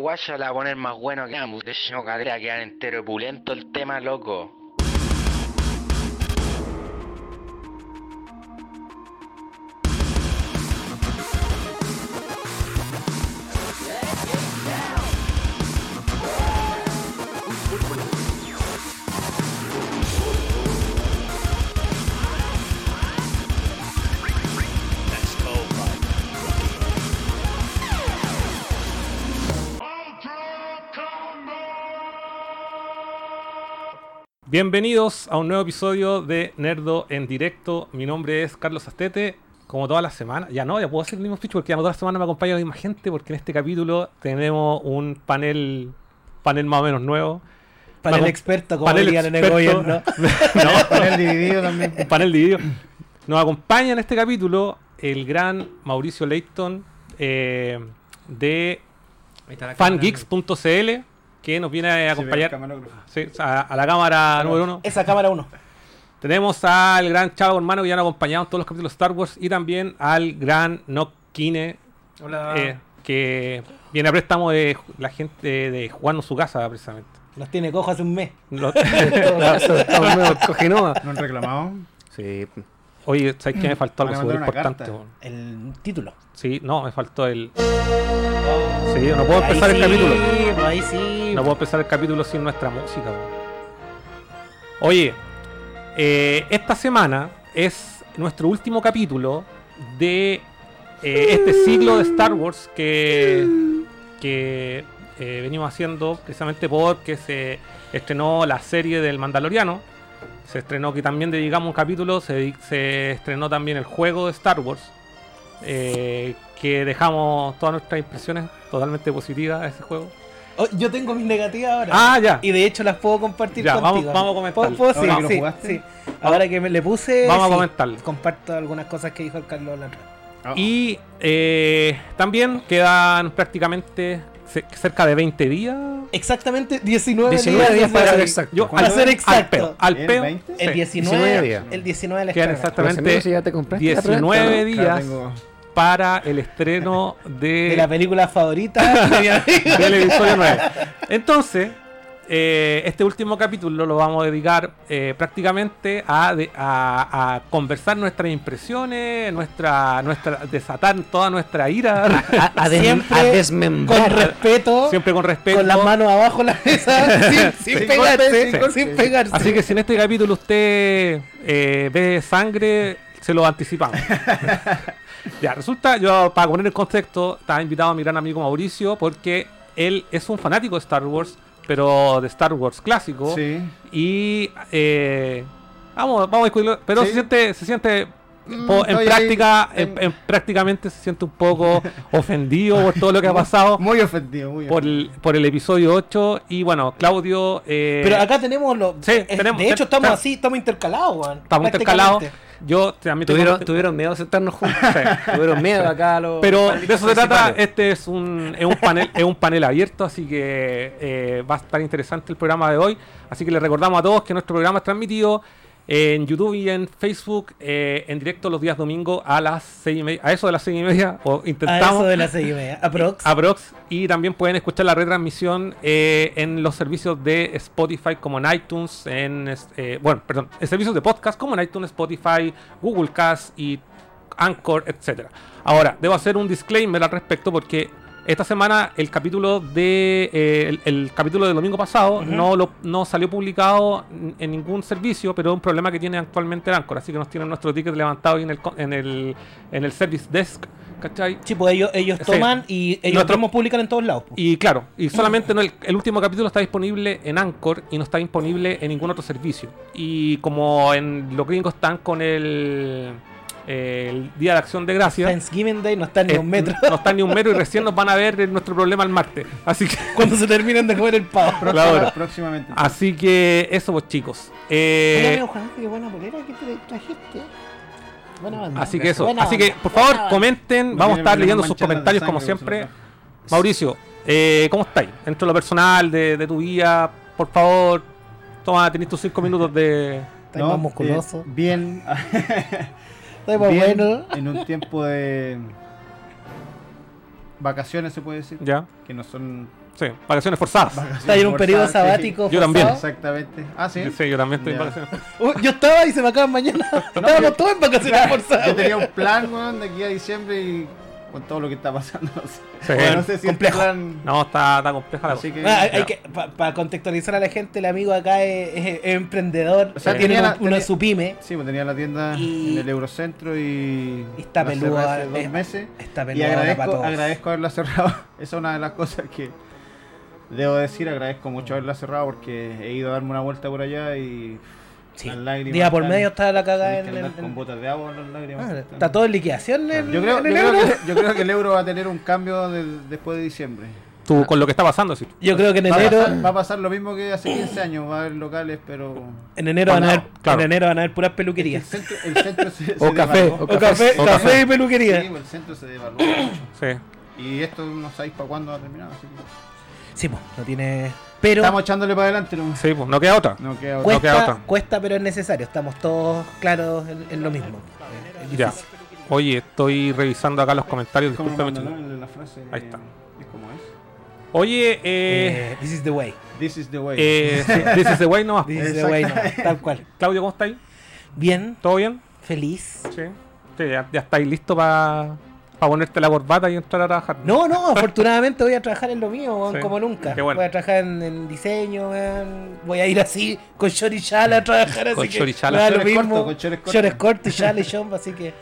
guaya la va a más bueno que. De hecho, cadera quedar entero pulento el tema, loco. Bienvenidos a un nuevo episodio de Nerdo en directo. Mi nombre es Carlos Astete. Como todas las semanas, ya no, ya puedo hacer el mismo speech porque ya todas las semanas me acompaña la misma gente porque en este capítulo tenemos un panel panel más o menos nuevo. Panel Vamos, experto, como panel dirían en el experto. gobierno. no, Panel dividido también. un panel dividido. Nos acompaña en este capítulo el gran Mauricio Leighton eh, de fangeeks.cl que nos viene a acompañar sí, a, a la cámara número uno. Esa cámara uno. Tenemos al gran Chavo Hermano que ya nos ha acompañado en todos los capítulos de Star Wars y también al gran Nokine Hola. eh, que viene a préstamo de la gente de Juan su casa precisamente. Nos tiene cojo hace un mes. Lo- Estamos medio cojinoa. ¿No han reclamado? Sí. Oye, ¿sabes qué me faltó algo súper importante? carta. El título. Sí, no, me faltó el. Sí, no puedo Ahí empezar el capítulo. pues Ahí sí. No puedo empezar el capítulo sin nuestra música. Oye, eh, esta semana es nuestro último capítulo de eh, este siglo de Star Wars que, que eh, venimos haciendo precisamente porque se estrenó la serie del Mandaloriano. Se estrenó que también dedicamos un capítulo, se, se estrenó también el juego de Star Wars. eh, que dejamos todas nuestras impresiones totalmente positivas a ese juego. Oh, yo tengo mis negativas ahora. Ah, ya. Y de hecho las puedo compartir Ya, vamos- contigo. vamos a comentar. ¿Puedo- puedo? Sí, Ahora sí, sí. Ahora que me le puse. Vamos a sí, comentarlo. Comparto algunas cosas que dijo el Carlos la otra vez. Ah, Y eh, también quedan prácticamente cerca de 20 días. Exactamente 19, 19 días para para ser exacto. Yo, al- ser Al exacto. peo. Al ¿El peo. 20? El sí. 19, 19 días. el 19 de Quedan la exactamente si ya te compraste la 19 preventa, acá días tengo- para el estreno de, de la película favorita del episodio 9. Entonces, eh, este último capítulo lo vamos a dedicar eh, prácticamente a, de- a- a conversar nuestras impresiones, nuestra, nuestra desatar toda nuestra ira, A, Siempre a Con desmembrar. respeto. siempre con respeto. con las manos abajo la mesa, sin, sin Sin pegarse, sin pegarse. Así que si en este capítulo usted eh, ve sangre, se lo anticipamos. ya, resulta, yo para poner el contexto, estaba invitado a mi gran amigo Mauricio porque él es un fanático de Star Wars, pero de Star Wars clásico. Sí. Y eh, vamos, vamos a discutirlo, pero Sí. se siente, se siente Mm, po- en estoy práctica, ahí, en, en- en prácticamente se siente un poco ofendido por todo lo que ha pasado Muy ofendido, muy por ofendido. el, por el episodio 8. Y bueno, Claudio. eh, Pero acá tenemos los. Sí, tenemos- de hecho, ten- estamos ten- así, estamos intercalados, weón. Estamos intercalados. Yo también tengo- Tuvieron, tuvieron miedo de sentarnos juntos. tuvieron miedo acá los. Pero de eso se trata. Este es un, es un panel, es un panel abierto, así que eh, va a estar interesante el programa de hoy. Así que les recordamos a todos que nuestro programa es transmitido en YouTube y en Facebook eh, en directo los días domingos a las seis y media, a eso de las seis y media, o A intentamos. eso de las seis y media. Aprox. Aprox y también pueden escuchar la retransmisión eh, en los servicios de Spotify como en iTunes, en eh, bueno, perdón, en servicios de podcast como en iTunes, Spotify, Google Cast y Anchor, etcétera. Ahora, debo hacer un disclaimer al respecto porque esta semana el capítulo de eh, el, el capítulo del domingo pasado no lo no salió publicado en- ningún servicio, pero es un problema que tiene actualmente Anchor, así que nos tienen nuestro ticket levantado ahí en el en el en el service desk, ¿cachai? Sí, pues ellos, ellos Sí. toman y ellos Nuestro- mismos publican en todos lados. pues. Y claro, y solamente no, el, el último capítulo está disponible en Anchor y no está disponible en ningún otro servicio. Y como en los gringos están con el, eh, el Día de Acción de Gracias, Thanksgiving Day no está ni eh, un metro. no está ni un metro y recién nos van a ver nuestro problema el martes. Así que, Cuando se terminan de comer el pavo. Próxima- próximamente. así que eso pues chicos. Eh, amigo Juan, qué buena polera que te trajiste. Buena banda. así que eso. Buena Así que por favor buena comenten, vamos a estar leyendo sus comentarios como siempre. Mauricio, eh, ¿cómo estáis? Dentro de lo personal, de, de tu vida, por favor, toma, tenéis tus cinco minutos de... Está No, más musculoso. eh, bien. Bien, bueno. En un tiempo de vacaciones se puede decir. ¿Ya? Que no son Sí, vacaciones forzadas. Está en un periodo Forzadas, sí. sabático. Yo también. Exactamente. Ah, sí. Sí, yo también estoy en vacaciones forzadas. Uh, yo estaba y se me acaban mañana. Estábamos yo- todos en vacaciones forzadas. Yo tenía un plan, weón, de aquí a diciembre y con todo lo que está pasando. No sé, Sí. Bueno, no sé si Complejo. plan. No, está, está compleja la Así cosa. que. Ah, hay, que para contextualizar a la gente, el amigo acá es, es- es emprendedor, O sea, tiene tenía una, su pyme, Sí, pues tenía la tienda Y- en el Eurocentro y. Y está peluda, hace dos eh, meses. está Y peluda para agradezco, todos. agradezco haberla cerrado. Esa es una de las cosas que debo decir. Agradezco mucho haberla cerrado porque he ido a darme una vuelta por allá y. Sí. las lágrimas Día por medio está la cagada en, en- con botas de agua las lágrimas. Ah, están- está todo en liquidación en, Yo creo, en yo, el creo euro. que, yo creo que el euro va a tener un cambio del- después de diciembre. Tú, con lo que está pasando, sí. Yo creo que en Va a, enero, pasar, va a pasar lo mismo que hace 15 años. Va a haber locales, pero. en enero van a haber, Claro. en enero van a haber puras El peluquerías. centro, el centro se, O se café, o café, o café café. y peluquería. Sí, el centro se devaluó mucho. Sí. Y esto no sabéis para cuándo va a terminar. Así que Sí, pues, no tiene. Pero estamos echándole para adelante. No, Sí, pues no queda otra. no queda otra. cuesta, queda otra. cuesta, pero es necesario. Estamos todos claros en, en lo mismo. Es Ya. difícil. Oye, estoy revisando acá los comentarios. ¿Cómo Discúlpame. La frase. Ahí está. ¿Es como es? Oye, eh, Eh, this is the way. This is the way. eh, this is the way nomás. This is the way, no, tal cual. Claudio, ¿cómo estáis? Bien, ¿Todo bien? feliz. Sí. Sí, ya, ya estáis listos para ponerte la corbata y entrar a trabajar. No, no, afortunadamente voy a trabajar en lo mío, weón, Sí. como nunca. Bueno. Voy a trabajar en, en diseño, weón. voy a ir así con short y chala a trabajar así Con que short y chala. lo mismo. cortos, con. Shorts cortos y chala y short, así que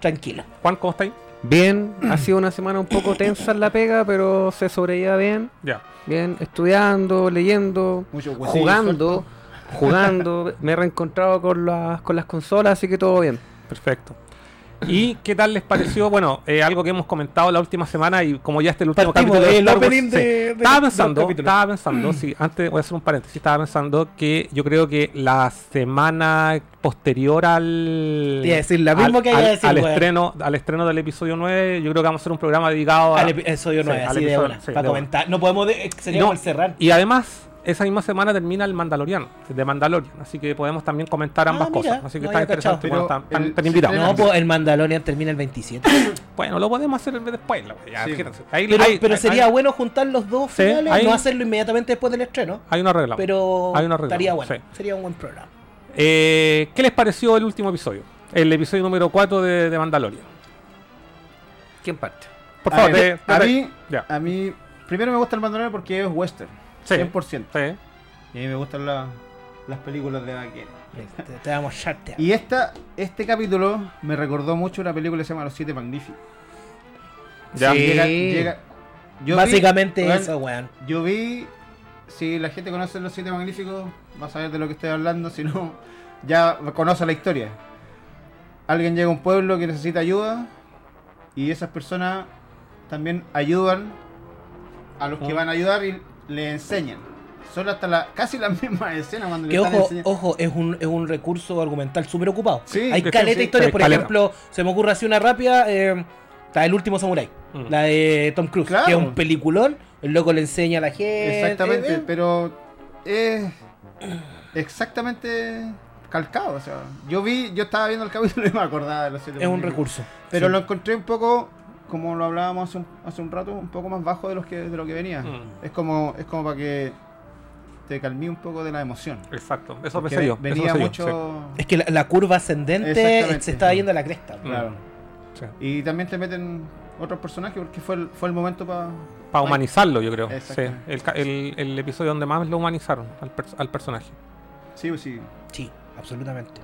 tranquilo. Juan, ¿cómo estáis? Bien, ha sido una semana un poco tensa en la pega, pero se sobrelleva bien. Ya. Bien, estudiando, leyendo, Mucho huesillo jugando, jugando. Me he reencontrado con las, con las consolas, así que todo bien. Perfecto. ¿Y qué tal les pareció? Bueno, eh, algo que hemos comentado la última semana y como ya este es el último Partimos, capítulo de Star Wars, sí. de- de- estaba pensando, estaba pensando, sí, antes voy a hacer un paréntesis, estaba pensando que yo creo que la semana posterior al decir lo mismo al, que al- decir, al estreno al estreno del episodio 9, yo creo que vamos a hacer un programa dedicado a Al episodio sí, 9, al así de una, sí, para comentar. No podemos, de- sería No, cerrar. Y además, esa misma semana termina el Mandalorian, de Mandalorian, así que podemos también comentar Ah, ambas mira, cosas. Así que no está interesante. Bueno, Pero están, el- invitados. No, pues el Mandalorian termina el 27. Bueno, lo podemos hacer después. ya, Sí. Ahí- Pero, sería bueno juntar los dos Sí, finales, no hacerlo inmediatamente después del estreno. Hay una regla. Pero Hay una regla, estaría bueno. sí. Sería un buen programa. Eh, ¿Qué les pareció el último episodio? El episodio número 4 de, de Mandalorian. ¿Quién parte? Por A favor, te- a te- mí, ya. a mí, primero me gusta el Mandalorian porque es western, Sí. 100%. Sí. Y a mí me gustan la- las películas de vaqueros. Te, te damos sharte. Y esta, este capítulo me recordó mucho una película que se llama Los Siete Magníficos. Ya. Sí. Llega, llega- yo vi- Básicamente weón, eso, weón. Yo vi, si la gente conoce Los Siete Magníficos, va a saber de lo que estoy hablando, si no, ya conoce la historia. Alguien llega a un pueblo que necesita ayuda y esas personas también ayudan a los que Mm. van a ayudar y le enseñan. Son hasta la, casi las mismas escenas cuando le Que están ojo, enseñando. ojo, es un, es un recurso argumental súper ocupado. Sí, Hay caleta sí, historias, por caleta. ejemplo, se me ocurre así una rápida, eh, está El Último Samurai, Mm. la de Tom Cruise, Claro. que es un peliculón, el loco le enseña a la gente. Exactamente, eh, pero es exactamente calcado. O sea, yo vi, yo estaba viendo el capítulo y me acordaba de los siete es un recurso. Pero Sí. lo encontré un poco, como lo hablábamos hace un, hace un rato, un poco más bajo de, los que, de lo que venía. Mm. Es como es como para que te calmí un poco de la emoción. Exacto. Eso Porque pensé yo. eso venía yo, mucho... Es que la, la curva ascendente se estaba yendo a la cresta. Mm. Claro. sí. Y también te meten otros personajes porque fue el, fue el momento para... Para humanizarlo, yo creo. Sí. El, ca- el- el episodio donde más lo humanizaron al, pers- al personaje. Sí, sí. Sí, absolutamente.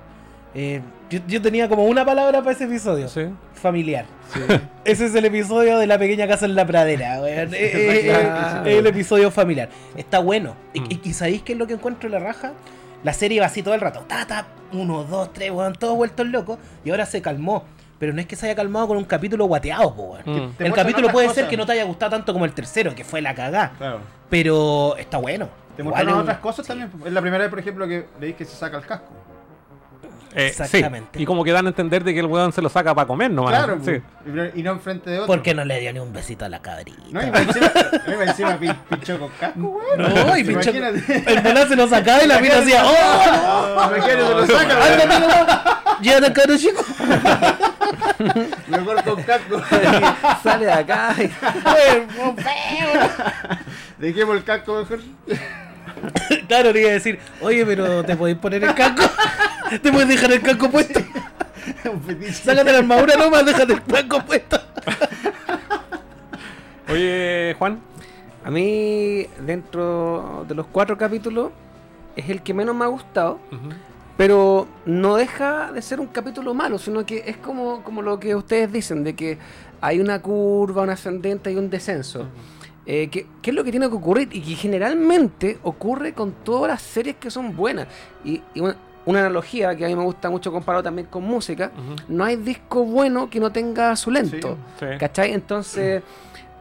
Eh, yo, yo tenía como una palabra para ese episodio. Sí. Familiar. sí. Ese es el episodio de la pequeña casa en la pradera, weón. Eh, eh, eh, el episodio familiar. Está bueno. Y, Mm. y- y ¿sabéis qué es lo que encuentro en la raja? La serie va así todo el rato. Ta, ta, uno, dos, tres, weón, todos vueltos locos. Y ahora se calmó. Pero no es que se haya calmado con un capítulo guateado, po, weón. Mm. El capítulo puede cosas. ser que no te haya gustado tanto como el tercero, que fue la cagá. Claro. Pero está bueno. Te mostraron otras cosas también. Es la primera vez, por ejemplo, que veis que se saca el casco. Eh, sí. Exactamente. Y como que dan a entender de que el weón se lo saca para comer nomás. Claro, sí. y no enfrente de otro. ¿Por qué no le dio ni un besito a la cabrita? No, y encima, no, y más encima pin- pinchó con casco, weón. No, y pinchó. Imagínate. El bola se lo sacaba y la mina hacía. ¡Oh! Imagínate, se lo saca, weón. ¡Llévate al cabro chico! Mejor con casco. Sale de acá. y- Dejemos el casco mejor. Claro, le iba a decir, oye, pero te podéis poner el casco. Te puedes dejar el casco puesto. Sácate la armadura nomás, déjate el casco puesto. Oye, Juan. A mí, dentro de los cuatro capítulos, es el que menos me ha gustado. Pero no deja de ser un capítulo malo, sino que es como, como lo que ustedes dicen, de que hay una curva, un ascendente y un descenso. Eh, ¿Qué es lo que tiene que ocurrir? Y que generalmente ocurre con todas las series que son buenas. Y, y una, una analogía que a mí me gusta mucho comparado también con música, no hay disco bueno que no tenga su lento. Sí. ¿Cachai? Entonces,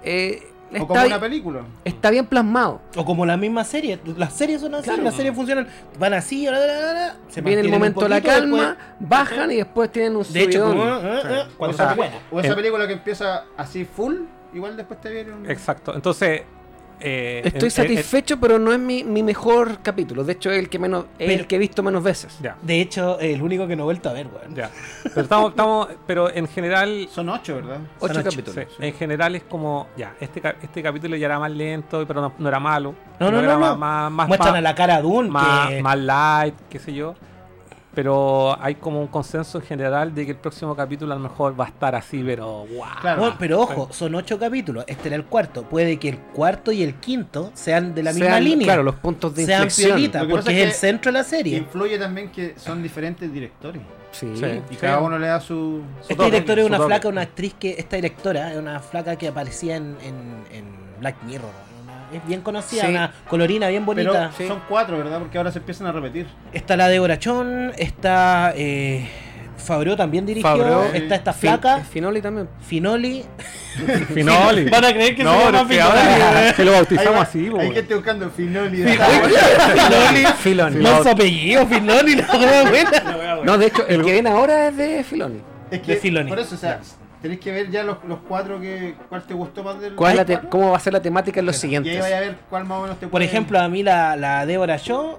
eh, O está, como bi- una película. está bien plasmado. O como la misma serie. Las series son así, Claro. las series funcionan. Van así, bla, bla, bla, se Viene el momento de la calma, después- bajan y después tienen un De hecho, como, eh, eh, cuando o, esa, son buenas. o esa El- película que empieza así full, igual después te viene un. Exacto. Entonces. eh, Estoy en- en- satisfecho, pero no es mi, mi mejor capítulo. De hecho, es el que menos es el que he visto menos veces. Ya, De hecho, el único que no he vuelto a ver, weón. ya. Pero estamos, estamos, pero en general, Son ocho, ¿verdad? Ocho Son ocho, capítulos. sí, en general es como, ya, este, este capítulo ya era más lento, pero no, no era malo. No, no, era no, más, no. más, más, Muestran más- a la cara Dune más, que... más light, qué sé yo. Pero hay como un consenso en general de que el próximo capítulo a lo mejor va a estar así, pero wow. Claro. Bueno, pero ojo, son ocho capítulos. Este era el cuarto. Puede que el cuarto y el quinto sean de la misma Sean, línea. Claro, los puntos de sean inflexión. porque es es el centro de la serie. Influye también que son diferentes directores. Sí. Sí. Y Sí. cada uno le da su. su Esta directora es una flaca, una actriz que. Esta directora es una flaca que aparecía en, en, en Black Mirror. Es bien conocida, Sí. una colorina bien Pero bonita. sí. son cuatro, ¿verdad? Porque ahora se empiezan a repetir. Está la de Borachón, está. Eh, Fabreau también dirigió. Está esta Fin- flaca. Finoli también. Finoli. Finoli. Van a creer que no, se llama es que lo bautizamos así, Hay gente buscando Finoli. Finoli. Filoni. No su apellido, Finoli, la wea buena. No, de hecho, el que viene ahora es de Filoni. Es que, De Filoni. por eso, o sea, tenéis que ver ya los, los cuatro que. ¿Cuál te gustó más del.? ¿Cuál la te-? ¿Cómo va a ser la temática en los Y ahí siguientes? vaya a ver cuál más o menos te Por ejemplo, a mí la, la Débora Shaw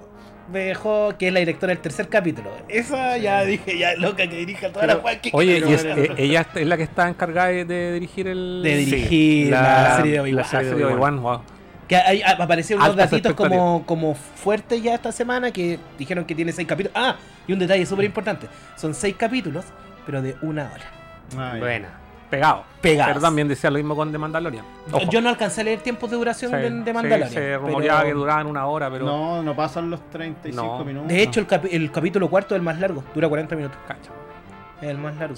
me dejó que es la directora del tercer capítulo. Esa ya dije, ya loca que dirija toda Pero, la que Oye, quiero y es- eh, ella es la que está encargada de, de dirigir el. De dirigir la serie de Obi-Wan. La serie de Obi-Wan, wow. Que hay- aparecieron unos datitos como, como fuertes ya esta semana que dijeron que tiene seis capítulos. Ah, y un detalle súper importante. Son seis capítulos, pero de una hora. Ah, Ay. Buena. Pegado. Pegado. Pero también decía lo mismo con The Mandalorian. Yo no alcancé a leer tiempos de duración de, de, Mandalorian. Se rumoreaba que duraban una hora, pero. No, no pasan los 35 no. minutos. De hecho, el, capítulo cuarto es el más largo, dura 40 minutos. Cacha. Es el más largo.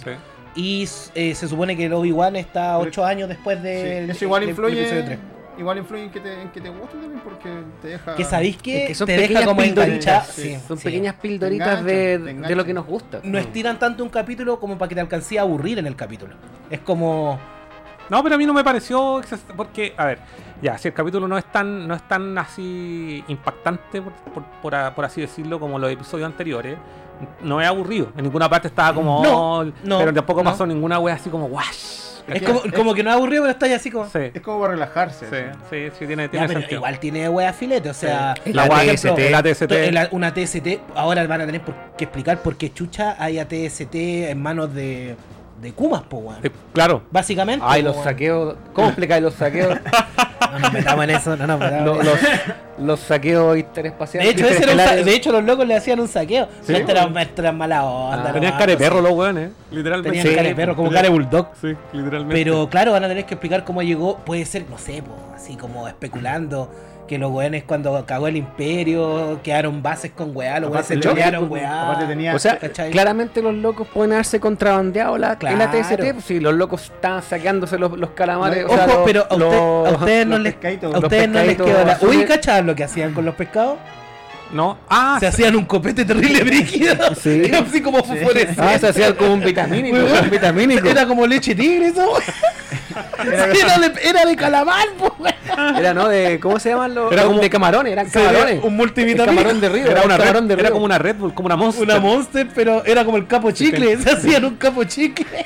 Y eh, se supone que el Obi-Wan está 8 años después de. Eso igual influye. El episodio 3. Igual influye en que te, en que te guste también porque te deja. Que sabéis que, Es que son te deja como pildoritas, enganchado. sí. Sí, Son sí. pequeñas pildoritas de, de lo que nos gusta. No estiran tanto un capítulo como para que te alcancé a aburrir en el capítulo. Es como. No, pero a mí no me pareció porque, a ver, ya, si el capítulo no es tan, no es tan así impactante, por, por- por a- por así decirlo, como los episodios anteriores, no es aburrido. En ninguna parte estaba como, No, oh, no, pero tampoco no. pasó ninguna wea así como, wash. Es como, como que no es aburrido, pero está ahí así como. Sí, Es como para relajarse. sí, sí, sí, tiene, Ya, tiene pero sentido. igual tiene wea filete, o sea, Sí. La por ejemplo, TST, la TST. to- la- una TST, ahora van a tener por- que explicar por qué chucha hay a TST en manos de, de Kumas, po, weón. Eh, claro, Básicamente. Ay, po, los weón. saqueos. ¿Cómo explicáis los saqueos? No nos metamos en eso, no nos metamos Lo- en los, eso. los saqueos interespaciales. De hecho, ese era un de hecho, los locos le hacían un saqueo. Sí, Estos eran, weón. estos eran mala onda. Ah. tenían cara de perro los weones, literalmente. Tenían Sí, cara de perro, como cara de bulldog. Sí, literalmente. Pero claro, van a tener que explicar cómo llegó. Puede ser, no sé, po, así como especulando. Que los weones cuando cagó el imperio quedaron bases con weá, los weones se lógico, weá. aparte tenía- O sea, ¿cachai? claramente los locos pueden haberse contrabandeado la, Claro. la TST. Pues, si los locos estaban saqueándose los, los calamares. No, o sea, Ojo, los- pero a, usted- los- a ustedes no les, a ustedes no les quedó la. Uy, ¿cachaban lo que hacían con los pescados? no, ah, Se hacían un copete terrible brígido. Sí. Era así como fosforescente. Ah, se hacía como un vitamínico. Un vitamínico. Era como leche tigre eso. Era de, era de calamar, po, weón. Era, ¿no? De, ¿Cómo se llaman los? Era como- de camarones, eran camarones. un multivitamínico. camarón de río. Era, una red, de era como una Red Bull, como una Monster. Una monster, pero era como el capo chicle. Se hacían un capo chicle.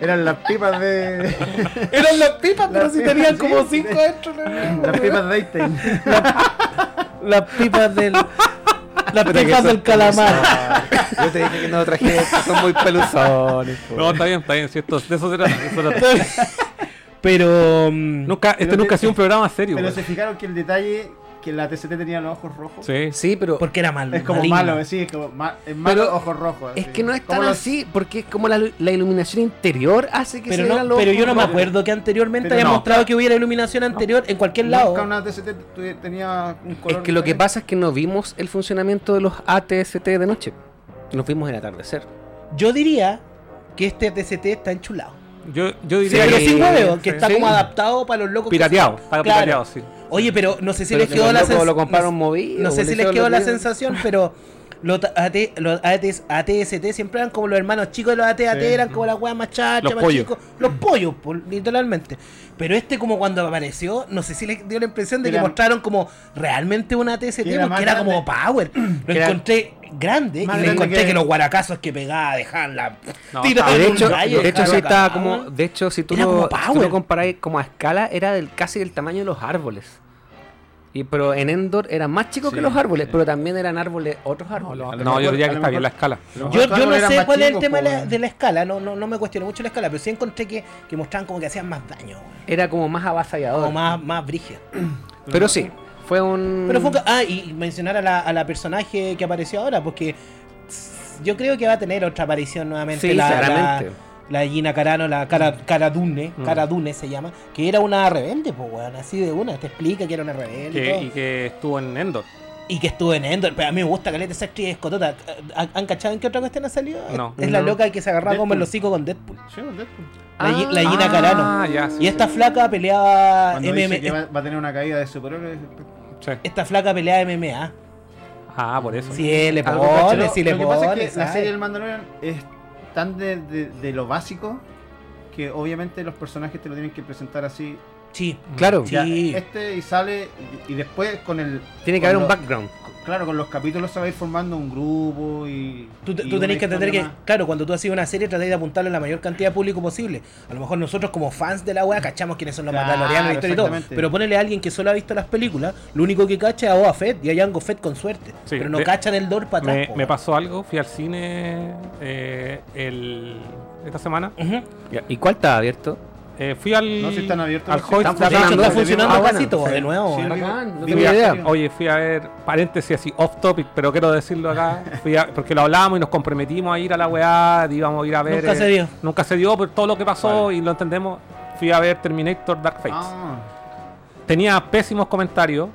Eran las pipas de. Eran las pipas, pero Las si pipas, tenían sí, como sí. cinco dentro. ¿no? las pipas de Einstein. Las pipas del. Las son del calamar. Yo te dije que no traje esto, son muy peluzones. po. No, está bien, está bien. sí, esto- de eso se trata. de eso se trata. Pero. mm, Nunca, este Pero nunca te- ha sido un programa serio. Pero güey. se fijaron que el detalle que la TCT tenía los ojos rojos. Sí. Sí, pero Porque era malo. Es como maligno. malo, sí, es como ma- es malo Pero ojos rojos. es que no es tan los- así, porque es como la, la iluminación interior hace que Pero, se no, vean los pero yo no me acuerdo que anteriormente Pero haya no. mostrado que hubiera iluminación anterior en cualquier lado. Nunca una TCT tenía un color. Es que lo que pasa es que no vimos el funcionamiento de los ATST de noche. Nos vimos en atardecer. Yo diría que este TCT está enchulado. Yo, yo Sí, diría pero que. sin huevo, que sí. está Sí. como adaptado para los locos. Pirateado. Está Claro. pirateado, sí. Oye, pero no sé si Pero les que quedó la sensación. No sé si les quedó la sensación, pero los AT, los ATS ATST siempre eran como los hermanos chicos de los ATAT, Sí. eran como las weas más chachas, Los más pollos. chicos. Los pollos, literalmente. Pero este como cuando apareció, no sé si les dio la impresión de que mostraron como realmente un ATST, Que era porque era grande. como power. Lo Era- encontré grande Más y le encontré que... que- los guaracazos que pegaba dejaban la... No, de un hecho, rayo, de hecho sí estaba como. De hecho, si tú, Era lo, como si tú power. lo comparáis como a escala, era del casi del tamaño de los árboles. Y pero en Endor eran más chicos Sí, que los árboles, sí. pero también eran árboles, otros árboles. no, yo diría que está bien la escala. Yo, yo no sé cuál es el tema de po, la, weón. de la escala, no, no, no me cuestiono mucho la escala, pero sí encontré que, que mostraban como que hacían más daño. Era como más avasallador. como más, más brígido. Pero sí, fue un. Pero fue un Ah, y mencionar a la, a la personaje que apareció ahora, porque yo creo que va a tener otra aparición nuevamente Sí, la, claramente. la, la Gina Carano, la Cara, Cara Dune, Mm. Cara Dune se llama, que era una rebelde, pues weón, así de una, te explica que era una rebelde y, Que- todo. y que estuvo en Endor. Y que estuvo en Endor, pero a mí me gusta Caleta esa actriz escotota. ¿Han han cachado en qué otra cuestión ha salido? No. Es la No. loca que se agarraba como el hocico con Deadpool. Sí, un Deadpool. La, Gi- la Ah, Gina Carano. Ah, ya. sí, Y esta sí. flaca peleaba Cuando dice MMA. que va, va a tener una caída de superhéroes. Sí. Esta flaca peleaba MMA. Ah, por eso. Si le pone, si le lo que pasa pone, es que la serie del Mandalorian es tan de, de- de lo básico que obviamente los personajes te lo tienen que presentar así. Sí. Claro, Sí. Este y sale y, y después con el tiene que haber un background. Claro, con los capítulos se va a ir formando un grupo y Tú, te- y tú tenés que entender que, claro, cuando tú haces una serie, tratáis de apuntarle a la mayor cantidad de público posible. A lo mejor nosotros, como fans de la wea, cachamos quiénes son los Claro, mandalorianos, la historia y todo. Pero ponele a alguien que solo ha visto las películas, lo único que cacha es a Boba Fett y a Jango Fett con suerte. Sí, pero no de- cachan el Dor para atrás. Me, pasó algo, fui al cine eh, el, esta semana. ¿Y cuál está abierto? Eh, fui al. No, si están abiertos al los Hoyt cines. De hecho, funcionando. está funcionando Ah, casi todo Sí. de nuevo. Sí, Bacán, no idea. Oye, fui a ver, paréntesis así, off topic, pero quiero decirlo acá. Fui a- porque lo hablábamos y nos comprometimos a ir a la weá, íbamos a ir a ver. Nunca se dio. Nunca se dio, pero todo lo que pasó Vale. y lo entendemos. Fui a ver Terminator Dark Fates. Ah, Tenía pésimos comentarios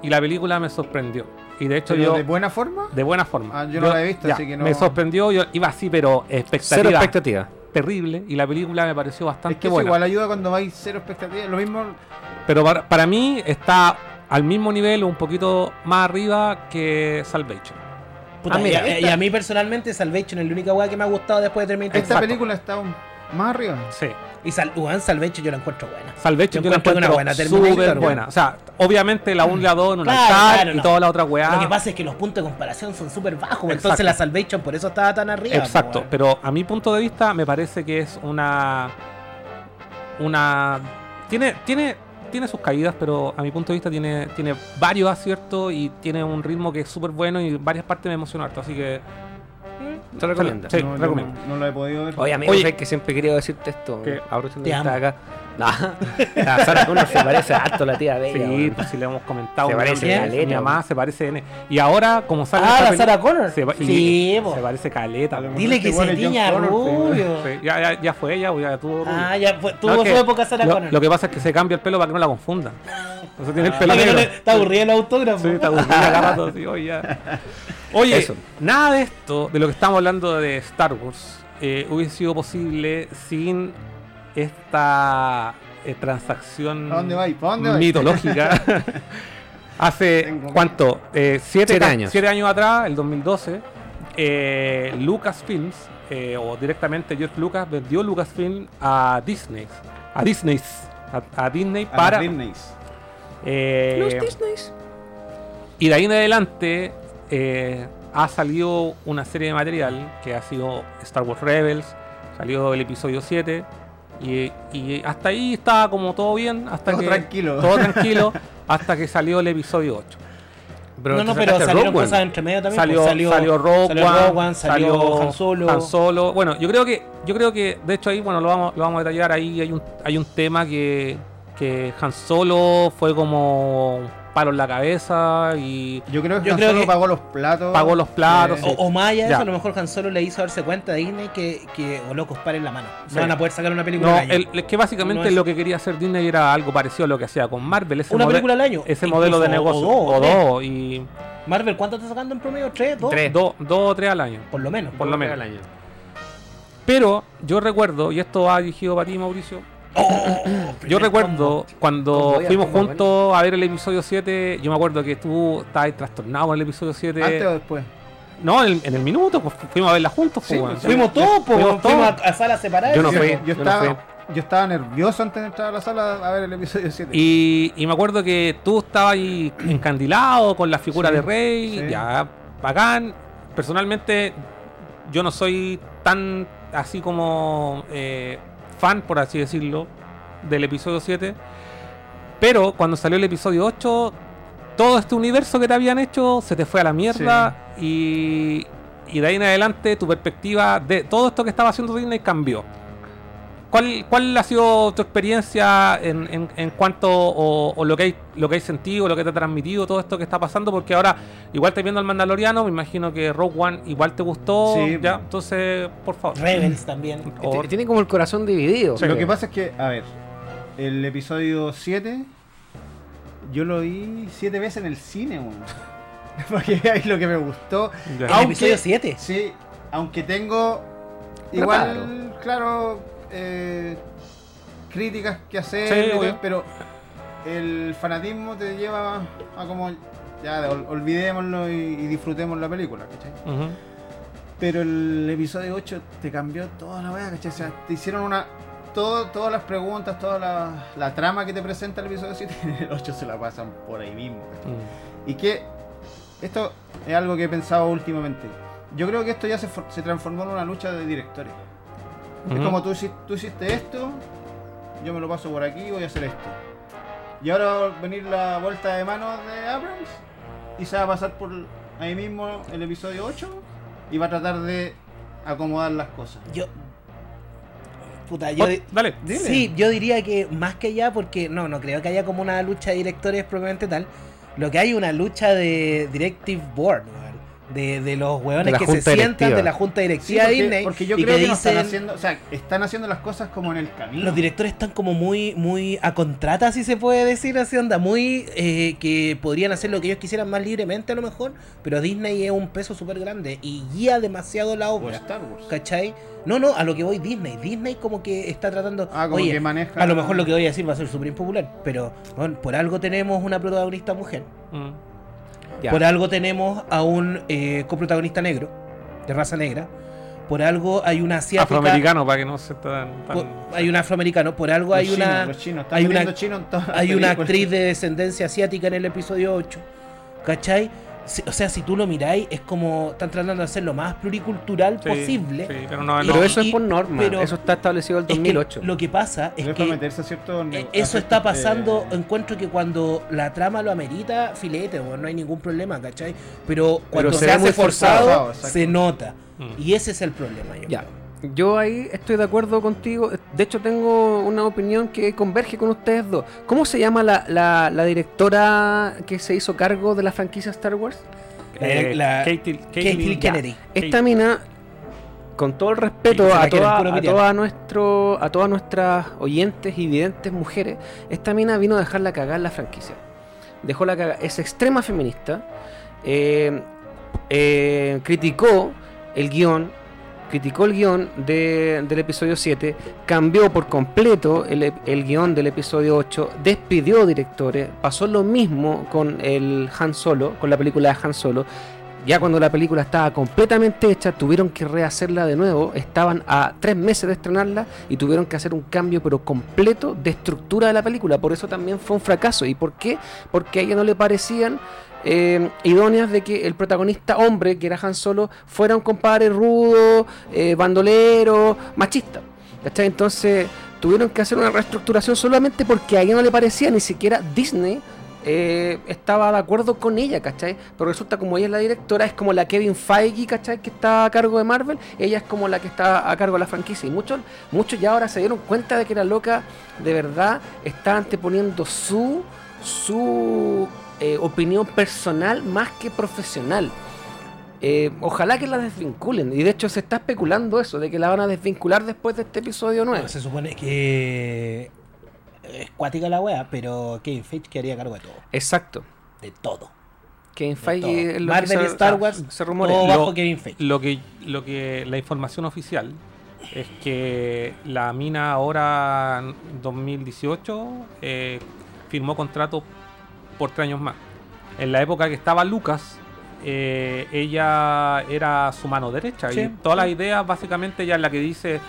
y la película me sorprendió. Y de hecho yo. de buena forma. de buena forma. Ah, yo no la he visto, así que no- Me sorprendió, yo iba así, pero Cero expectativa expectativa. Terrible. Y la película me pareció Es bastante que eso buena. igual ayuda cuando vais cero expectativas. Lo mismo Pero para, para mí está al mismo nivel, un poquito más arriba que Salvation. Puta, Ah, mira, y, a- esta- y a mí personalmente Salvation es la única weá que me ha gustado después de Terminator. esta Exacto. película está aún más arriba. Sí. Y Sal, weón, Salvation yo la encuentro buena. Salvation Yo yo la encuentro una buena súper buena. O sea, obviamente la 1 y la 2 en un Claro, altar claro, y no. toda la otra weá. Lo que pasa es que los puntos de comparación son súper bajos. pues, Exacto. Entonces la Salvation por eso estaba tan arriba. Exacto, weón. pero a mi punto de vista me parece que es una una tiene tiene tiene sus caídas, pero a mi punto de vista tiene tiene varios aciertos y tiene un ritmo que es súper bueno y varias partes me emocionó harto, así que Te recomiendo. Sí, no, recomiendo. no, no lo he podido ver. Oye, amigo, Oye. que siempre he querido decirte esto. ¿Qué? Aprovechando Te estás acá. No, la Sara Connor se parece harto a la tía Bella. Sí, pues si le hemos comentado. Se parece mamá- caleta, Mi mamá se parece N. Y ahora, como sale Ah, la Sarah Connor. Se, Sí, po. se parece caleta. Dile que se tiña sí, rubio. Sí, ya, ya, ya fue ella, ya tuvo rubio. Ah, ya fue, tuvo No, su época Sarah lo, Connor. lo que pasa es que se cambia el pelo para que no la confundan. Entonces tiene el pelo negro. le- Está aburrido el autógrafo. Sí, está aburrida rato, sí, oye. Oye, Eso. nada de esto, de lo que estamos hablando de Star Wars, eh, hubiese sido posible sin esta eh, transacción ¿Pa' dónde mitológica. Hace, Tengo ¿cuánto? Eh, siete, Siete ca- años. siete años atrás, el 2012, eh, Lucasfilms, eh, o directamente George Lucas, vendió Lucasfilm a Disney a Disney, a, a Disney A para las Disneys. eh, Los Disneys. y de ahí en adelante eh, ha salido una serie de material que ha sido Star Wars Rebels, salió el episodio 7 y, y hasta ahí estaba como todo bien, hasta Todo que tranquilo. todo tranquilo hasta que salió el episodio 8. Pero no, no, pero salieron Rogue One. cosas entre medio también. Salió, pues, salió, Rogue, salió One, Rogue One, salió Han Solo. Han Solo. Bueno, yo creo que, yo creo que, de hecho ahí, bueno, lo vamos, lo vamos a detallar. Ahí hay un, hay un tema que, que Han Solo fue como palo en la cabeza y Yo creo que Yo Han creo Solo que- pagó los platos. Pagó los platos, Eh, sí. O, o más allá de Ya. eso, a lo mejor Han Solo le hizo darse cuenta a Disney que, que o locos, paren la mano. No Sí. van a poder sacar una película No, al año. el- es que básicamente No es- lo que quería hacer Disney era algo parecido a lo que hacía con Marvel. Ese una película al año. Ese Incluso, modelo de negocio. O, dos, O tres. dos. Y Marvel, ¿cuánto está sacando en promedio? ¿Tres? ¿Dos? Tres. dos, dos o tres al año. Por lo menos. Por lo menos. al año. Pero yo recuerdo, y esto va dirigido para ti, Mauricio. Oh, Yo recuerdo cuando Combo fuimos combo, juntos a ver el episodio 7, yo me acuerdo que tú estabas trastornado con el episodio 7. Antes o después. No, en el, en el minuto, pues fuimos a verla juntos. Sí, pues, pues, Fuimos todos, po, Fuimos fuimos, todos. a, a salas separadas. Yo no yo, fui, yo no estaba, yo estaba nervioso antes de entrar a la sala a ver el episodio 7. Y, y me acuerdo que tú estabas ahí encandilado con la figura Sí, de Rey, sí. ya bacán. Personalmente, yo no soy tan así como eh, fan, por así decirlo, del episodio 7. Pero cuando salió el episodio 8, todo este universo que te habían hecho se te fue a la mierda y, y de ahí en adelante tu perspectiva de todo esto que estaba haciendo Disney cambió. ¿Cuál, ¿Cuál ha sido tu experiencia en, en- en cuanto o, o lo que hay lo que hay sentido, lo que te ha transmitido todo esto que está pasando? Porque ahora igual estás viendo al Mandaloriano, me imagino que Rogue One igual te gustó, Sí. ya, entonces por favor. Rebels también. O- Tiene como el corazón dividido. Lo que pasa es que, a ver, el episodio 7 yo lo vi siete veces en el cine, weón. Porque es lo que me gustó. ya. ¿El Aunque- episodio 7? Sí, aunque tengo igual, claro, eh, críticas que hacer, Sí, pero el fanatismo te lleva a como, ya, ol- olvidémoslo y, y disfrutemos la película, ¿cachai? Pero el episodio 8 te cambió toda la weá, ¿cachai? O sea, te hicieron una. Todo, todas las preguntas, toda la, la trama que te presenta el episodio 7, en el 8 se la pasan por ahí mismo. Mm. Y que esto es algo que he pensado últimamente. Yo creo que esto ya se, se transformó en una lucha de directores. Es como tú, hici- tú hiciste esto, yo me lo paso por aquí, voy a hacer esto. Y ahora va a venir la vuelta de mano de Abrams y se va a pasar por ahí mismo el episodio 8 y va a tratar de acomodar las cosas. Yo. Puta, yo. Oh, dale. Dile. Sí, yo diría que más que ya, porque no, no creo que haya como una lucha de directores propiamente tal. Lo que hay es una lucha de Directive Board. De, de los hueones que se sientan directiva. de la junta Sí, directiva de Disney porque yo y creo que que, no están haciendo, o sea, están haciendo las cosas como en el camino. Los directores están como muy, muy a contrata, si se puede decir así, onda, muy eh, que podrían hacer lo que ellos quisieran más libremente a lo mejor, pero Disney es un peso súper grande y guía demasiado la o obra. Star Wars. ¿Cachai? No, no, a lo que voy Disney. Disney como que está tratando... Ah, como Oye, que maneja. a lo mejor lo que voy a decir va a ser súper impopular, pero bueno, por algo tenemos una protagonista mujer, Mm. Ya. por algo tenemos a un eh, coprotagonista negro, de raza negra, por algo hay una asiática, Afroamericano para que no se tan, tan- por- hay un afroamericano, por algo Los hay chinos, una... los chinos, están hay una- chino en hay una actriz de descendencia asiática en el episodio 8. ¿Cachai? Si- O sea, si tú lo miráis, es como están tratando de hacer lo más pluricultural Sí, posible. sí, pero no, Y- no. Pero eso y- es por norma. pero- eso está establecido el Es que 2008. lo que pasa es que meterse a cierto eh, nego- eso está pasando, eh, encuentro que cuando la trama lo amerita, filete, weón, no hay ningún problema, ¿cachai? Pero cuando se hace forzado, se nota. Mm. Y ese es el problema, yo Ya. creo. Yo ahí estoy de acuerdo contigo. De hecho, tengo una opinión que converge con ustedes dos. ¿Cómo se llama la, la, la directora que se hizo cargo de la franquicia Star Wars? Eh, la- Katie- Katie- Kennedy. Esta mina, con todo el respeto a, toda- a, nuestro, a todas nuestras oyentes y videntes mujeres, esta mina vino a dejarla cagar la franquicia. Dejó la cagar. Es extrema feminista. eh, eh, criticó el guion. Criticó el guion de- del episodio 7, cambió por completo el, el guion del episodio 8, despidió directores, pasó lo mismo con el Han Solo, con la película de Han Solo, ya cuando la película estaba completamente hecha, tuvieron que rehacerla de nuevo. Estaban a tres meses de estrenarla y tuvieron que hacer un cambio, pero completo, de estructura de la película. Por eso también fue un fracaso. ¿Y por qué? Porque a ella no le parecían eh, idóneas de que el protagonista hombre, que era Han Solo, fuera un compadre rudo, eh, bandolero, machista. ¿Cachai? Entonces tuvieron que hacer una reestructuración solamente porque a ella no le parecía, ni siquiera Disney eh, estaba de acuerdo con ella, ¿cachai? Pero resulta como ella es la directora, es como la Kevin Feige, ¿cachai? Que está a cargo de Marvel, ella es como la que está a cargo de la franquicia. Y muchos, muchos ya ahora se dieron cuenta de que la loca de verdad está anteponiendo su, su eh, opinión personal más que profesional. Eh, ojalá que la desvinculen. Y de hecho se está especulando eso, de que la van a desvincular después de este episodio 9. Se supone que es cuática la wea, pero Kevin Feige quedaría cargo de todo. Exacto. De todo. Kevin De Feige Marvel y Star ah, Wars, se rumorea. todo Lo- bajo Kevin Feige. Lo que, lo que la información oficial es que la mina ahora en 2018 eh, firmó contrato por tres años más. En la época que estaba Lucas, eh, ella era su mano derecha Sí, y todas las ideas básicamente ella es la que dice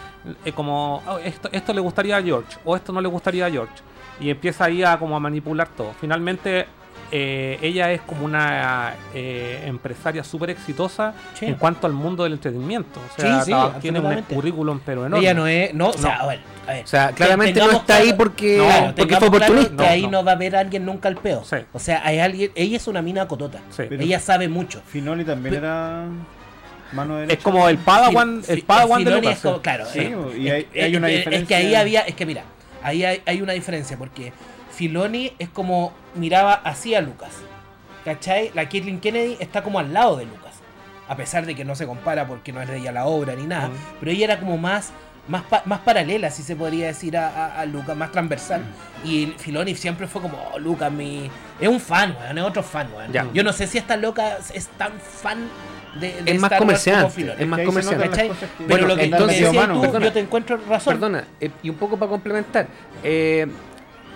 eh, como "Oh, esto, esto le gustaría a George o esto no le gustaría a George y empieza ahí a como a manipular todo. Finalmente eh, ella es como una eh, empresaria súper exitosa Sí. en cuanto al mundo del entretenimiento. O sea, Sí, sí, tiene un currículum pero enorme. Ella no es. No, o sea, a ver, a ver. O sea, claramente no está ahí claro- porque, No, porque fue claro oportunista. que ahí No, no, no. va a haber alguien nunca al peo. Sí. O sea, hay alguien. Ella es una mina cotota. Sí. Pero- Ella sabe mucho. Finoli también Pe- era mano derecha. Es como el Padawan, el Padawan de Lucas. es como- claro, Sí, eh, y es- hay- es- hay una es- Es que diferencia. ahí había, es que mira, ahí hay, hay una diferencia porque Filoni es como miraba así a Lucas. ¿Cachai? La Caitlyn Kennedy está como al lado de Lucas. A pesar de que no se compara porque no es de ella la obra ni nada. Mm. Pero ella era como más, más, pa- más paralela, si se podría decir, a, a- a Lucas, más transversal. Y el Filoni siempre fue como, oh, Lucas, mi. Es un fan, weón, es otro fan, weón. Ya. Yo no sé si esta loca es tan fan de, de Es más Star Wars comercial, como Filoni. es más comercial. que- Pero Bueno, lo que entonces- me decías tú, perdona. yo te encuentro razón. Perdona, eh, y un poco para complementar. eh,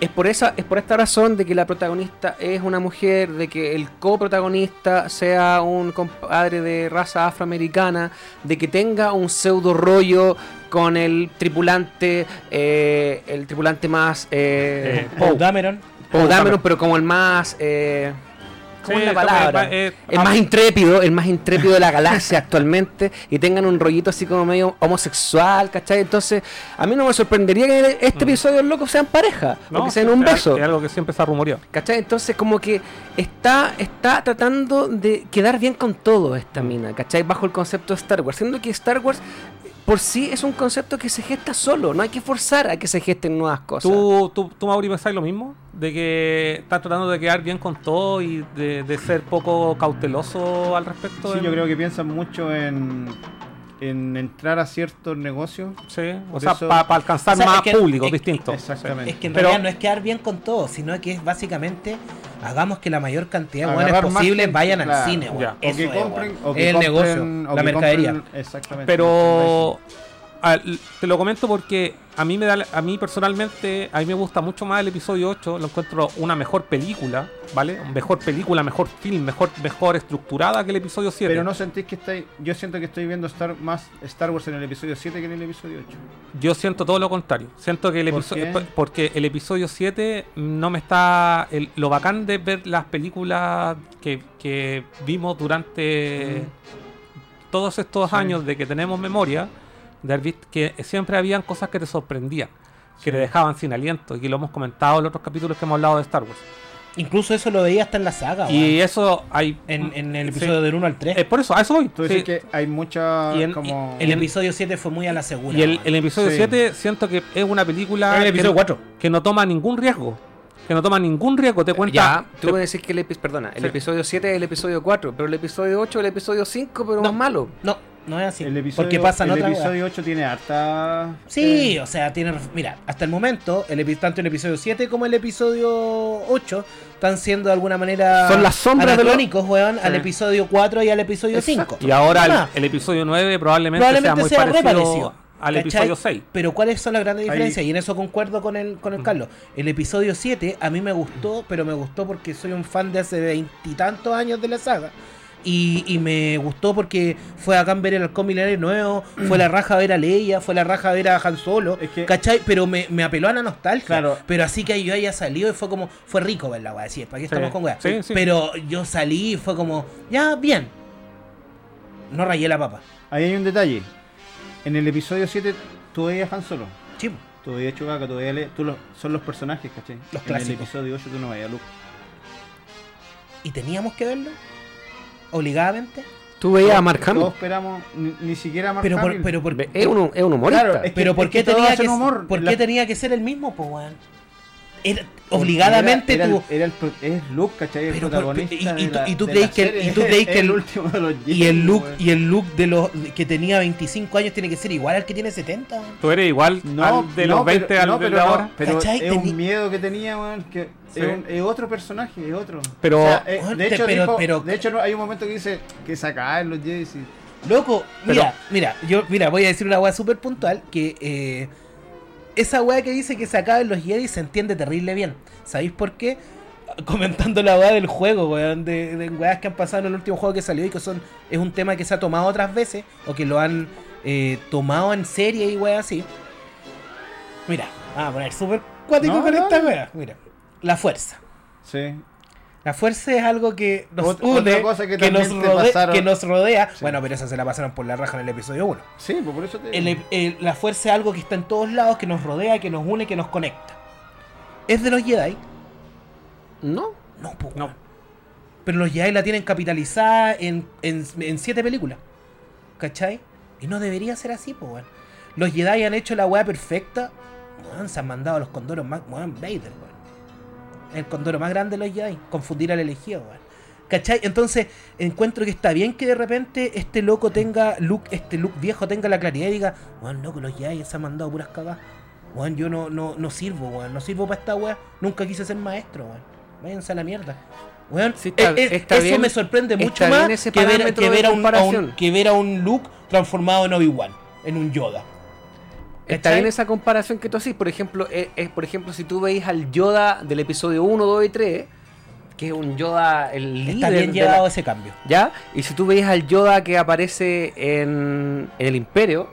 es por esa, es por esta razón de que la protagonista es una mujer, de que el coprotagonista sea un compadre de raza afroamericana, de que tenga un pseudo rollo con el tripulante, eh, el tripulante más eh, Eh, Paul. Dameron. Poe Dameron, Dameron. pero como el más eh, ¿Cómo Sí, es como palabra? el- eh, el ah, más intrépido, el más intrépido de la galaxia actualmente y tengan un rollito así como medio homosexual, ¿cachai? Entonces, a mí no me sorprendería que este Mm. episodio los locos sean pareja, o no, que sean un es- beso. Es algo que siempre se ha rumoreado. ¿Cachai? Entonces como que está, está tratando de quedar bien con todo esta mina, ¿cachai? Bajo el concepto de Star Wars. Siendo que Star Wars por sí es un concepto que se gesta solo, no hay que forzar a que se gesten nuevas cosas. ¿Tú, tú, tú Mauri, pensáis lo mismo? De que estás tratando de quedar bien con todo y de, de ser poco cauteloso al respecto. Sí, en- yo creo que piensan mucho en, en entrar a ciertos negocios. Sí, o sea, eso- para alcanzar O sea, más es que- público, es- distinto. Exactamente. Es que en Pero- realidad no es quedar bien con todo, sino que es básicamente hagamos que la mayor cantidad de más posibles gente, vayan al claro. cine, weón. Ya. O Eso que es, compren, weón. o que Es el compren- negocio, o la que mercadería. compren- exactamente. Pero a- te lo comento porque a mí me da a mí personalmente a mí me gusta mucho más el episodio 8, lo encuentro una mejor película, ¿vale? Mejor película, mejor film, mejor mejor estructurada que el episodio 7. Pero no sentís que estáis. Yo siento que estoy viendo Star, más Star Wars en el episodio 7 que en el episodio 8. Yo siento todo lo contrario. Siento que el ¿Por episodio qué? porque el episodio 7 no me está el- lo bacán de ver las películas que, que vimos durante todos estos Sí. años de que tenemos memoria, de haber visto que siempre habían cosas que te sorprendían, que Sí. te dejaban sin aliento, y que lo hemos comentado en los otros capítulos que hemos hablado de Star Wars. Incluso eso lo veía hasta en la saga, Y weón. eso hay en, en el sí. episodio del 1 al 3. Eh, por eso, a eso voy. Tú Sí. dices que hay mucha. Y en- como... el episodio 7 fue muy a la segura. Y el, el episodio Sí. 7 siento que es una película el que- episodio 4. que no toma ningún riesgo. Que no toma ningún riesgo, te cuenta. Ya, tú te- me decís que el episodio, perdona, el Sí. episodio 7 es el episodio 4, pero el episodio 8 es el episodio 5, pero No. más malo. No, no es así. El episodio, porque pasan el episodio 8 tiene harta. Sí, eh, o sea, tiene. ref- Mira, hasta el momento, el, tanto el episodio 7 como el episodio 8 están siendo de alguna manera. Son las sombras de lo- anacrónicos, weón, al episodio 4 y al episodio Exacto. 5. Y ahora el, el episodio 9 probablemente, Probablemente sea muy sea parecido, reparecido. al ¿cachai? episodio 6. Pero ¿cuáles son las grandes Ahí- diferencias? Y en eso concuerdo con el, con el. Carlos. El episodio 7 a mí me gustó, pero me gustó porque soy un fan de hace veintitantos años de la saga. Y, y me gustó porque fue acá ver el halcón milenario nuevo, fue la raja ver a Leia, fue la raja ver a Han Solo, Es que- ¿cachai? Pero me, me apeló a la nostalgia. Claro. Pero así que yo haya salido y fue como, fue rico ver la weá, sí, ¿para qué Sí. estamos con weá? Sí, sí. Pero yo salí y fue como, ya, bien. No rayé la papa. Ahí hay un detalle. En el episodio 7 tú veías a Han Solo. Sí. Tú veías a Chewbacca, tú veías a tú los- son los personajes, ¿cachai? Los En clásicos. el episodio 8 tú no veías a Luke. ¿Y teníamos que verlo? ¿Obligadamente? Tú veías a Todos- Mark Hamill. Todos esperamos, ni, ni siquiera a Mark Pero por, pero por, Es un, es un humorista. Claro, es que- pero ¿por es qué tenía que hacen humor. ¿por La- qué tenía que ser el mismo, po, weón? Era- obligadamente era, tú. Era, el, era el es Luke, ¿cachai? El Pero protagonista. y- y de tú- la- y tú de la que- serie. y tú creís que el el- último de los Y Jedi, el look, y el look de los que tenía 25 años tiene que ser igual al que tiene 70. weón. Tú eres igual No, al de no, los 20 pero, al no, de pero la no, hora. pero ¿Cachai? es un miedo que tenía, weón, que Sí. es, un- es otro personaje, es otro. Pero- O sea, eh, Weón, de te- hecho, pero- dijo- pero- de hecho no, hay un momento que dice que se caen los Jedi y- Loco, Pero- mira, mira, yo mira, voy a decir una weá súper puntual que eh, esa weá que dice que se acaban los Jedi se entiende terrible bien. ¿Sabéis por qué? Comentando la weá del juego, weón, de, de weas que han pasado en el último juego que salió y que son es un tema que se ha tomado otras veces o que lo han eh, tomado en serie y weá así. Mira, vamos a poner súper cuático No, con no, esta no. weá. Mira, la fuerza. Sí. La fuerza es algo que nos Ot- otra une, cosa que que, nos que rodea. Sí. Bueno, pero esa se la pasaron por la raja en el episodio 1. Sí, pues por eso te El- el- la fuerza es algo que está en todos lados, que nos rodea, que nos une, que nos conecta. ¿Es de los Jedi? No. No, po, No. Pero los Jedi la tienen capitalizada en, en, en siete películas. ¿Cachai? Y no debería ser así, pues, weón. Los Jedi han hecho la weá perfecta. Weón, se han mandado a los condoros más. Weón, Vader, weón. El condoro más grande de los Jedi. Confundir al elegido, weón. ¿Cachai? Entonces, encuentro que está bien que de repente este loco tenga, Luke, este Luke viejo tenga la claridad y diga, weón, loco, los Jedi se han mandado puras cagadas. Weón, yo no, no, no sirvo, weón. No sirvo para esta weá. Nunca quise ser maestro, weón. Váyanse a la mierda. Weón, Sí, está- eh, eh, está eso bien- me sorprende mucho más que ver, que, a un, a un- que ver a un Luke transformado en Obi-Wan, en un Yoda. Está bien esa comparación que tú haces. Por ejemplo, eh, eh, por ejemplo, si tú veis al Yoda del episodio 1, 2 y 3, que es un Yoda, el líder. Está bien llevado la- ese cambio. ¿Ya? Y si tú veis al Yoda que aparece en, en el Imperio,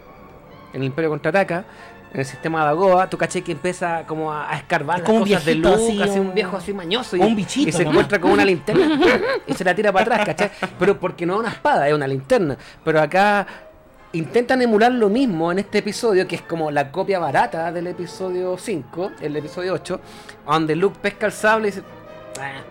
en el Imperio contraataca, en el sistema de Dagoa, tú caché que empieza como a, a escarbar Es las como un cosas de Luke, así, un- un viejo así mañoso. Y, un bichito y se nomás. encuentra con una linterna y se la tira para atrás, ¿cachai? Pero porque no es una espada, es una linterna. Pero acá intentan emular lo mismo en este episodio, que es como la copia barata del episodio 5, el episodio 8, donde Luke pesca el sable y dice... "Ah",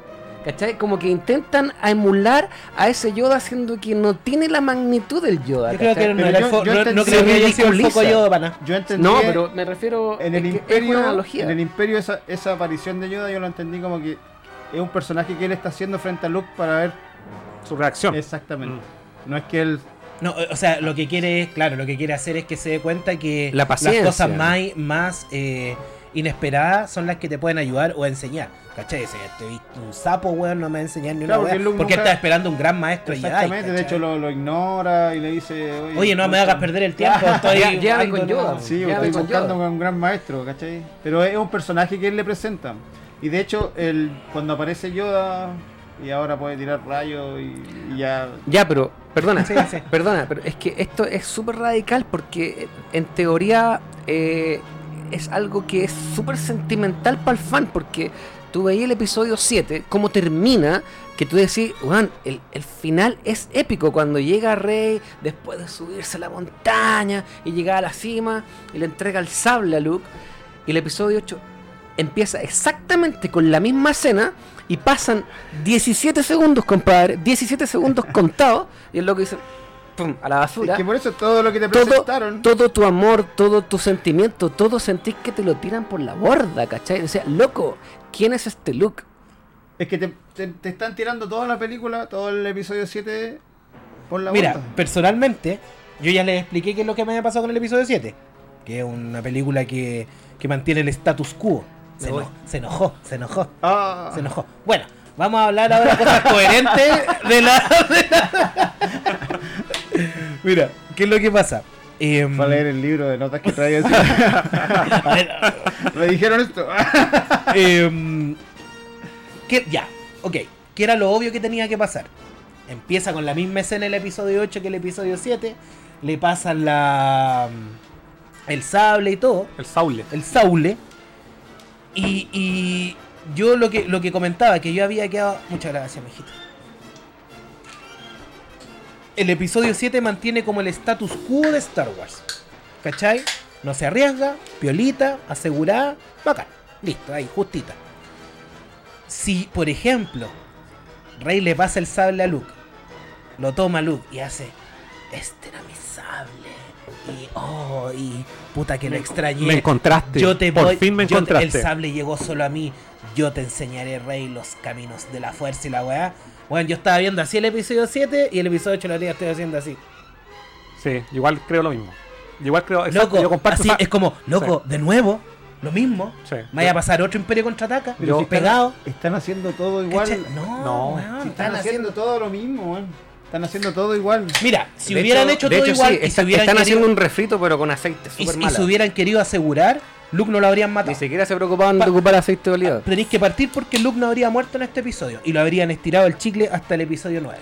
¿Cachai? Como que intentan emular a ese Yoda siendo que no tiene la magnitud del Yoda. Yo creo que no, yo- yo no- entendí- no creo que haya sido el foco Yoda para nada. Yo entendí No, pero me refiero en el imperio, una analogía. en el imperio esa, esa aparición de Yoda yo lo entendí como que es un personaje que él está haciendo frente a Luke para ver Su reacción. exactamente. Mm. No es que él No, o sea, lo que quiere es, claro, lo que quiere hacer es que se dé cuenta que La las cosas más, más eh, inesperadas son las que te pueden ayudar o enseñar. ¿Cachai? Si te viste un sapo, weón, no me va a enseñar ni una Claro, porque weá, Luke porque nunca- está esperando un gran maestro Jedi, exactamente, de hecho lo, lo ignora y le dice, Oye, no me hagas perder el tiempo, estoy Ya- llévame con Yoda. Sí, Ya estoy con buscando Yoda. con un gran maestro, ¿cachai? Pero es un personaje que él le presenta. Y de hecho, el, cuando aparece Yoda y ahora puede tirar rayos y, y ya... Ya, pero, perdona, Sí, sí. perdona, pero es que esto es súper radical porque en teoría eh, es algo que es súper sentimental para el fan porque tú veías el episodio 7, cómo termina, que tú decís, weón, el, el final es épico cuando llega Rey después de subirse a la montaña y llegar a la cima y le entrega el sable a Luke y el episodio 8 empieza exactamente con la misma escena y pasan 17 segundos, compadre, 17 segundos contados y el loco dice, pum, a la basura. Es que por eso todo lo que te Todo, presentaron... todo tu amor, todo tu sentimiento, todo sentís que te lo tiran por la borda, ¿cachai? O sea, loco, ¿quién es este Luke? Es que te, te- te están tirando toda la película, todo el episodio 7 por la Mira, borda. personalmente, yo ya les expliqué qué es lo que me había pasado con el episodio 7. Que es una película que, que mantiene el status quo. Se, eno- se enojó, se enojó, Ah, se enojó. Bueno, vamos a hablar ahora de cosas coherentes de la, de la- Mira, ¿qué es lo que pasa? Em, Para leer el libro de notas que traía. a ver, Me dijeron esto. Em, que, ya, ok. Que era lo obvio que tenía que pasar. Empieza con la misma escena el episodio 8 que el episodio 7. Le pasan la. el sable y todo. El Saule. El saule. Y, y yo lo que, lo que comentaba, que yo había quedado. Muchas gracias, mijito. El episodio 7 mantiene como el status quo de Star Wars. ¿Cachai? No se arriesga, piolita, asegurada, bacán. Listo, ahí, justita. Si, por ejemplo, Rey le pasa el sable a Luke, lo toma Luke y hace, este era mi. Y, oh, y puta que lo extrañé. Me encontraste. Yo te Por voy- fin me yo te- encontraste. el sable llegó solo a mí. Yo te enseñaré, Rey, los caminos de la fuerza y la weá. Bueno, yo estaba viendo así el episodio 7 y el episodio 8 lo tenía- estoy haciendo así. Sí, igual creo lo mismo. Igual creo. exacto, Loco, yo comparto así esa- es como, loco, de nuevo, lo mismo. Sí. Vaya a pasar otro Imperio contraataca, Yo- pegado. Están haciendo todo igual. ¿Cachai? No, No, Si están haciendo todo lo mismo, weón. Están haciendo todo igual. Mira, si De hubieran hecho- hecho, de todo hecho, igual sí, y, está- se hubieran están querido, haciendo un refrito, pero con aceite y, súper y malo. se hubieran querido asegurar, Luke no lo habrían matado. Ni siquiera se preocupaban Pa- de ocupar aceite de oliva. Tenéis que partir porque Luke no habría muerto en este episodio. Y lo habrían estirado el chicle hasta el episodio 9.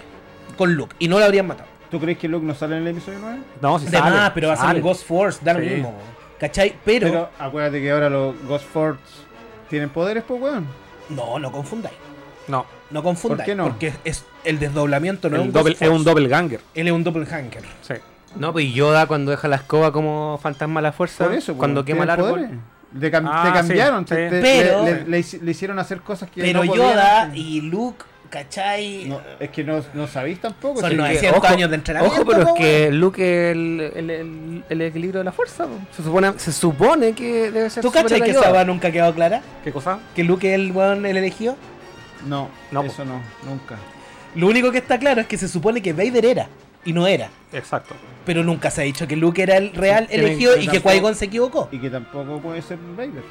Con Luke. Y no lo habrían matado. ¿Tú crees que Luke no sale en el episodio 9? No, si de sale, más, pero va a ser Ghost Force, da lo Sí. mismo. ¿Cachai? Pero, Pero acuérdate que ahora los Ghost Force tienen poderes, pues, weón. no, no confundáis. No, No confundáis. ¿Por qué no? Porque es el desdoblamiento no es el un doble- es un doppelganger. Él es un doppelganger. Sí. No, pues Yoda cuando deja la escoba como fantasma a la fuerza, Por eso, pues, cuando quema el árbol. poderes. Te, cam- Ah, te cambiaron, sí, te- sí. te- Pero- le, le- le hici- le hicieron hacer cosas que Pero no podían Yoda y Luke, ¿cachai? No, es que no, no sabéis tampoco. Son si- 900 ojo, años de entrenamiento. Ojo, pero es po, que Luke es el, el, el- el equilibrio de la fuerza. po. Se supone, se supone que debe ser ¿Tú cachai que esa nunca ha quedado clara? ¿Qué cosa? ¿Que Luke es el weón el elegido? No, No, eso no, nunca. Lo único que está claro es que se supone que Vader era. Y no era. Exacto. Pero nunca se ha dicho que Luke era el real elegido y que Qui-Gon se equivocó. Y que tampoco puede ser Vader.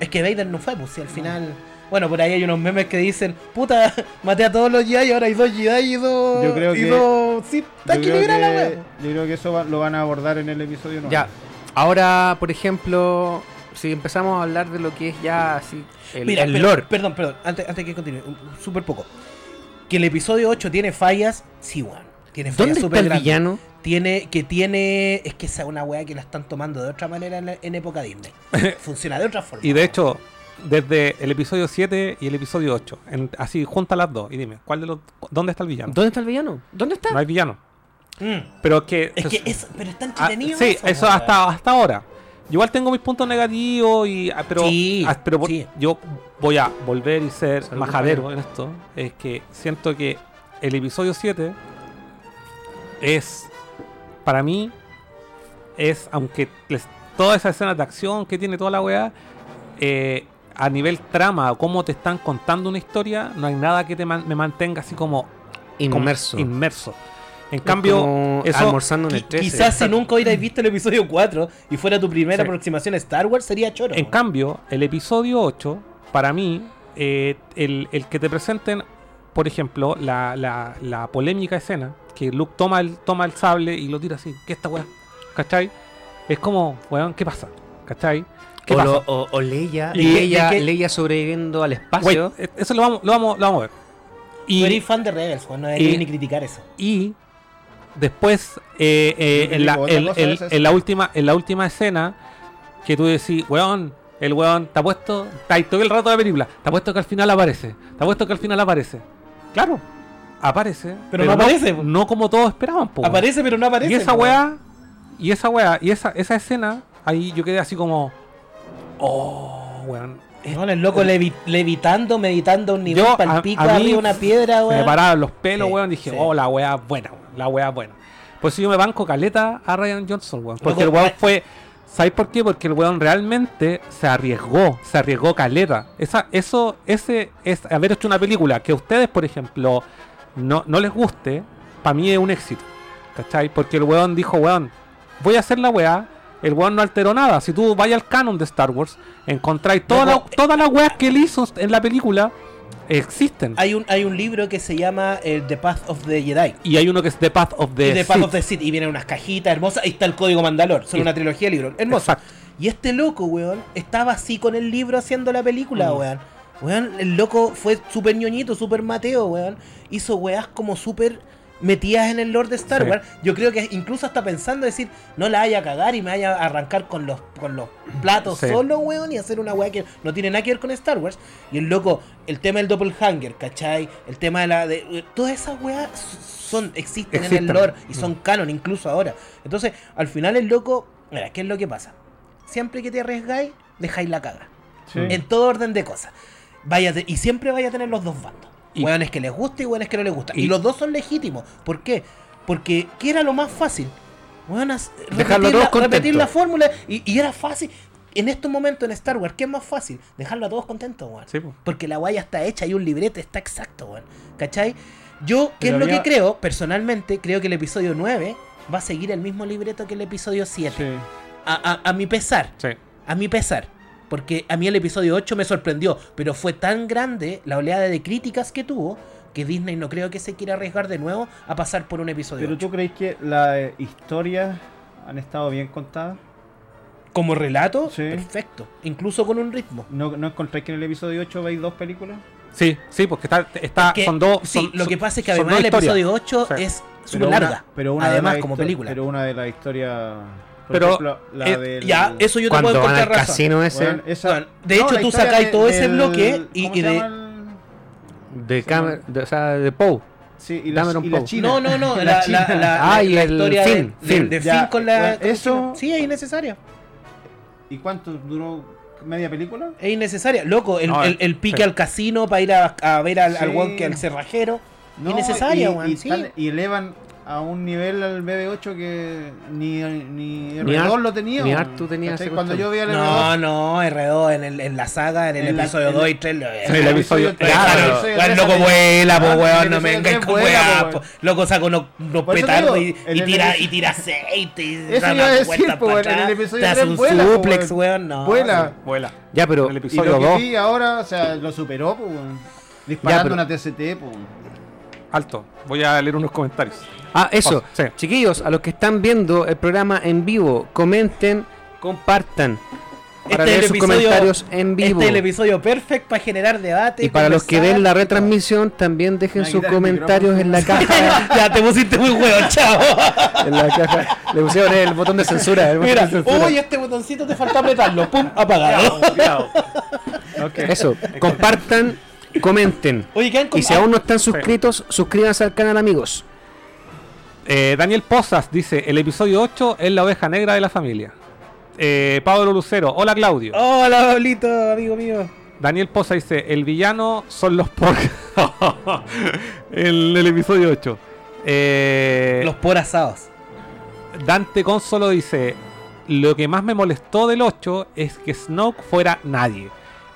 Es que Vader no fue, pues si al final. Bueno, por ahí hay unos memes que dicen, puta, maté a todos los Jedi, ahora hay dos Jedi y dos. Yo creo y que- dos. Sí, está Yo creo, la que, yo creo que eso va- lo van a abordar en el episodio 9. Ya, ahora, por ejemplo, si empezamos a hablar de lo que es ya así, el, Mira, el lore. Perdón, perdón, antes, antes que continúe, súper poco. Que el episodio 8 tiene fallas, sí, weón. Tiene fallas ¿Dónde está el villano? Tiene, que tiene. Es que esa es una weá que la están tomando de otra manera en, la- en época Disney. Funciona de otra forma. Y de hecho, desde el episodio 7 y el episodio 8, en- así junta las dos y dime, ¿cuál de los, ¿dónde está el villano? ¿Dónde está el villano? ¿Dónde está? No hay villano. Mm. Pero que... Es que es. Pero está ah, entretenido. sí, eso hasta, hasta ahora. Igual tengo mis puntos negativos y ah, pero, Sí, ah, pero sí. yo voy a volver y ser Salud, majadero en esto. Es que siento que el episodio 7 es para mí es aunque les- todas esas escenas de acción que tiene toda la weá eh, a nivel trama o cómo te están contando una historia no hay nada que te man- me mantenga así como como Inmerso. En cambio eso- almorzando en el Qui- 13. Quizás si nunca hubierais visto el episodio 4 y fuera tu primera Sí. aproximación a Star Wars, sería choro. En cambio, el episodio 8, para mí, eh, el, el que te presenten, por ejemplo, la, la- la polémica escena, que Luke toma el, toma el sable y lo tira así, ¿qué esta weá? ¿Cachai? Es como, weón, ¿qué pasa? ¿Cachai? ¿Qué o, pasa? lo- o- o Leia, Y- Leia, de que- Leia sobreviviendo al espacio. eh, eso lo vamos, lo vamos, lo vamos a ver. Y, fan de Rebels, Juan, no deberías y- ni criticar eso. y después, eh, eh, en, la, en- última, en la última escena, que tú decís, weón, el weón, te ha puesto, está ahí todo el rato de la película, te ha puesto que al final aparece, te ha puesto que al final aparece. Claro, aparece. Pero no aparece. No como todos esperaban, po. Aparece, pero no aparece. Y esa weá, y esa weá, y esa, esa escena, ahí yo quedé así como, oh, weón. No, el loco levi- levitando, meditando un nivel Yo, pal a- pico a mí arriba una piedra, me paraban los pelos, Sí, weón. Dije, sí. oh, la weá es buena, weón. La weá es buena. Pues si yo me banco caleta a Ryan Johnson, weón. Porque Loco, el weón Ra- fue. ¿Sabes por qué? Porque el weón realmente se arriesgó, se arriesgó caleta. Esa, eso, ese es haber hecho una película que a ustedes, por ejemplo, no, no les guste, para mí es un éxito. ¿Cachai? Porque el weón dijo, weón, voy a hacer la weá. El weón no alteró nada. Si tú vayas al canon de Star Wars, encontráis todas las todas las weas que él hizo en la película, existen. Hay un, hay un libro que se llama eh, The Path of the Jedi. Y hay uno que es The Path of the, The Path Sith. of the Sith. Y vienen unas cajitas hermosas. Ahí está el código Mandalor. Son Y- una trilogía de libros. Hermoso. Exacto. Y este loco, weón, estaba así con el libro haciendo la película, Mm. weón. Weón, el loco fue súper ñoñito, súper mateo, weón. Hizo weas como súper metidas en el lore de Star Sí. Wars. Yo creo que incluso hasta pensando decir, no la vaya a cagar y me vaya a arrancar con los, con los platos Sí. solo, weón, y hacer una wea que no tiene nada que ver con Star Wars. Y el loco, el tema del doppelhanger, ¿cachai? El tema de la... De, todas esas weas son, existen, en el lore y son Mm. canon incluso ahora. Entonces, al final el loco... Mira, ¿qué es lo que pasa? Siempre que te arriesgáis, dejáis la caga Sí. en todo orden de cosas. Vaya y siempre vaya a tener los dos bandos. Y- Hueones que les gusta y hueones que no les gusta. Y, y- los dos son legítimos. ¿Por qué? Porque ¿qué era lo más fácil? Hueonas, repetir, la, repetir la fórmula y, y era fácil. En estos momentos en Star Wars, ¿qué es más fácil? Dejarlo a todos contentos, weón. Sí, po. Porque la guaya está hecha y un libreto está exacto, weón. ¿Cachai? Yo, ¿qué Pero es lo había- que creo? Personalmente, creo que el episodio 9 va a seguir el mismo libreto que el episodio 7. Sí. A, a- a mi pesar Sí. a mi pesar. Porque a mí el episodio 8 me sorprendió, pero fue tan grande la oleada de críticas que tuvo que Disney no creo que se quiera arriesgar de nuevo a pasar por un episodio Pero 8. tú crees que las historias han estado bien contadas? Como relato, Sí. perfecto. Incluso con un ritmo. ¿No, ¿No encontráis que en el episodio 8 veis dos películas? Sí, sí, porque está, está son dos. sí, son- lo que pasa es que además el episodio 8 Sí. es súper larga. pero una además, como película. Pero una de las historias. Por Pero, ejemplo, la eh, del- Ya, eso yo te puedo al encontrar razón. casino ese Bueno, esa- Bueno, de hecho, la tú sacáis de- todo ese del- bloque y- ¿cómo y se de- llama el- de, Camer- de, o sea, de Poe. Sí, y la, Cameron y la. China. No, no, no. La la, la, China. la- Ah, y la el historia de- Finn, de, Finn. de Ya, Finn con la. bueno, con la eso- China. Sí, es innecesaria. ¿Y cuánto duró media película? Es innecesaria. Loco, el, No, el, el pique sí. al casino para ir a, a ver al, al Sí. que al cerrajero. No, innecesaria, y, weón. y, sí. y elevan a un nivel al BB8 que ni, ni Ni R2 Ar- lo tenía. ni. Artu tenía ese Cuando yo vi al No, R2. no, R2 en, el, en la saga, en el En la- episodio en 2 la- y 3. Lo, En el episodio tres, claro, el Claro, el loco vuela, po, Ah, weón, el no me tres con vuela, weá. Loco saca unos, unos petardos y, y el tira, y tira aceite y Eso iba a decir, weón, en el episodio te hace tres un vuela, suplex, weón. no. Vuela. Vuela. Ya, pero el Y episodio lo que 2, vi ahora, o sea, lo superó, pues, weón. Disparando una TCT, pues. Alto. Voy a leer unos comentarios. Ah, eso. Oh, sí. Chiquillos, a los que están viendo el programa en vivo, comenten, compartan. Para Este es leer el sus episodio- comentarios en vivo. Este es el episodio perfecto para generar debate. y para los que ven la retransmisión, también dejen sus comentarios en la caja. ya te pusiste muy huevo, chao. en la caja. Le pusieron el botón de censura. el botón Mira, de censura. uy, este botoncito te falta apretarlo. Pum, apagado. Eso, compartan, comenten. Oye, ¿qué han Y si aún no están suscritos, suscríbanse al canal, amigos. Eh, Daniel Pozas dice: El episodio 8 es la oveja negra de la familia. Eh, Pablo Lucero, hola Claudio. Hola, Pablito, amigo mío. Daniel Poza dice: El villano son los por. en el episodio 8. Eh, Los por asados. Dante Consolo dice: Lo que más me molestó del 8 es que Snoke fuera nadie.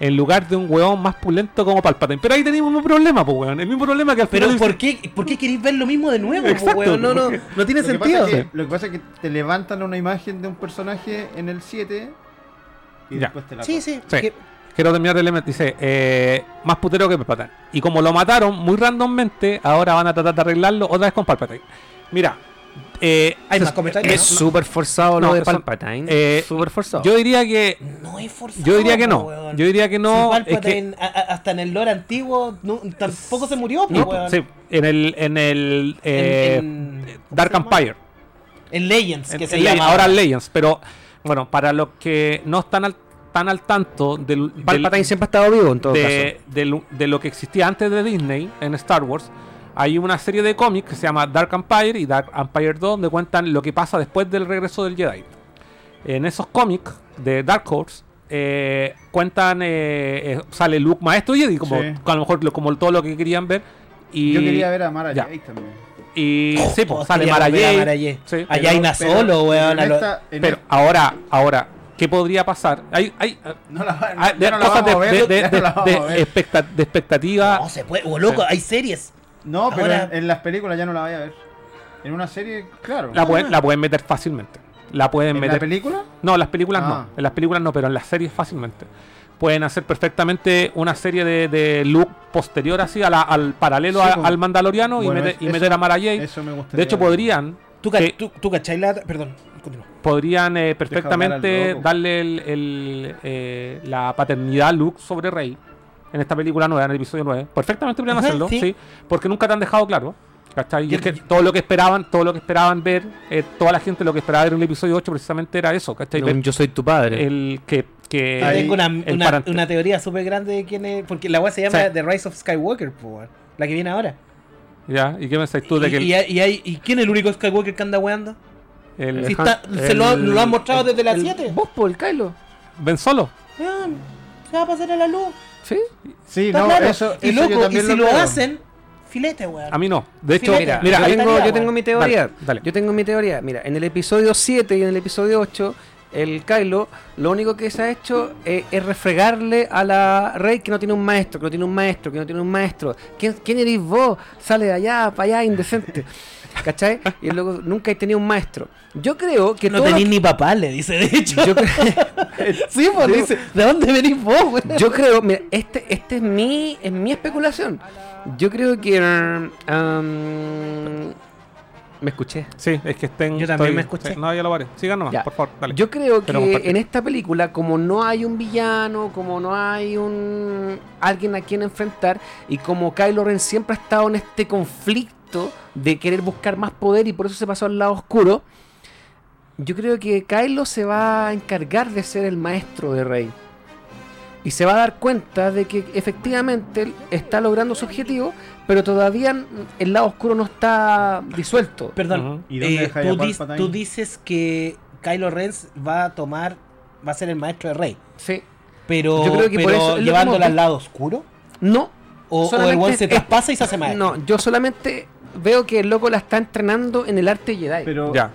En lugar de un weón más pulento como Palpatine. Pero ahí tenemos un problema, pues weón. El mismo problema que al Pero final. ¿por qué, ¿por qué queréis ver lo mismo de nuevo? po, Exacto, weón? No, no, no tiene Lo sentido. pasa es que, lo que pasa es que te levantan una imagen de un personaje en el 7 y Ya. después te la Sí, sí. Sí. que- Quiero terminar el elemento. Dice: eh, Más putero que Palpatine. Y como lo mataron muy randommente, ahora van a tratar de arreglarlo otra vez con Palpatine. Mira. Eh, Hay más comentarios. Es súper forzado No, lo de Palpatine. eh, súper forzado. Yo diría que. No es forzado. Yo diría que no. weón. Yo diría que no. Si es que- Palpatine, a- a- hasta en el lore antiguo no- tampoco se murió, no, weón. sí, en el. En el. eh, En- en- ¿cómo Dark? Empire. En Legends, que En- se en Legends, llama. ahora Legends. Pero. Bueno, para los que no están al, tan al tanto del. del- Palpatine siempre ha estado vivo en todo de, de lo, de lo que existía antes de Disney en Star Wars, hay una serie de cómics que se llama Dark Empire y Dark Empire 2, donde cuentan lo que pasa después del regreso del Jedi. En esos cómics de Dark Horse eh, cuentan, eh, eh, sale Luke Maestro Jedi, como Sí. a lo mejor lo- como todo lo que querían ver. Y, Yo quería ver a Mara ya. Jade también. Y sí, pues, Oh, sale queríamos Mara Jade. Sí. Allá hay una Pero- solo, weón. Pero esta- ahora, ahora, ¿qué podría pasar? Hay, hay no la, no la cosas vamos a de, ver, de- ya de- no la vamos de a ver. expecta- de expectativa. No se puede. O loco, Sí. hay series. No, pero Ahora- en, en las películas ya no la vaya a ver. En una serie, claro. La pueden, la pueden meter fácilmente. La pueden ¿En la meter. película? no, las películas Ah. no. En las películas no, pero en las series fácilmente. Pueden hacer perfectamente una serie de, de look posterior así a la- al paralelo Sí, a- al Mandaloriano Bueno, y, meter, es- y eso- meter a Mara Jade. Eso me gustaría. De hecho, ver. podrían. ¿Tú, ca- que- tú, tú cachai la. Perdón, continúa. podrían eh, hablar al perfectamente loco. darle el- el, eh, la paternidad a Luke sobre Rey. En esta película nueva, en el episodio 9. Perfectamente podrían Ajá, hacerlo, sí. sí. porque nunca te han dejado claro. ¿Cachai? Y es que todo lo que esperaban, todo lo que esperaban ver, eh, toda la gente lo que esperaba ver en el episodio 8 precisamente era eso, ¿cachai? No, Ver yo soy tu padre. el que, que Yo tengo una, el una, parante. una teoría súper grande de quién es. Porque la weá se llama Sí. The Rise of Skywalker, po, weón, la que viene ahora. ¿Ya? ¿Y qué pensáis tú de que y, el, y, y hay- ¿y quién es el único Skywalker que anda weando? el- Si el está- Han- se lo, han mostrado desde las El- 7. Vos, por el Kylo. Ben Solo? Se va a pasar a la luz. ¿Sí? Sí, Está no, claro. eso, y eso yo loco, y también si lo creo. hacen, filete, weón. A mí no. De hecho, Fíjate, mira, yo, tengo, yo tengo mi teoría. Dale, dale. Yo tengo mi teoría. Mira, en el episodio 7 y en el episodio 8, el Kylo, lo único que se ha hecho eh, es refregarle a la Rey que no tiene un maestro, que no tiene un maestro, que no tiene un maestro. ¿Quién, quién eres vos? Sale de allá, para allá, indecente. ¿Cachai? Y luego nunca he tenido un maestro. Yo creo que no todo lo tenéis ni papá, le dice, de hecho. Yo, sí, pues Yo- dice, ¿de dónde venís vos, yo creo, mira, este, este es mi, es mi especulación. Yo creo que um, me escuché. Sí, es que estén. Yo también me escuché. sí, no, ya lo paré. Sigan nomás, Ya. por favor, dale. Yo creo Quiero que en esta película, como no hay un villano, como no hay un alguien a quien enfrentar, y como Kylo Ren siempre ha estado en este conflicto de querer buscar más poder y por eso se pasó al lado oscuro, yo creo que Kylo se va a encargar de ser el maestro de Rey. Y se va a dar cuenta de que efectivamente está logrando su objetivo, pero todavía el lado oscuro no está disuelto. Perdón. ¿Y dónde eh, dejáis tú, Palpatine? tú dices que Kylo Ren va a tomar, va a ser el maestro de Rey, Sí. pero, Yo creo que por pero eso es lo que llevándolo al lado oscuro. No. O, o el one se traspasa y se hace maestro. No, yo solamente veo que el loco la está entrenando en el arte Jedi. Pero, Pero, Ya.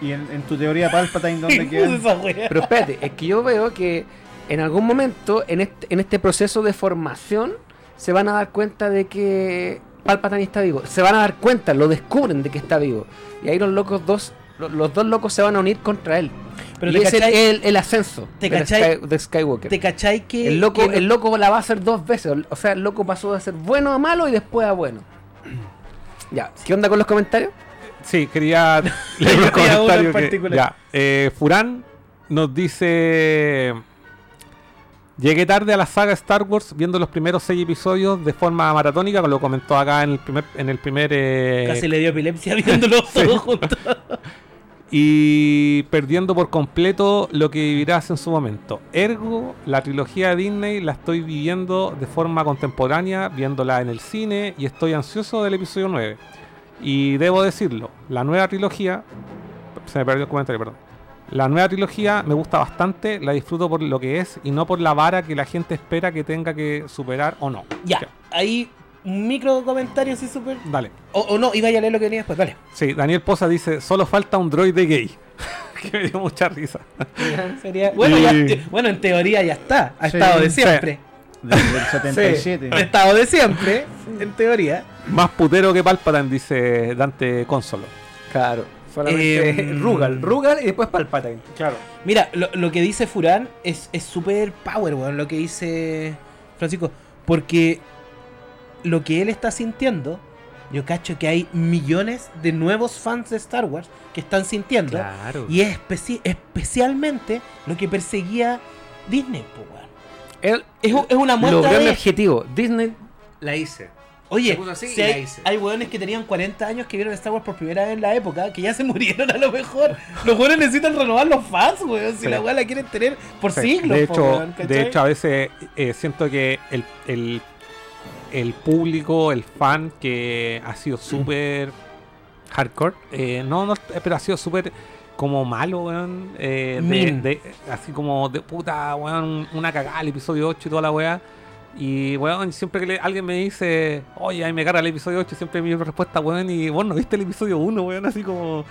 ¿y en, en tu teoría Palpatine dónde ¿Qué es queda? wea? espérate, es que yo veo que en algún momento en este, en este proceso de formación se van a dar cuenta de que Palpatine está vivo. Se van a dar cuenta, lo descubren de que está vivo. Y ahí los locos dos, lo- los, dos locos se van a unir contra él. Pero y te es el, cachai- el- el ascenso te del cachai- Sky- de Skywalker. ¿Te cachai que, el, loco, que el loco la va a hacer dos veces. O sea, el loco pasó de ser bueno a malo y después a bueno. Ya, ¿qué onda con los comentarios? Sí, quería leer Yo un tenía uno en comentario que, particular. ya, eh, Furán nos dice Llegué tarde a la saga Star Wars viendo los primeros seis episodios de forma maratónica, lo comentó acá en el primer, en el primer eh, Casi le dio epilepsia viéndolo todos juntos. y perdiendo por completo lo que vivirás en su momento. Ergo, la trilogía de Disney la estoy viviendo de forma contemporánea, viéndola en el cine y estoy ansioso del episodio 9. Y debo decirlo, la nueva trilogía, se me perdió el comentario, perdón. La nueva trilogía me gusta bastante, la disfruto por lo que es y no por la vara que la gente espera que tenga que superar o no. Ya, ahí un micro comentario así súper. Dale. O, o no, iba a leer lo que venía después, dale. Sí, Daniel Poza dice, solo falta un droide gay. que me dio mucha risa. Sería, bueno, Y- ya, te- bueno, en teoría ya está. Ha Sí. estado de Sí. siempre. Desde el 77. Ha estado de siempre, en teoría. Más putero que Palpatine, dice Dante Consolo. Claro. Solamente Eh, Rugal, Rugal y después Palpatine. Claro. Mira, lo, lo que dice Furán es es súper power, weón, lo que dice Francisco. Porque lo que él está sintiendo, yo cacho que hay millones de nuevos fans de Star Wars que están sintiendo. Claro. Y es especi- especialmente lo que perseguía Disney, po, weón. Él Es, una muestra logró mi de... objetivo. Disney la hice. Oye, así si hay, hay weones que tenían 40 años que vieron Star Wars por primera vez en la época, que ya se murieron a lo mejor. Los weones necesitan renovar los fans, weón. Si Sí. la weá la quieren tener por Sí, siglos, de po, hecho, weón, de hecho, a veces eh, siento que el, el, el público, el fan que ha sido súper Hardcore. eh, no, no, pero ha sido súper como malo, weón. eh, de, de- así como de puta, weón, una cagada el episodio 8 y toda la weá. Y, weón, siempre que le- alguien me dice, oye, ahí me carga el episodio 8, siempre mi respuesta, weón, y vos no viste el episodio 1, weón, así como...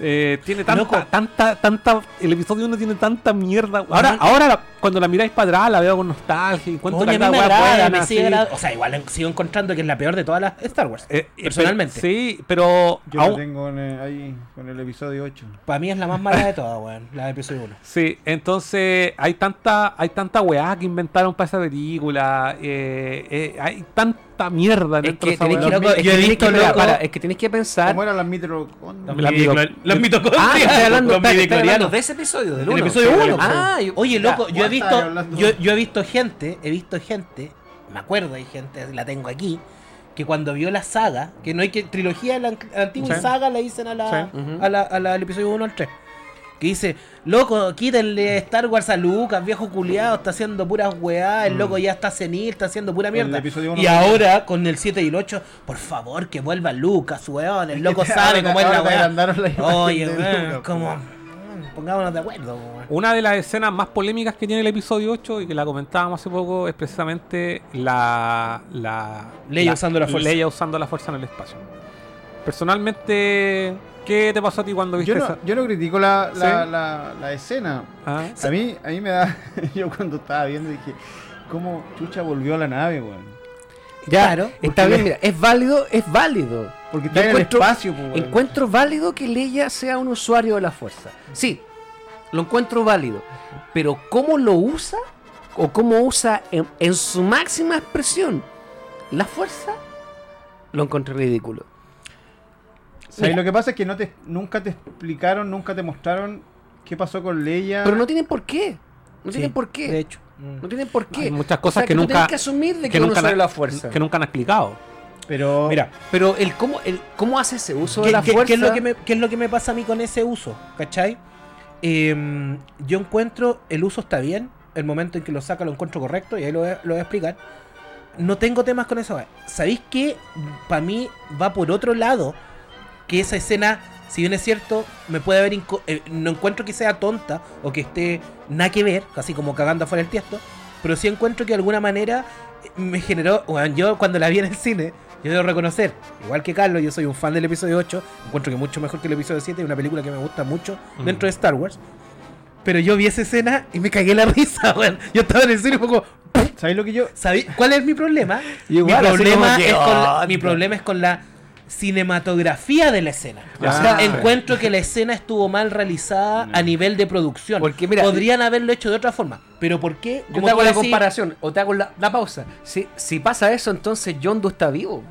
eh, tiene tanta, Loco. tanta, tanta, el episodio 1 tiene tanta mierda. Ahora, ahora la- cuando la miráis para atrás, la veo con nostalgia y encuentro Oye, a que mí la me agrada, buena, me así. sigue agrada- O sea, igual sigo encontrando que es la peor de todas las Star Wars. Eh, eh, Personalmente. pero- sí, pero... Yo aún- lo tengo en el- ahí con el episodio 8. Para mí es la más mala de todas, weón. La de episodio 1. Sí, entonces hay tanta, hay tanta weá que inventaron para esa película, eh, eh, hay tanta mierda Es dentro de que que, Loco, es yo que he tenéis visto, que- para, loco- para, es que tenéis que pensar. ¿Cómo eran las mitocondrias? Las. Las Ah, mitocondrias. estoy hablando, Los hablando de ese episodio, del El uno. episodio Sí, 1. Ah, yo- Oye, ya. loco, yo he ¿cuál visto, yo, yo he visto gente, he visto gente me acuerdo, hay gente, la tengo aquí, que cuando vio la saga, que no hay que trilogía, la, la antigua Sí. saga le dicen a la, Sí. Ujú. a la- a la- al episodio 1 al 3. Que dice, loco, quítenle Star Wars a Lucas, viejo culiado, está haciendo puras weá, el loco ya está senil, está haciendo pura mierda. Y no- ahora, con el 7 y el 8, por favor, que vuelva Lucas, weón, el loco sabe cómo es la weá. Oye, weón, como, po. mm, pongámonos de acuerdo, weón. Una de las escenas más polémicas que tiene el episodio 8 y que la comentábamos hace poco es precisamente la. la Leia usando la fuerza. Leia usando la fuerza en el espacio. Personalmente, ¿qué te pasó a ti cuando viste Yo no, esa? yo no critico la, la, ¿Sí? la, la escena. Ah, A mí, a mí me da. Yo cuando estaba viendo dije, ¿cómo Chucha volvió a la nave, weón? Ya, Claro, está bien, mira, es válido, es válido. Porque Yo está en el encuentro- espacio, pues. Encuentro válido que Leia sea un usuario de la fuerza. Sí, lo encuentro válido. Pero cómo lo usa, o cómo usa en, en su máxima expresión la fuerza, lo encontré ridículo. Sea, lo que pasa es que no te, nunca te explicaron, nunca te mostraron qué pasó con Leia. Pero no tienen por qué. No Sí, tienen por qué. De hecho. Mm. No tienen por qué. Hay muchas O cosas sea, que nunca- tienes que asumir de que, que uno nunca, la fuerza. que nunca han explicado. Pero. Mira, Pero el cómo, el cómo hace ese uso ¿Qué, de la qué- fuerza. qué es lo que me, qué es lo que me pasa a mí con ese uso? ¿Cachai? Em, yo encuentro el uso está bien, el momento en que lo saca lo encuentro correcto y ahí lo voy a, lo voy a explicar. No tengo temas con eso. ¿Sabéis que para mí va por otro lado? Que esa escena, si bien es cierto, me puede haber... eh, no encuentro que sea tonta o que esté nada que ver, casi como cagando afuera el tiesto, pero sí encuentro que de alguna manera eh, me generó... Bueno, yo cuando la vi en el cine, yo debo reconocer, igual que Carlos, yo soy un fan del episodio 8, encuentro que mucho mejor que el episodio 7, es una película que me gusta mucho Mm. dentro de Star Wars. Pero yo vi esa escena y me cagué la risa, weón. Yo estaba en el cine fue como, ¿Sabéis lo que yo.? ¿sabí- ¿Cuál es mi problema? Igual, mi, así problema es con la, mi problema es con la cinematografía de la escena. O sea, encuentro que la escena estuvo mal realizada a nivel de producción. Porque, mira, Podrían haberlo hecho de otra forma. Pero ¿por qué? Yo te hago la decís, comparación, o te hago la, la pausa. Si, si pasa eso, entonces John Doe está vivo.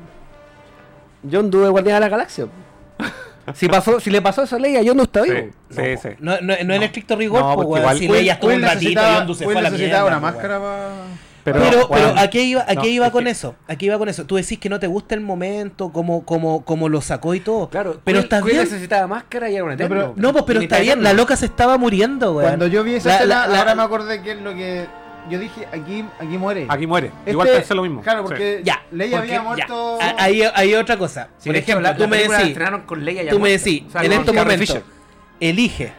John Doe es Guardián de la Galaxia. Si, pasó, si le pasó eso a Leia, John Doe está Sí, vivo. sí, sí. No, no, no en estricto rigor, No, igual si Leia estuvo un ratito Yondu se fue a la mierda, una weón. máscara para. Pero, Pero, ¿a qué iba, a no, qué iba es con que- eso? ¿A qué iba con eso? Tú decís que no te gusta el momento, como, como, como lo sacó y todo. Claro, pero Quill- está Quill bien. necesitaba máscara y era un eterno. pero- No, pues pero está bien, la loca se estaba muriendo, weón. Cuando yo vi esa La- escena, la- la- ahora me acordé que es lo que. Yo dije, aquí, aquí muere. Aquí muere. Este- Igual pensé lo mismo. Claro, Sí. porque Ya, Leia porque- había muerto. Ah, Ahí hay otra cosa. Sí, Por ejemplo, la- tú la me con Leia ya tú me decís, en estos momentos, elige.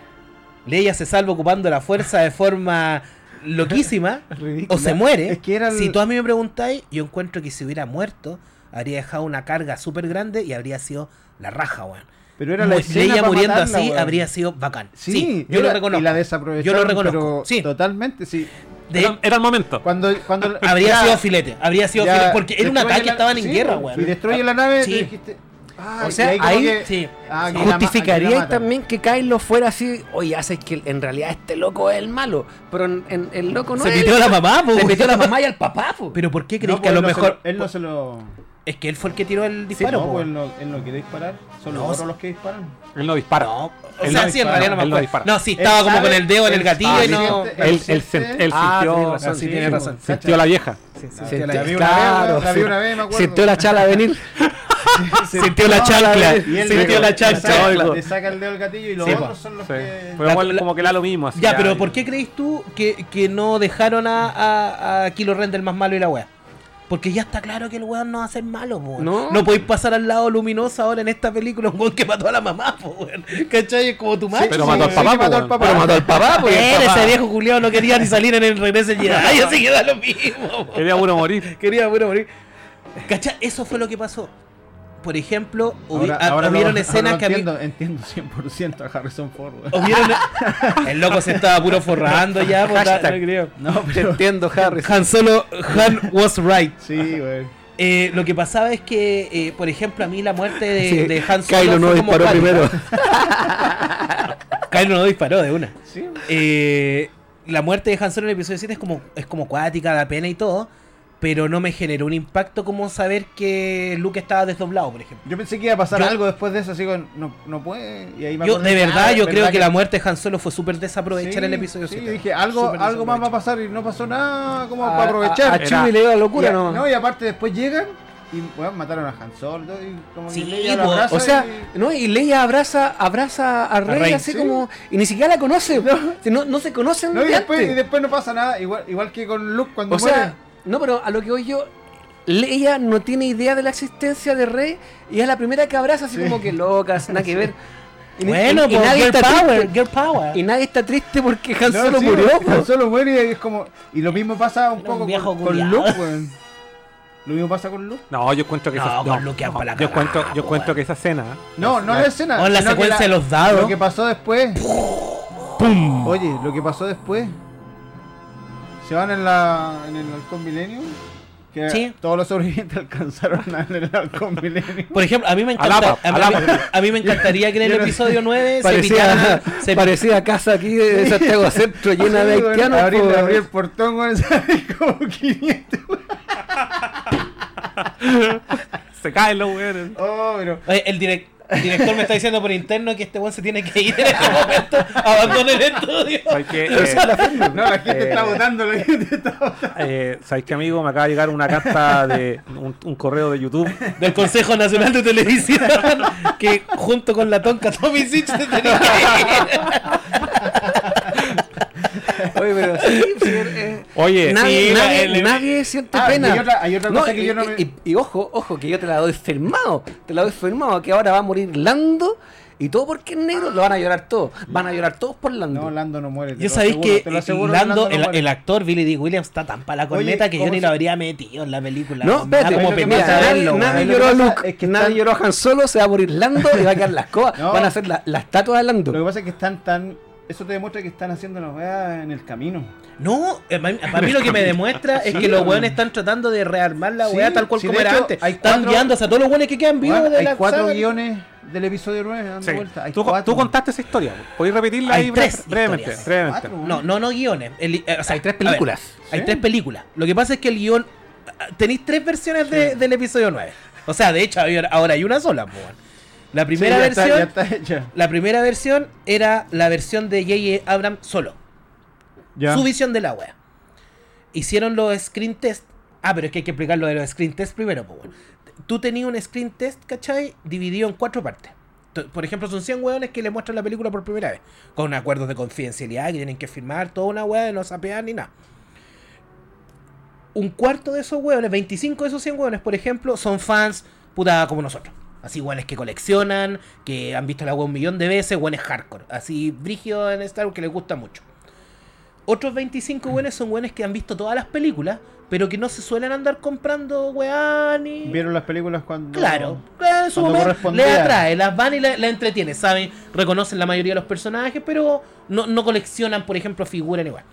Leia se salva ocupando la fuerza de forma loquísima o se muere. Es que era el- Si tú a mí me preguntáis, yo encuentro que si hubiera muerto, habría dejado una carga súper grande y habría sido la raja, weón. Pero era la Mu- escena Leia muriendo matarla, así weón. habría sido bacán. Sí, Sí, yo era- lo reconozco. Y la Yo desaprovecharon, lo reconozco. pero sí. totalmente, sí. De- Era, era el momento. Cuando, cuando habría ya- sido filete, habría sido ya filete, porque era un destruye ataque, la- estaban en guerra, weón. Y destruye la nave, Sí. dijiste. Ah, O sea, y como ahí- que- Sí. ah, la Justificaría también que Kylo fuera así, oye, haces que en realidad este loco es el malo, pero en, en- el loco no Se es metió a la mamá, po, Se metió a la mamá y al papá, po. Pero ¿por qué No, creéis pues que a él lo no se mejor... él no se lo. Es que él fue el que tiró el Sí, disparo, no, po, pues él no, él no quiere disparar. Son No, los otros sí. los que disparan. Él no dispara. No, o Él sea, no sí, en realidad no me no acuerdo. dispara. No, sí, estaba Él como sabe- con el dedo en el él- gatillo ah, y sí, no... sí, Él, él, él Ah, sintió, razón, sí, sí, tiene sí, razón. sintió la vieja. Sí, sí, la vi sí. una vez, me acuerdo. Sintió la chala venir. Sintió la chancla. Sintió le- la chancla. Le saca el dedo del gatillo y los Sí, otros son los Sí. que. Pero La- igual la- como que da lo mismo. así, Ya, pero ¿por qué creéis tú que, que no dejaron a, a, a Kilo Ren del más malo y la wea? Porque ya está claro que el weón no va a ser malo, weón. No. No podéis pasar al lado luminoso ahora en esta película un weón que mató a la mamá, weón. ¿Cachai? Es como tu macho. pero mató al weón. papá, Sí, mató al weón. papá. Pero mató al papá, pues. Pero ese viejo culiado no quería ni salir en el regreso del Jedi, así que da lo mismo. Quería uno morir. Quería bueno morir. ¿Cachai? Eso fue lo que pasó. Por ejemplo, hubi- Ahora, ah, ahora hubieron lo- escenas ahora que a mí- entiendo, entiendo 100% a Harrison Ford. hubieron- El loco se estaba puro forrando ya, pues, Hashtag. no creo. No, Te pero. entiendo, Harry. Han Solo, Han was right. Sí, güey. Eh, lo que pasaba es que, eh, por ejemplo, a mí la muerte de, Sí, de Han Solo Kylo no disparó primero. Kylo no disparó de una. Sí. Eh, la muerte de Han Solo en el episodio 7 es como, es como cuática, da pena y todo. Pero no me generó un impacto como saber que Luke estaba desdoblado, por ejemplo. Yo pensé que iba a pasar Yo- algo después de eso, así con, no, no puede. Y ahí me Yo, de que, verdad, yo creo ¿verdad que, la muerte de Han Solo fue súper desaprovechar Sí, el episodio sí, 7. dije, algo, algo más va a pasar y no pasó nada, como A- para aprovechar. A, a Chewie le dio la Y, locura, a- no. no, y aparte después llegan y bueno, mataron a Han Solo y como Sí, que Leia lo po, abraza O sea, y- no, y Leia abraza, abraza a Rey, Rey, así sí. como. Y ni siquiera la conoce. No, no, se conocen No, y de después, antes. y después no pasa nada, igual, igual que con Luke cuando O muere. sea, no, pero a lo que voy yo, Leia no tiene idea de la existencia de Rey y es la primera que abraza así Sí. como que locas, nada que ver. Y, Bueno, y- y pues, nadie girl está power, triste, girl power. y nadie está triste porque Han No, Solo sí, murió. Han po. Solo muere y es como. Y lo mismo pasa un Era poco con. Luke, weón. Lo mismo pasa con Luke. No, yo encuentro que No, esa, con Luke pa' la yo encuentro, yo weón. que esa escena. No, no la, escena. O en la secuencia de los dados. Lo que pasó después. ¡Pum! Oye, lo que pasó después. Se van en la en el halcón milenio. Que Sí. todos los sobrevivientes alcanzaron a en el halcón milenio. Por ejemplo, a mí me encanta, a, mí, alapa. a mí me encantaría que en el episodio 9 se Parecía, pitaran- se parecía casa aquí de Santiago Centro llena de haitianos. Abrir, po. abrir el portón, weón, sale como 500. weón. Se caen los weones. Oh, pero. Oye, el, direc- el director me está diciendo por interno que este weón se tiene que ir en este momento. Abandone el estudio. ¿Sabes qué? Pero Eh. No, la gente eh, está votando, la gente está votando. eh, ¿Sabes qué, amigo? Me acaba de llegar una carta de un, un correo de YouTube. Del Consejo Nacional de Televisión. que junto con la tonca Tommy Sitch se tenía que ir. Oye, pero sí, sí, eh, Oye, nadie, sí, nadie, el- el- nadie siente Ah, pena. y hay otra- hay otra cosa que y, yo no me- y- y ojo, ojo, que yo te la doy firmado. Te la doy firmado. Que ahora va a morir Lando. Y todo porque es negro, lo van a llorar todos. Van a llorar todos por Lando. No, Lando no muere. Yo sabéis que aseguro, Lando, no el, actor Billy D. Williams está tan para la corneta Oye, que yo ¿cómo ni se- lo habría metido en la película. No, espérate, como que nadie, nadie lloró a Luke, es que nadie están- lloró a Han Solo, se va a morir Lando y va a quedar la escoba. No. Van a hacer la, la estatua de Lando. Lo que pasa es que están tan. Eso te demuestra que están haciendo las weas en el camino. No, eh, para mí, lo que me demuestra es Sí, que los weones están tratando de rearmar la Sí, weá tal cual sí, como era hecho, antes. hay Están cuatro- guiándose a todos los weones que quedan vivos Weón, de hay la cuatro saga. guiones del episodio 9 dando Sí. vueltas. Hay Tú, cuatro. tú contaste esa historia. ¿Podéis repetirla Hay ahí tres brevemente? brevemente. Cuatro, No, no, no guiones. El- eh, o sea, Hay tres ver, películas. hay tres películas. Lo que pasa es que el guion. ah, Tenéis tres versiones de- del episodio 9. O sea, de hecho, ahora hay una sola, weón. La Sí, primera está- versión. ya está hecha. La primera versión era la versión de J.J. Abrams solo. Ya. Su visión de la wea. Hicieron los screen test. Ah, pero es que hay que explicar lo de los screen test primero, pues bueno. Tú tenías un screen test, ¿cachai? Dividido en cuatro partes. Por ejemplo, son 100 weones que le muestran la película por primera vez. Con acuerdos de confidencialidad que tienen que firmar, toda una wea de no sapear ni nada. Un cuarto de esos weones, 25 de esos 100 weones, por ejemplo, son fans puta como nosotros. Así, weones que coleccionan, que han visto la wea un millón de veces, weones hardcore. Así, brígido en Star Wars que les gusta mucho. Otros 25 weones son weones que han visto todas las películas, pero que no se suelen andar comprando weá ni. Vieron las películas cuando. Claro, en su momento correspondía. le atrae, las van y la, la entretiene, saben, reconocen la mayoría de los personajes, pero no, no coleccionan, por ejemplo, figuras ni igual.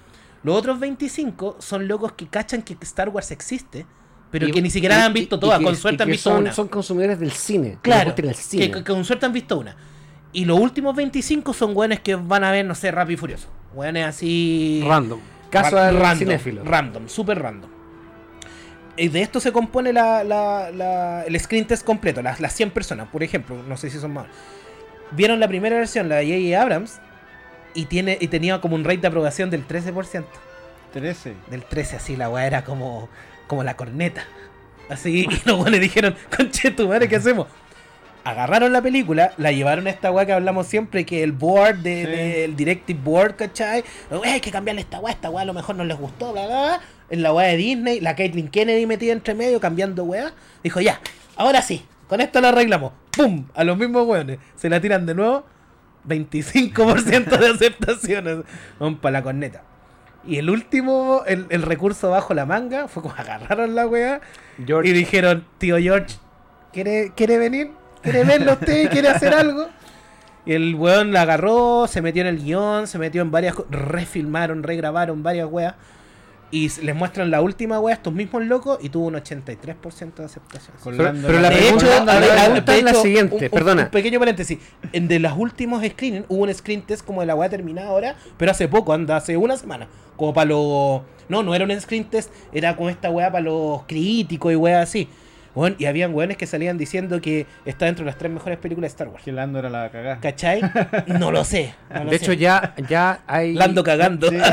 Los otros 25 son locos que cachan que Star Wars existe, pero Y- que ni siquiera y- han visto todas, que- con suerte han visto son, una. Son consumidores del cine. Claro, que, con suerte han visto una. Y los últimos 25 son weones que van a ver, no sé, Rápido y Furioso. Weones así... Random. Caso Ra- del random, cinéfilo. Random, súper random. Y de esto se compone la, la- la- el screen test completo, las, las 100 personas, por ejemplo, no sé si son más. Vieron la primera versión, la de J.J. Abrams, y, tiene, y tenía como un rate de aprobación del 13%. 13. Del 13, así, la weá era como, como la corneta. Así, y los weones dijeron, conche tu madre, ¿qué hacemos? Agarraron la película, la llevaron a esta weá que hablamos siempre, que el board, de, Sí. del Directive Board, ¿cachai? "Wey, hay que cambiarle esta weá, esta weá a lo mejor no les gustó, bla, bla, bla. En la weá de Disney, la Caitlyn Kennedy metida entre medio, cambiando weá. Dijo, ya, ahora sí, con esto lo arreglamos. ¡Pum! A los mismos weones. Se la tiran de nuevo. 25% de aceptaciones. Vamos para la corneta. Y el último, el, el recurso bajo la manga, fue como agarraron la weá George, y dijeron, tío George, ¿quiere, ¿quiere venir? ¿Quiere verlo usted? ¿Quiere hacer algo? Y el weón la agarró, se metió en el guion, se metió en varias cosas, refilmaron, regrabaron varias weas. Y les muestran la última wea a estos mismos locos y tuvo un 83% de aceptación. Con Pero- pero la De hecho, la a ver, a- pregunta es la hecho, siguiente, un- un- perdona. Un pequeño paréntesis. En de los últimos screenings hubo un screen test como de la weá terminada ahora, pero hace poco, anda, hace una semana. Como para los. No, no era un screen test, era como esta weá para los críticos y weá así. Weón, y habían weones que salían diciendo que está dentro de las tres mejores películas de Star Wars. Que Lando era la cagada. ¿Cachai? No lo sé. no lo De sé. hecho, ya, ya hay. Lando cagando. Sí.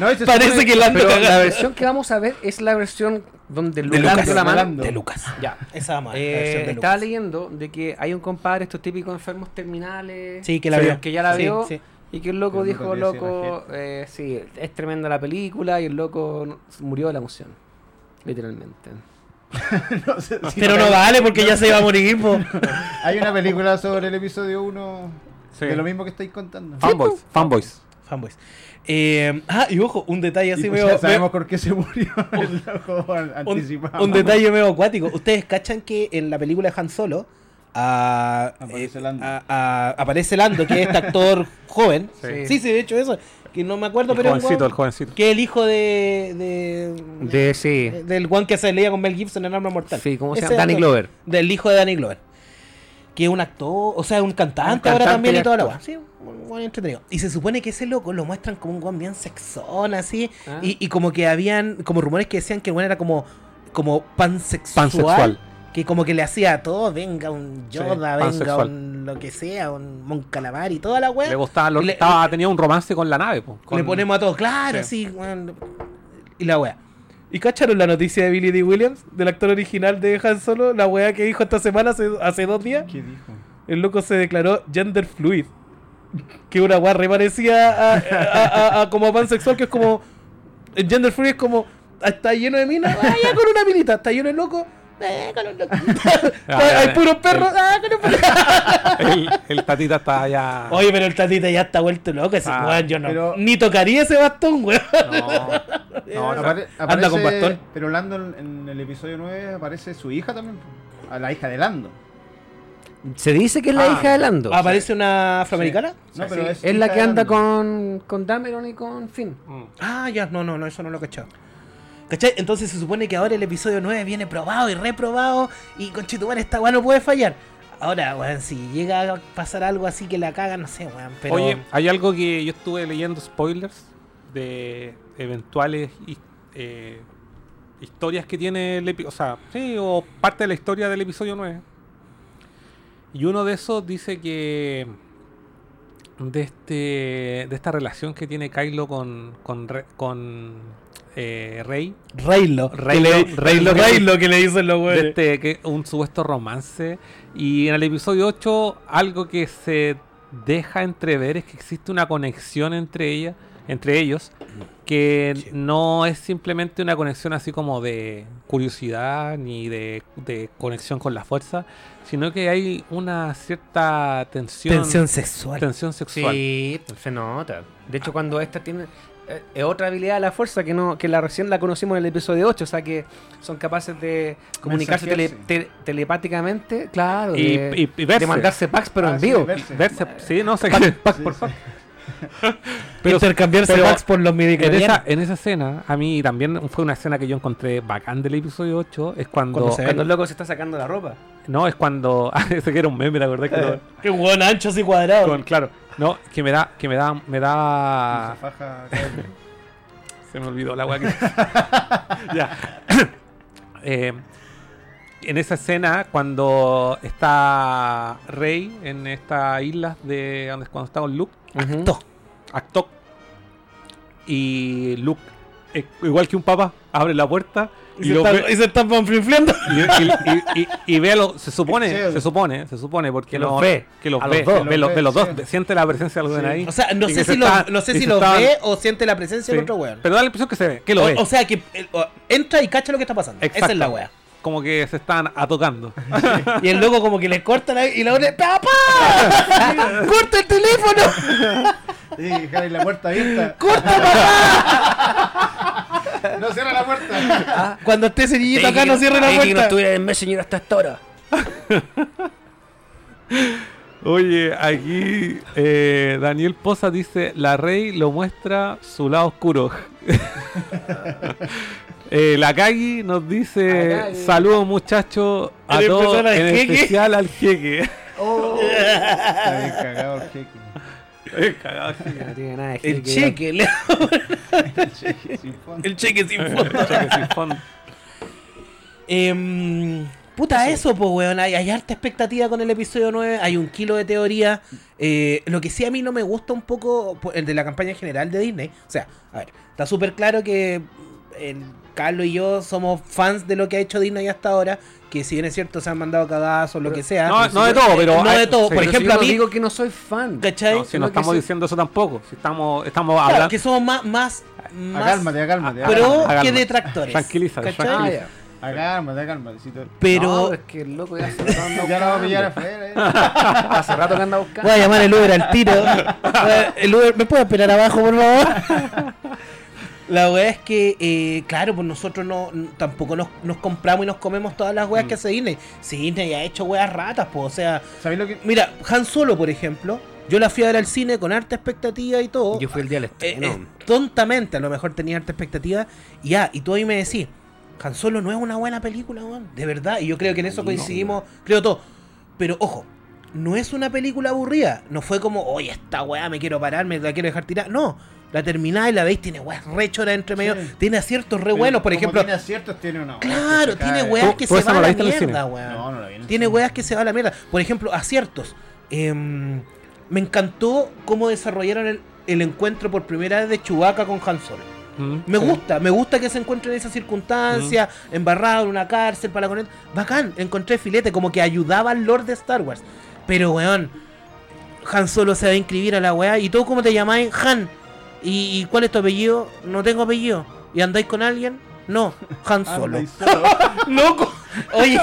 No, Parece supone- que Lando Pero cagando. la versión que vamos a ver es la versión donde Lucas Lucas, dio la de mano. Lando. De Lucas. Ya. Esa la Eh, versión de estaba Lucas. leyendo de que hay un compadre, estos típicos enfermos terminales. Sí, que la vio. Que ya la Sí, vio. sí. Y que el loco El dijo, loco eh, sí, es tremenda la película y el loco murió de la emoción. Literalmente. no sé si- Pero no vale porque ya se iba a morir, po. Hay una película sobre el episodio 1 Sí. de lo mismo que estáis contando. Fanboys, fanboys. Fanboys. Eh, ah, y ojo, un detalle así Y pues medio- ya sabemos por qué se murió el loco an- un, anticipado. un detalle medio acuático. Ustedes cachan que en la película de Han Solo Aparece eh, Lando. a- a- aparece Lando, que es este actor joven. Sí. Sí, sí, de hecho eso. Que no me acuerdo, El pero jovencito, guan- el jovencito. que es el hijo de, de, De, sí. del guan que se leía con Mel Gibson en Arma Mortal. Sí, ¿cómo se llama? Danny. Glover. Del hijo de Danny Glover. Que es un actor, o sea, un cantante, Un ahora también y y toda la. Sí, un guan entretenido. Y se supone que ese loco lo muestran como un guan bien sexón, así. Ah. Y, y como que habían, como rumores que decían que el guan era como, como pansexual. Pansexual. Que como que le hacía a todo, venga un Yoda, venga un lo que sea, un Mon Calamar y toda la weá. Le gustaba, lo- Le- estaba, tenía un romance con la nave. po, con- Le ponemos a todos, claro, Sí. sí, weón. Y la wea. ¿Y cacharon la noticia de Billy D. Williams, del actor original de Han Solo? La wea que dijo esta semana, hace, hace dos días. ¿Qué dijo? El loco se declaró gender fluid. Que una wea re parecía a, a- a- a como pansexual, que es como. El gender fluid es como. ah, Está lleno de minas, ah, ya con una minita. Está lleno de loco, eh, con un loco. Hay puros perros, ah, con un perro. el, el tatita está ya. Oye, pero el tatita ya está vuelto loco. Ese Ah, weón, yo no. pero- Ni tocaría ese bastón, weón. No, no, Apare- Anda con bastón. Pero Lando en, el episodio 9 aparece su hija también. A la hija de Lando. Se dice que es la Ah, hija de Lando. ¿Aparece una afroamericana? No, Sí. pero es, es la que anda con, con Dameron y con Finn. Mm. Ah, ya, no, no, no, eso no lo he cachado. ¿Cachai? Entonces se supone que ahora el episodio 9 viene probado y reprobado y conchetumar esta weá no puede fallar. Ahora, weón, si llega a pasar algo así que la caga, no sé, weón. Pero... Oye, hay algo que yo estuve leyendo spoilers de eventuales eh, historias que tiene el episodio. O sea, sí, o parte de la historia del episodio 9. Y uno de esos dice que. De, este, de esta relación que tiene Kylo con, con, con eh, Rey. Reylo. Reylo, que le- Reylo, Reylo que le dicen los este que un supuesto romance y en el episodio 8 algo que se deja entrever es que existe una conexión entre ella entre ellos que Sí. no es simplemente una conexión así como de curiosidad ni de, de conexión con la fuerza sino que hay una cierta tensión Tensión sexual. tensión sexual Sí, se nota. De hecho, cuando esta tiene es otra habilidad de la fuerza que no que la recién la conocimos en el episodio 8, o sea que son capaces de comunicarse tele- te- telepáticamente, claro, y, de, y- y verse, de mandarse packs pero Ah, en sí, vivo. verse. verse sí no sé Pack Sí, por sí. pack. pero- Intercambiarse pero packs por los En midichlorianos. esa, en esa escena, a mí también fue una escena que yo encontré bacán del episodio 8. Es cuando. Cuando se- Cuando el loco se está sacando la ropa. No, es cuando. ah, ese que era un meme, ¿te acordás? Que lo- Qué weón ancho y cuadrado. con- claro. No, que me da. Que me da. Me Se da. faja. Se me olvidó la weá que. ya. Eh, en esa escena, cuando está Rey en esta isla de. donde- Cuando está con Luke. Acto. Acto. Y Luke, eh, igual que un papá, abre la puerta Y, y, se están, ve- y se están panflinfleando. y, y- y- y- y ve a los, se supone, se supone, se supone, porque los ve. que los ve, los dos. ve, los, ve los dos, Sí. siente la presencia de alguien Sí. ahí. O sea, no Y sé si, lo, está- no sé y si se lo está- ve o siente la presencia Sí. del otro weón. Pero da la impresión que se ve, que lo ve. O, sea, que o- entra y cacha lo que está pasando. Esa es la wea. Como que se están atocando. Y el loco como que le corta la, y la otra, ¡Papá! ¡Corta el teléfono! Sí, dejar la puerta abierta. No cierra la puerta. Cuando esté ese niñito acá no cierre la que no puerta. estuviera en Messenger hasta esta hora. Oye, aquí eh, Daniel Poza dice, la Rey lo muestra su lado oscuro. eh, la Kagi nos dice, saludos muchachos a todos, especial al en jeque". especial al jeque. Está bien cagado el cheque. No tiene nada de El cheque, El cheque sin fondo. el cheque sin fondo. Cheque sin fondo. Em, puta, eso, pues, weón. Hay, hay harta expectativa con el episodio 9. Hay un kilo de teoría. Eh, lo que sí a mí no me gusta un poco po- el de la campaña en general de Disney. O sea, a ver, está súper claro que el Carlos y yo somos fans de lo que ha hecho Disney hasta ahora. Que si bien es cierto, se han mandado cagazos, lo que sea. No, no de todo, pero... No de todo. sí, Por Pero si ejemplo, yo a no mí. digo que no soy fan. ¿Cachai? No, si no estamos sí. diciendo eso tampoco. Si estamos, estamos Claro, hablando... que somos más, más, más Acálmate, acálmate. Acálmate. que detractores. Tranquilízate. Ah, tranquilízate. Acálmate, acálmate. Si tú- Pero No, es que el loco ya se lo Ya la va a pillar afuera. eh. Hace rato que anda buscando. Voy a llamar el Uber al tiro. El Uber, ¿me puede esperar abajo, por favor? La weá es que, eh, claro, pues nosotros no tampoco nos, nos compramos y nos comemos todas las weas que hace Disney. Si Disney ha hecho weas ratas, pues, o sea, ¿Sabéis lo que.? mira, Han Solo, por ejemplo, yo la fui a ver al cine con harta expectativa y todo. Yo fui el día del Eh, estreno. eh, tontamente, a lo mejor tenía harta expectativa. Y ya, y tú ahí me decís, Han Solo no es una buena película, weón. De verdad. Y yo creo que en eso coincidimos, creo todo. Pero ojo, no es una película aburrida. No fue como, oye, esta weá me quiero parar, me la quiero dejar tirar. No. La termináis, la veis, tiene weas re choras entre medio. Sí. Tiene aciertos re buenos, por ejemplo. Tiene aciertos, tiene una. Claro, tiene weas que se no a la mierda, weón. No, no la vi en el Tiene weas que se van a la mierda. Por ejemplo, aciertos. Em, me encantó cómo desarrollaron el, el encuentro por primera vez de Chewbacca con Han Solo. Mm, Me sí. gusta, me gusta que se encuentren en esa circunstancia, embarrado en una cárcel para con él. Bacán, encontré filete, como que ayudaba al Lord de Star Wars. Pero, weón, Han Solo se va a inscribir a la weá. ¿Y tú cómo te llamáis? Han. ¿Y, cuál es tu apellido? No tengo apellido. ¿Y andáis con alguien? No, Han Solo. solo. ¡Loco! Oye,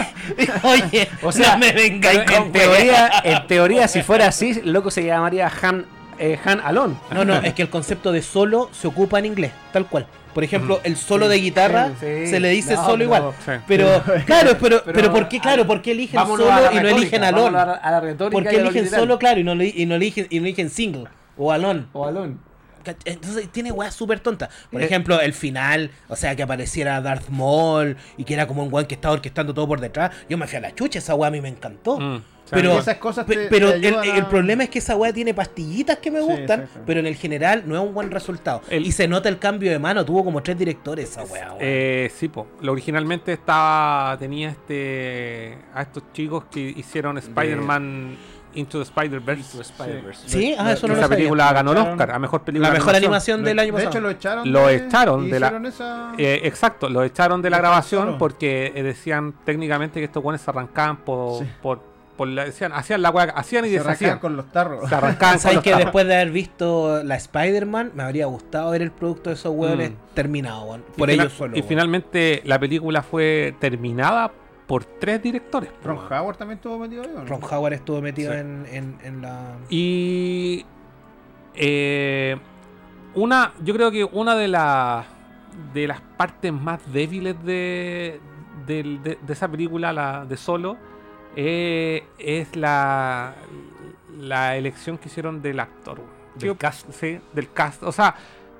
oye, O sea, no me vengáis con en teoría, en teoría, si fuera así, el loco se llamaría Han, eh, Han Alon. No, no, es que el concepto de solo se ocupa en inglés, tal cual. Por ejemplo, el solo de guitarra sí, se le dice No, solo igual. Sí. Pero, claro, pero, pero- pero, ¿por qué, claro, por qué eligen solo y no eligen alone? A la, a la ¿Por qué eligen solo, claro, y no, y no eligen, y no eligen single o alone? O Alon. ¿Cach- Entonces tiene weas súper tontas. Por Eh. ejemplo, el final, o sea, que apareciera Darth Maul y que era como un weón que estaba orquestando todo por detrás. Yo me fui a la chucha, esa wea a mí me encantó. Mm. Pero, esas cosas te- pero te el, ayudan a- el problema es que esa weá tiene pastillitas que me Sí, gustan, pero en el general no es un buen resultado. El- y se nota el cambio de mano, tuvo como tres directores esa weá. Eh, sí, po. Lo originalmente estaba tenía este a estos chicos que hicieron Spider-Man Into the Spider-Verse. sí, ah, eso no Esa lo sabía. película ganó el Oscar a mejor película. La de mejor animación. animación del año De pasado. hecho, lo echaron. Lo de- echaron de la- esa- Eh, exacto, lo echaron de la De grabación porque eh, decían técnicamente que estos guanes se arrancaban por, Sí. por, por la, decían, hacían la weá, hacían y se arrancaban deshacían. con los tarros. Se arrancaban con ¿Sabes los que tarros. después de haber visto la Spider-Man, me habría gustado ver el producto de esos weones Mm. terminado. Y Por ellos solo. Y finalmente la película fue terminada por tres directores. Ron Howard también estuvo metido ahí. Ron Howard estuvo metido Sí. en, en- en la. Y eh, una, yo creo que una de las de las partes más débiles de, de, de esa película, la de Solo, eh, es la, la elección que hicieron del actor. Del Yo- cast. Sí, del cast. O sea,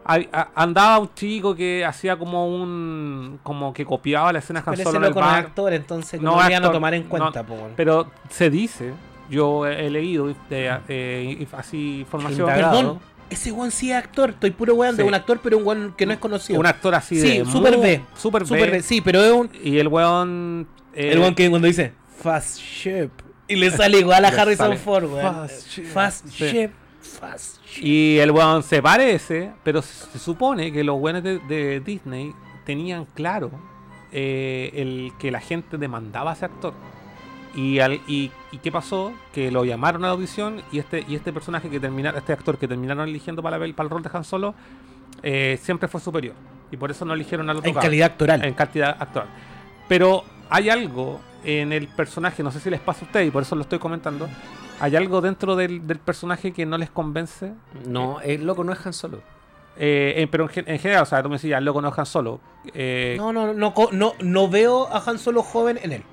andaba un chico que hacía como un. como que copiaba la escena de Han Pero Solo en el bar. actor, entonces No iban a actor, tomar en cuenta. Pero se dice, yo he leído de, eh, así información. Perdón, ese weón sí es actor. Estoy puro weón de un actor, pero un weón que no es conocido. Un actor así Sí, de. super muy- B. Super, Super B. B, sí, pero es un. Y el weón. eh, el weón que cuando dice Fast Ship. Y le sale igual a Harrison Ford, weón. Fast Ship. Fast. Ship. Fast Ship. Y el weón se parece, pero se supone que los weones de, de Disney tenían claro eh, el que la gente demandaba a ese actor. Y, al, y, y qué pasó? Que lo llamaron a la audición y este, y este personaje que terminaron, este actor que terminaron eligiendo para, la para el rol de Han Solo, eh, siempre fue superior. Y por eso no eligieron al otro En calidad actoral. en cantidad actual. Pero hay algo en el personaje, no sé si les pasa a ustedes y por eso lo estoy comentando. Hay algo dentro del, del personaje que no les convence. No, el loco no es Han Solo. eh, eh, pero en, gen- en general, o sea, tú me decías, el loco no es Han Solo. eh, No, no, no, no, no veo a Han Solo joven en él.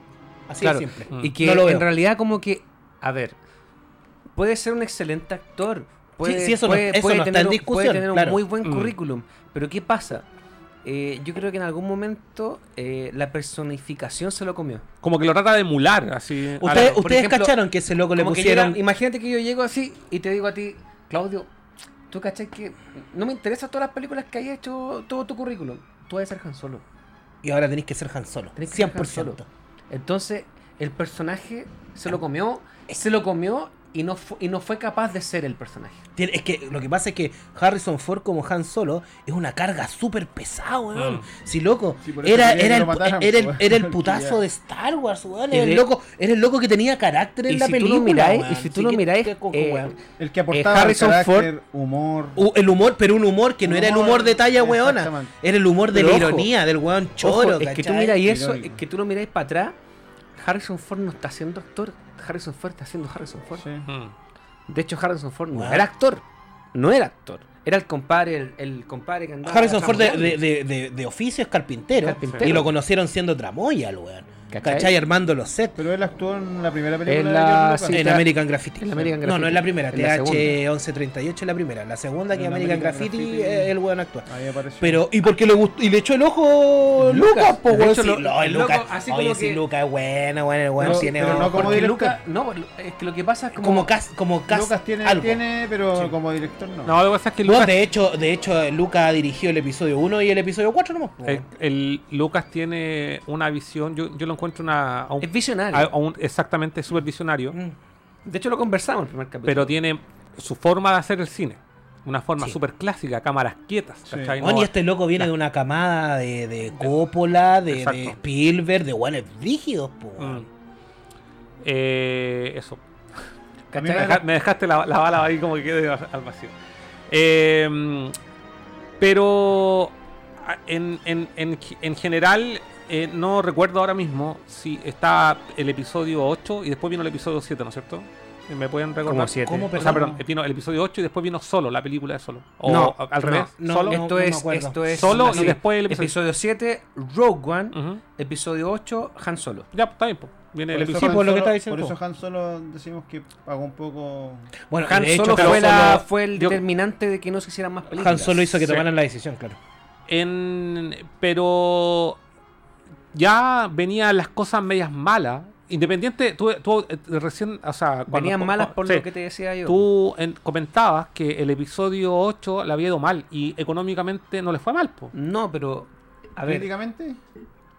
Así Claro. de simple. Mm. Y que No lo en realidad como que, a ver, puede ser un excelente actor. Puede, sí, eso no- puede- eso puede no está tener en un- discusión, Puede tener claro. un muy buen Mm. currículum. Pero ¿qué pasa? Eh, yo creo que en algún momento eh, la personificación se lo comió. Como que lo trata de emular, así. la- Ustedes, ustedes ejemplo, cacharon que ese loco le que pusieron. llega- imagínate que yo llego así y te digo a ti, Claudio, tú cachai que no me interesan todas las películas que hay hecho todo tu currículum. Tú vas a ser Han Solo. Y ahora tenéis que ser Han Solo. Tenés que ser 100%. Han Solo. Entonces, el personaje se lo comió, se lo comió y no, y no fue capaz de ser el personaje. Tiene- Es que lo que pasa es que Harrison Ford como Han Solo es una carga súper pesada, weón. Si loco, Sí, era, era, el, mataran, era, el, era el putazo de Star Wars, weón. Era el, loco, era el loco que tenía carácter en Y la si tú lo película. miráis- weón. y si tú Sí, lo miráis, eh. El que aportaba Harrison carácter, humor. U- el humor, pero un humor que no era el Humor, humor de talla weona. Era el humor de Pero la ojo, ironía, del weón choro, Ojo, es que tú miráis eso, es que tú lo miráis para atrás. Harrison Ford no está siendo actor. Harrison Ford está siendo Harrison Ford. Sí. Mm. De hecho, Harrison Ford no Wow. era actor. No era actor. Era el compadre, el, el compadre que andaba. Harrison Ford de, tramoyando. de, de, de- de oficio es carpintero, Carpintero. y lo conocieron siendo tramoya, el weón. ¿Cachai? ¿Cachai? Armando los sets. Pero él actuó en la primera película En de la- sí, en American Graffiti. en American No, no es la primera. En la TH 1138 es la primera. La segunda que En American, American Graffiti, Graffiti. eh, el weón actúa. Ahí apareció. Pero, ¿y por qué le gustó? Y le echó el ojo Lucas. Lucas, po, weón. Lucas. así Oye, que- Lucas es bueno, bueno, el weón Pero- tiene pero no como Porque director. Lucas- no, es que lo que pasa es como. Lucas tiene, algo. tiene pero como director no. No, lo que pasa es que No, Lucas, de hecho, de hecho, Lucas dirigió el episodio 1 y el episodio 4 nomás. el Lucas tiene una visión, yo, yo lo encuentro una, a un- Es visionario. a- a un- exactamente supervisionario, Mm. De hecho, lo conversamos en el primer capítulo. pero tiene su forma de hacer el cine. Una forma Sí. súper clásica, cámaras quietas. Sí. y este loco viene de una camada de, de Coppola, de, de Spielberg, de guanes rígidos. Mm. Eh, eso. Me, me- deja- me dejaste la, la bala ahí como que quede al vacío. Eh, pero en, en, en, en general, eh, no recuerdo ahora mismo si está el episodio 8 y después vino el episodio 7, ¿no es cierto? ¿Me pueden recordar? Como siete. ¿Cómo, O sea, perdón? vino el episodio 8 y después vino solo, la película de solo. O No, al no, revés, no, solo. no. esto, es, esto es. Solo así. y después el episodio. Episodio 7, Rogue One. Episodio 8, Han Solo. Ya, está bien, pues. Viene Por el episodio. Sí, por lo que está Solo- diciendo Por eso Han Solo decimos que pagó un poco. Bueno, Han de Solo fue, la- Solo- fue el yo- determinante de que no se hicieran más películas. Han Solo hizo que Sí. tomaran la decisión, claro. En, pero ya venían las cosas medias malas. Independiente, tú, tú, eh, recién, o sea, cuando- Venían malas por sí, lo que te decía yo. Tú en- comentabas que el episodio 8 le había ido mal y económicamente no le fue mal. po. No, pero. A ver, Críticamente,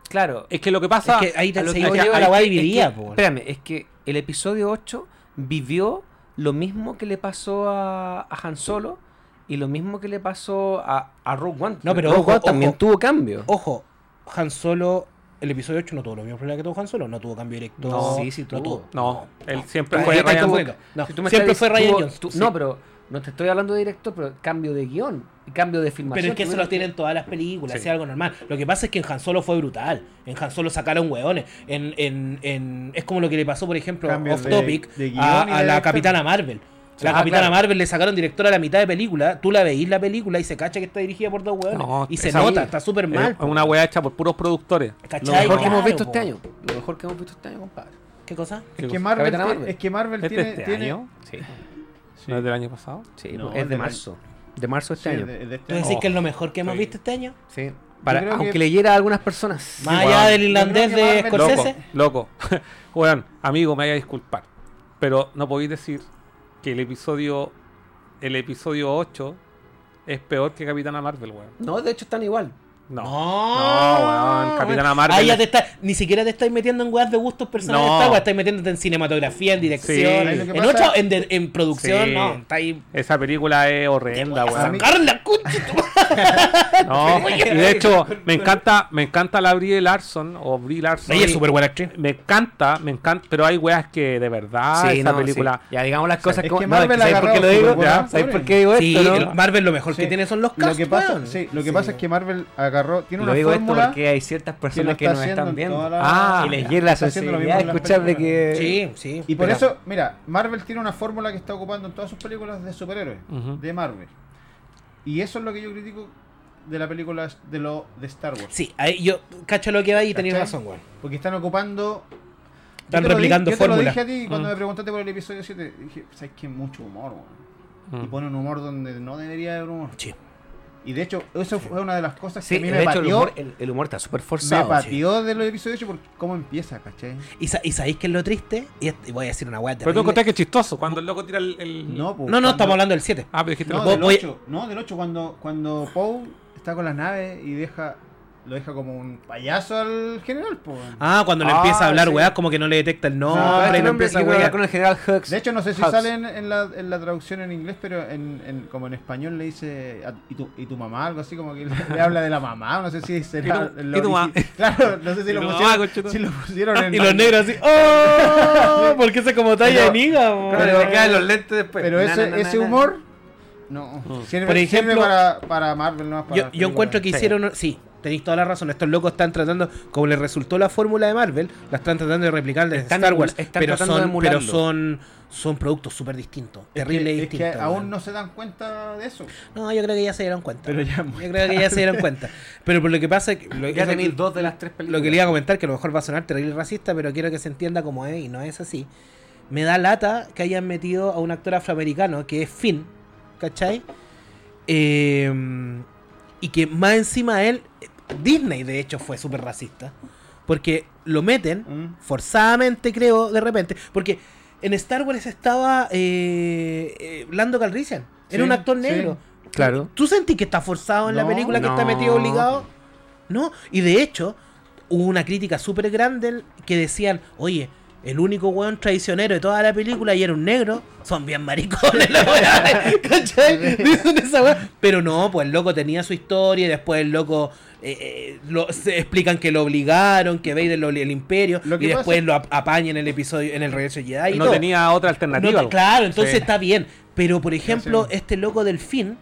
claro. Es que lo que pasa. es que ahí se la es dividida, que- po. Espérame, es que el episodio 8 vivió lo mismo que le pasó a, a Han Solo y lo mismo que le pasó a, a Rogue One. No, pero Rogue ojo, One también ojo. tuvo cambio. Ojo, Han Solo, el episodio 8 no tuvo los mismos problemas que tuvo Han Solo, no tuvo cambio directo. No, sí, sí no tuvo. no, él siempre fue Ryan me siempre fue Ryan tuvo- sí. No, pero no te estoy hablando de director, pero cambio de guion y cambio de filmación. Pero es que eso lo tienen todas las películas, Sí. es algo normal. Lo que pasa es que en Han Solo fue brutal. En Han Solo sacaron hueones. En, en, en- es como lo que le pasó, por ejemplo, Cambios off de- topic, de a, la. Capitana Marvel. La Ah, Capitana claro. Marvel le sacaron director a la mitad de película. Tú la veís la película y se cacha que está dirigida por dos hueones. No, y se nota, está súper mal. Es una wea hecha por puros productores. Lo mejor que hemos visto po. este año. Lo mejor que hemos visto este año, compadre. ¿Qué cosa? es que Marvel, es que Marvel ¿Es de tiene, este tiene- año? Sí. Sí. ¿No es del año pasado? Sí, No, es es de del marzo. De marzo de este Sí, año. de- de este ¿Tú año. decís Oh, que es lo mejor que hemos sí. visto este año? Sí. Para, aunque que- leyera a algunas personas. Más allá del irlandés de Scorsese. Loco, loco. Weón, amigo, me vaya a disculpar. Pero no podéis decir que el episodio el episodio 8 es peor que Capitana Marvel, weón. No, de hecho están igual. No. No, weón, Capitana Marvel. Ya te está, ni siquiera te estáis metiendo en weas de gustos personales, No. estáis metiéndote en cinematografía, en dirección, Sí. En, pasa- otra- en, de- en producción, Sí. no, está ahí. Esa película es horrenda, A weón. sacar la concha, tu- No, y de hecho, me encanta, me encanta la Brie Larson o Brie Larson. Ella es súper buena actriz. Me encanta, me encanta, pero hay weas que de verdad Sí, esa no, película. sí. Ya digamos las cosas es como. que no, es Marvel ¿Sabes por qué agarró lo digo? súper buenos ¿Ya? ¿Sabes actores. por qué digo Sí, esto? el- no? Marvel lo mejor Sí, que tiene son los sí, lo que pasa es que Marvel agarró, tiene Lo una digo esto fórmula porque hay ciertas que personas que, está nos están en viendo. la- Ah, y les llega la sensibilidad escuchar de que. Sí, sí. Y por Pero- eso, mira, Marvel tiene una fórmula que está ocupando en todas sus películas de superhéroes, Ujú. de Marvel. Y eso es lo que yo critico de la película de lo de Star Wars. Sí, ahí yo cacho lo que va y tenéis razón, weón. Porque están ocupando Están replicando Yo te lo fórmulas. dije a ti cuando Mm. me preguntaste por el episodio 7. Dije, ¿sabes qué? Mucho humor, weón. Y Mm. pone un humor donde no debería haber humor. Sí. Y de hecho, eso fue una de las cosas que Sí, a mí de me hecho, el humor, el, el humor está súper Me forzado. pateó de los episodios 8 por cómo empieza, ¿cachai? ¿Y, sa- y sabéis qué es lo triste? Y, y voy a decir una weá Pero tú encontrás que es chistoso cuando el loco tira el. el- No, po, No, no, cuando- estamos hablando del 7. Ah, pero dijiste No, del voy- 8. No, del 8, cuando, cuando Poe está con la nave y deja lo deja como un payaso al general, po. Ah, cuando le Ah, empieza a hablar, sí. weá, como que no le detecta el No, nombre, este y lo nombre, empieza a hablar wear. con el general Hux. De hecho, no sé si Hux. sale en, en la, en la traducción en inglés, pero en, en- como en español le dice a- ¿y, tu, y tu mamá, algo así, como que le, le habla de la mamá, no sé si será. ¿Y tu- lo y tu origi- ma- Claro, no sé si ¿Y lo mamá, pusieron, conchetumare? si lo pusieron en. Y los negros así, ¡oh! Porque ese como talla de Pero- niga, weón. Claro, le quedan los lentes después. Pero ese, na, na, ese humor. No, Mm. sirve, Por sirve ejemplo, para, para Marvel, no para Yo, yo encuentro que Sí. hicieron. Sí, tenéis toda la razón. Estos locos están tratando, como les resultó la fórmula de Marvel, la están tratando de replicar de Están Star Wars. están Pero son, pero son, son productos súper distintos. Es Terrible que, es que distintos. aún no se dan cuenta de eso. No, yo creo que ya se dieron cuenta. Pero ya Yo creo que ya se dieron cuenta. Pero por lo que pasa es que. Lo, Ya tenéis dos de las tres películas. Lo que le iba a comentar, que a lo mejor va a sonar terrible racista, pero quiero que se entienda como es y no es así. Me da lata que hayan metido a un actor afroamericano que es Finn, ¿cachai? Eh, y que más encima él, Disney de hecho fue súper racista. Porque lo meten, Mm. forzadamente creo, de repente. Porque en Star Wars estaba eh, eh, Lando Calrissian. Era Sí, un actor sí. negro. Claro. ¿Tú sentís que está forzado en la película, que está metido obligado? No, y de hecho, hubo una crítica súper grande que decían, oye, el único weón traicionero de toda la película y era un negro, son bien maricones la weá, ¿cachai? Dicen esa weá. Pero no, pues el loco tenía su historia y después el loco eh, eh, lo, se explican que lo obligaron, que Vader lo, el imperio Lo y después pasa- lo ap- apaña en el episodio, en el regreso de Jedi y no todo. tenía otra No, alternativa. te- claro, entonces Sí. está bien. Pero, por ejemplo, sí. este loco del fin,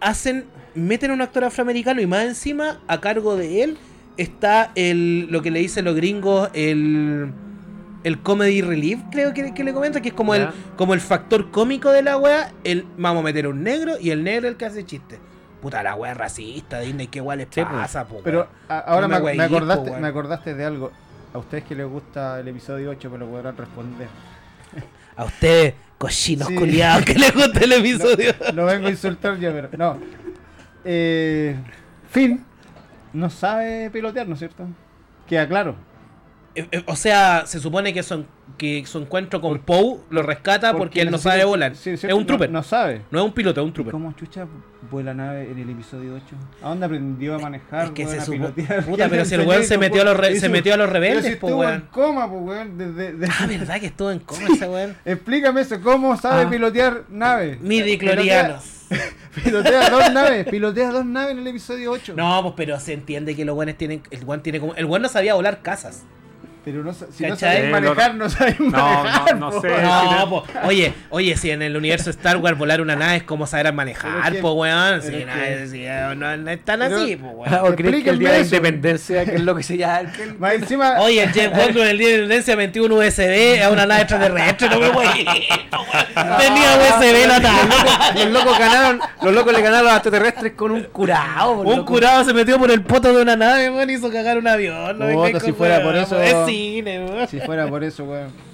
hacen, meten a un actor afroamericano y más encima, a cargo de él, está el, lo que le dicen los gringos, el, el comedy relief, creo que, que le comenta, que es como el, Ya. como el factor cómico de la wea, el, vamos a meter a un negro y el negro el que hace chiste. Puta la wea racista, Disney, qué igual les Sí, pasa, po, Pero a- ahora No me me, me hueí, po, acordaste, me acordaste de algo. A ustedes que les gusta el episodio 8 me lo podrán responder. A ustedes, cochinos Sí. culiados, que les gusta el episodio. No vengo a insultar yo, pero no. Eh, Finn no sabe pilotear, ¿no es cierto? Queda claro. Eh, eh, O sea, se supone que, son, que su encuentro con Poe lo rescata porque, él no sabe volar. sí, es un trooper. No, No, no sabe. es un piloto, es un trooper. ¿Cómo chucha vuela nave en el episodio 8? ¿A dónde aprendió a manejar? Es que se supo-? Puta, ¿Quién pero si el weón se metió a los re- se metió a los rebeldes, po, estuvo weón. en coma, pues, weón. desde- desde- Ah, ¿verdad que estuvo en coma ese weón? Explícame eso, ¿cómo sabe Ah. pilotear naves? Midiclorianos. Pilotea, dos naves, pilotea dos naves en el episodio 8. No, pues pero se entiende que los weones tienen. El weón tiene como. El weón no sabía volar casas. Pero no, si no Eh, manejar, no sabéis No, manejar. no, no po. sé. No, po. Oye, oye, si en el universo Star Wars volar una nave es como saber manejar, po, weón. Sí, es no, no, no es tan así, po, weón. ¿O crees que el día de independencia, que es lo que se llama? que el- Más encima, Oye, el Jeff Goldblum en el día de la independencia metió un USB a una nave extraterrestre, no me voy. Tenía USB la tabla. los locos ganaron, los locos le ganaron a los extraterrestres con un curado. Un loco. curado se metió por el poto de una nave, weón, y hizo cagar un avión. No si con fuera por eso- Es cine, weón. si fuera por eso, weón.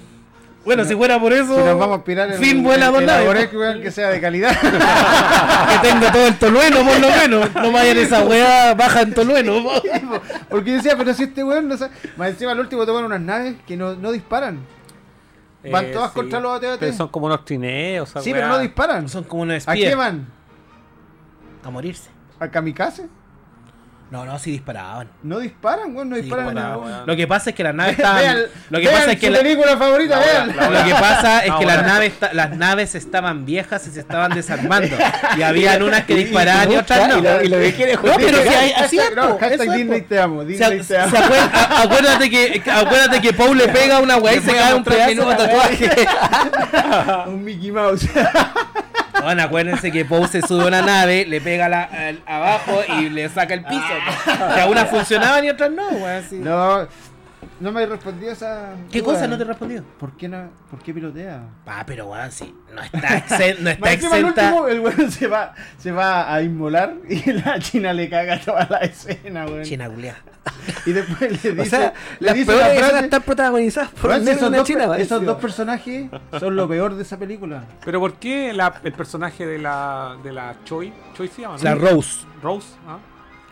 Bueno, si fuera por eso. Si nos vamos a aspirar en Fin vuela dos naves. Que sea de calidad. Que tenga todo el tolueno, por lo menos. No vayan esa weá baja en tolueno. po. Porque yo decía, pero si este weón no sabe. Más encima, al último toman unas naves que no, no disparan. Van Eh, todas sí. contra los AT-AT. Pero son como unos trineos. Sí, pero no disparan. Son como unos ¿A qué van? A morirse. ¿A kamikaze? No, no, sí disparaban. No disparan, weón, no Sí, disparan. ningún- Lo que pasa es que las naves estaban. Vean, Lo que vean pasa es que su la- película favorita, La vean. Lo que pasa es que bueno. las naves, esta- las naves estaban viejas y se estaban desarmando. Y habían unas que disparaban y otras no. Y lo, y lo que quiere No, pero si hay, así es, Hashtag- no, hashtag Disney te amo, Disney te amo. acuer- a- acuérdate que acuérdate que Paul le pega a una weá y se cae un de tatuaje. Un Mickey Mouse. Bueno, acuérdense que Poe se sube a una nave, le pega la, al- abajo y le saca el piso. Que algunas funcionaban y otras no, weón. así. no. No me respondió esa. ¿Qué duda. cosa no te he respondido? ¿Por qué, no, ¿Por qué pilotea? Ah, pero weón, sí. No está, exen- no está exenta. último, el weón se va, se va a inmolar y la china le caga toda la escena, weón. China culiá. Y después le dice. O sea, le las dice peores la escenas frase, están protagonizadas por "Weón, esos, dos, China. esos dos personajes son lo peor de esa película. Pero ¿por qué la- el personaje de la, de la Choi, Choi se llama, ¿no? La Rose. Rose, ¿ah?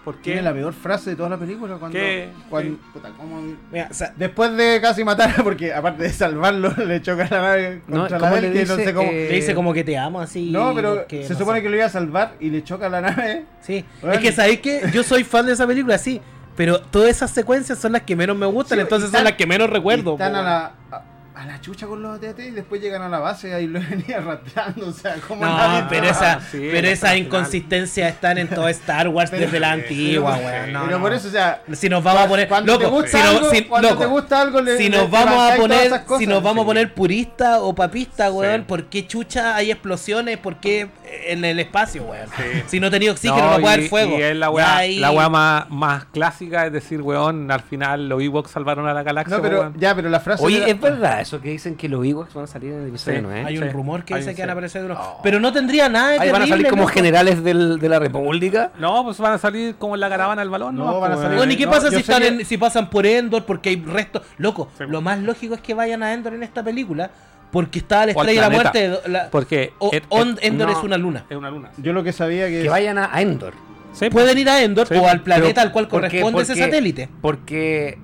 ¿Por qué? Tiene la peor frase de toda la película. Cuando, ¿Qué? cuando- puta, ¿cómo? Mira, o sea, Después de casi matar, porque aparte de salvarlo, le choca la nave No, contra ¿cómo la le que no dice? sé cómo. Eh, le dice como que te amo así. no, pero se no supone sé. que lo iba a salvar y le choca la nave. Sí. Bueno. Es que sabéis que yo soy fan de esa película, sí. Pero todas esas secuencias son las que menos me gustan, Sí, entonces son las que menos recuerdo. Y Están a la, a, a la chucha con los ATT y después llegan a la base y ahí lo venía arrastrando. O sea, como No, pero esa, sí, pero la esa final. inconsistencia están en todo Star Wars Pero- desde la antigua, pero, weón. No, pero no. por eso, o sea, Si nos vamos a poner. te Loco, gusta si, algo, si- loco, te gusta algo, le, si nos le vamos a poner, esas cosas. si nos vamos a Sí. poner purista o papista, weón, Sí. ¿por qué chucha hay explosiones? ¿Por qué en el espacio, weón? Sí. Si no tenía oxígeno, no, puede haber fuego. Y es la weá, ahí- la weá más, más clásica, es decir, weón, al final los Ewoks salvaron a la galaxia, No, pero weón. ya, pero la frase. Oye, la- es verdad eso que dicen que los Ewoks van a salir en el episodio Sí. 9. Hay un rumor que dice que van a aparecer de uno. Pero no tendría nada de Ahí van a salir terrible, como generales del- de la República. No, pues van a salir como en la caravana del balón, No, ¿no? van a Pues, salir- Bueno, ¿y qué No, pasa si, están que- en- si pasan por Endor? Porque hay restos. Loco, Sí. lo más lógico es que vayan a Endor en esta película. Porque está la estrella de la muerte. de- la- Porque o- et- On- et- Endor no. es una luna. es una luna. Yo lo que sabía que. Que vayan a a Endor. Sí, Pueden ir a Endor Sí. o al planeta Pero, al cual corresponde ese satélite. Porque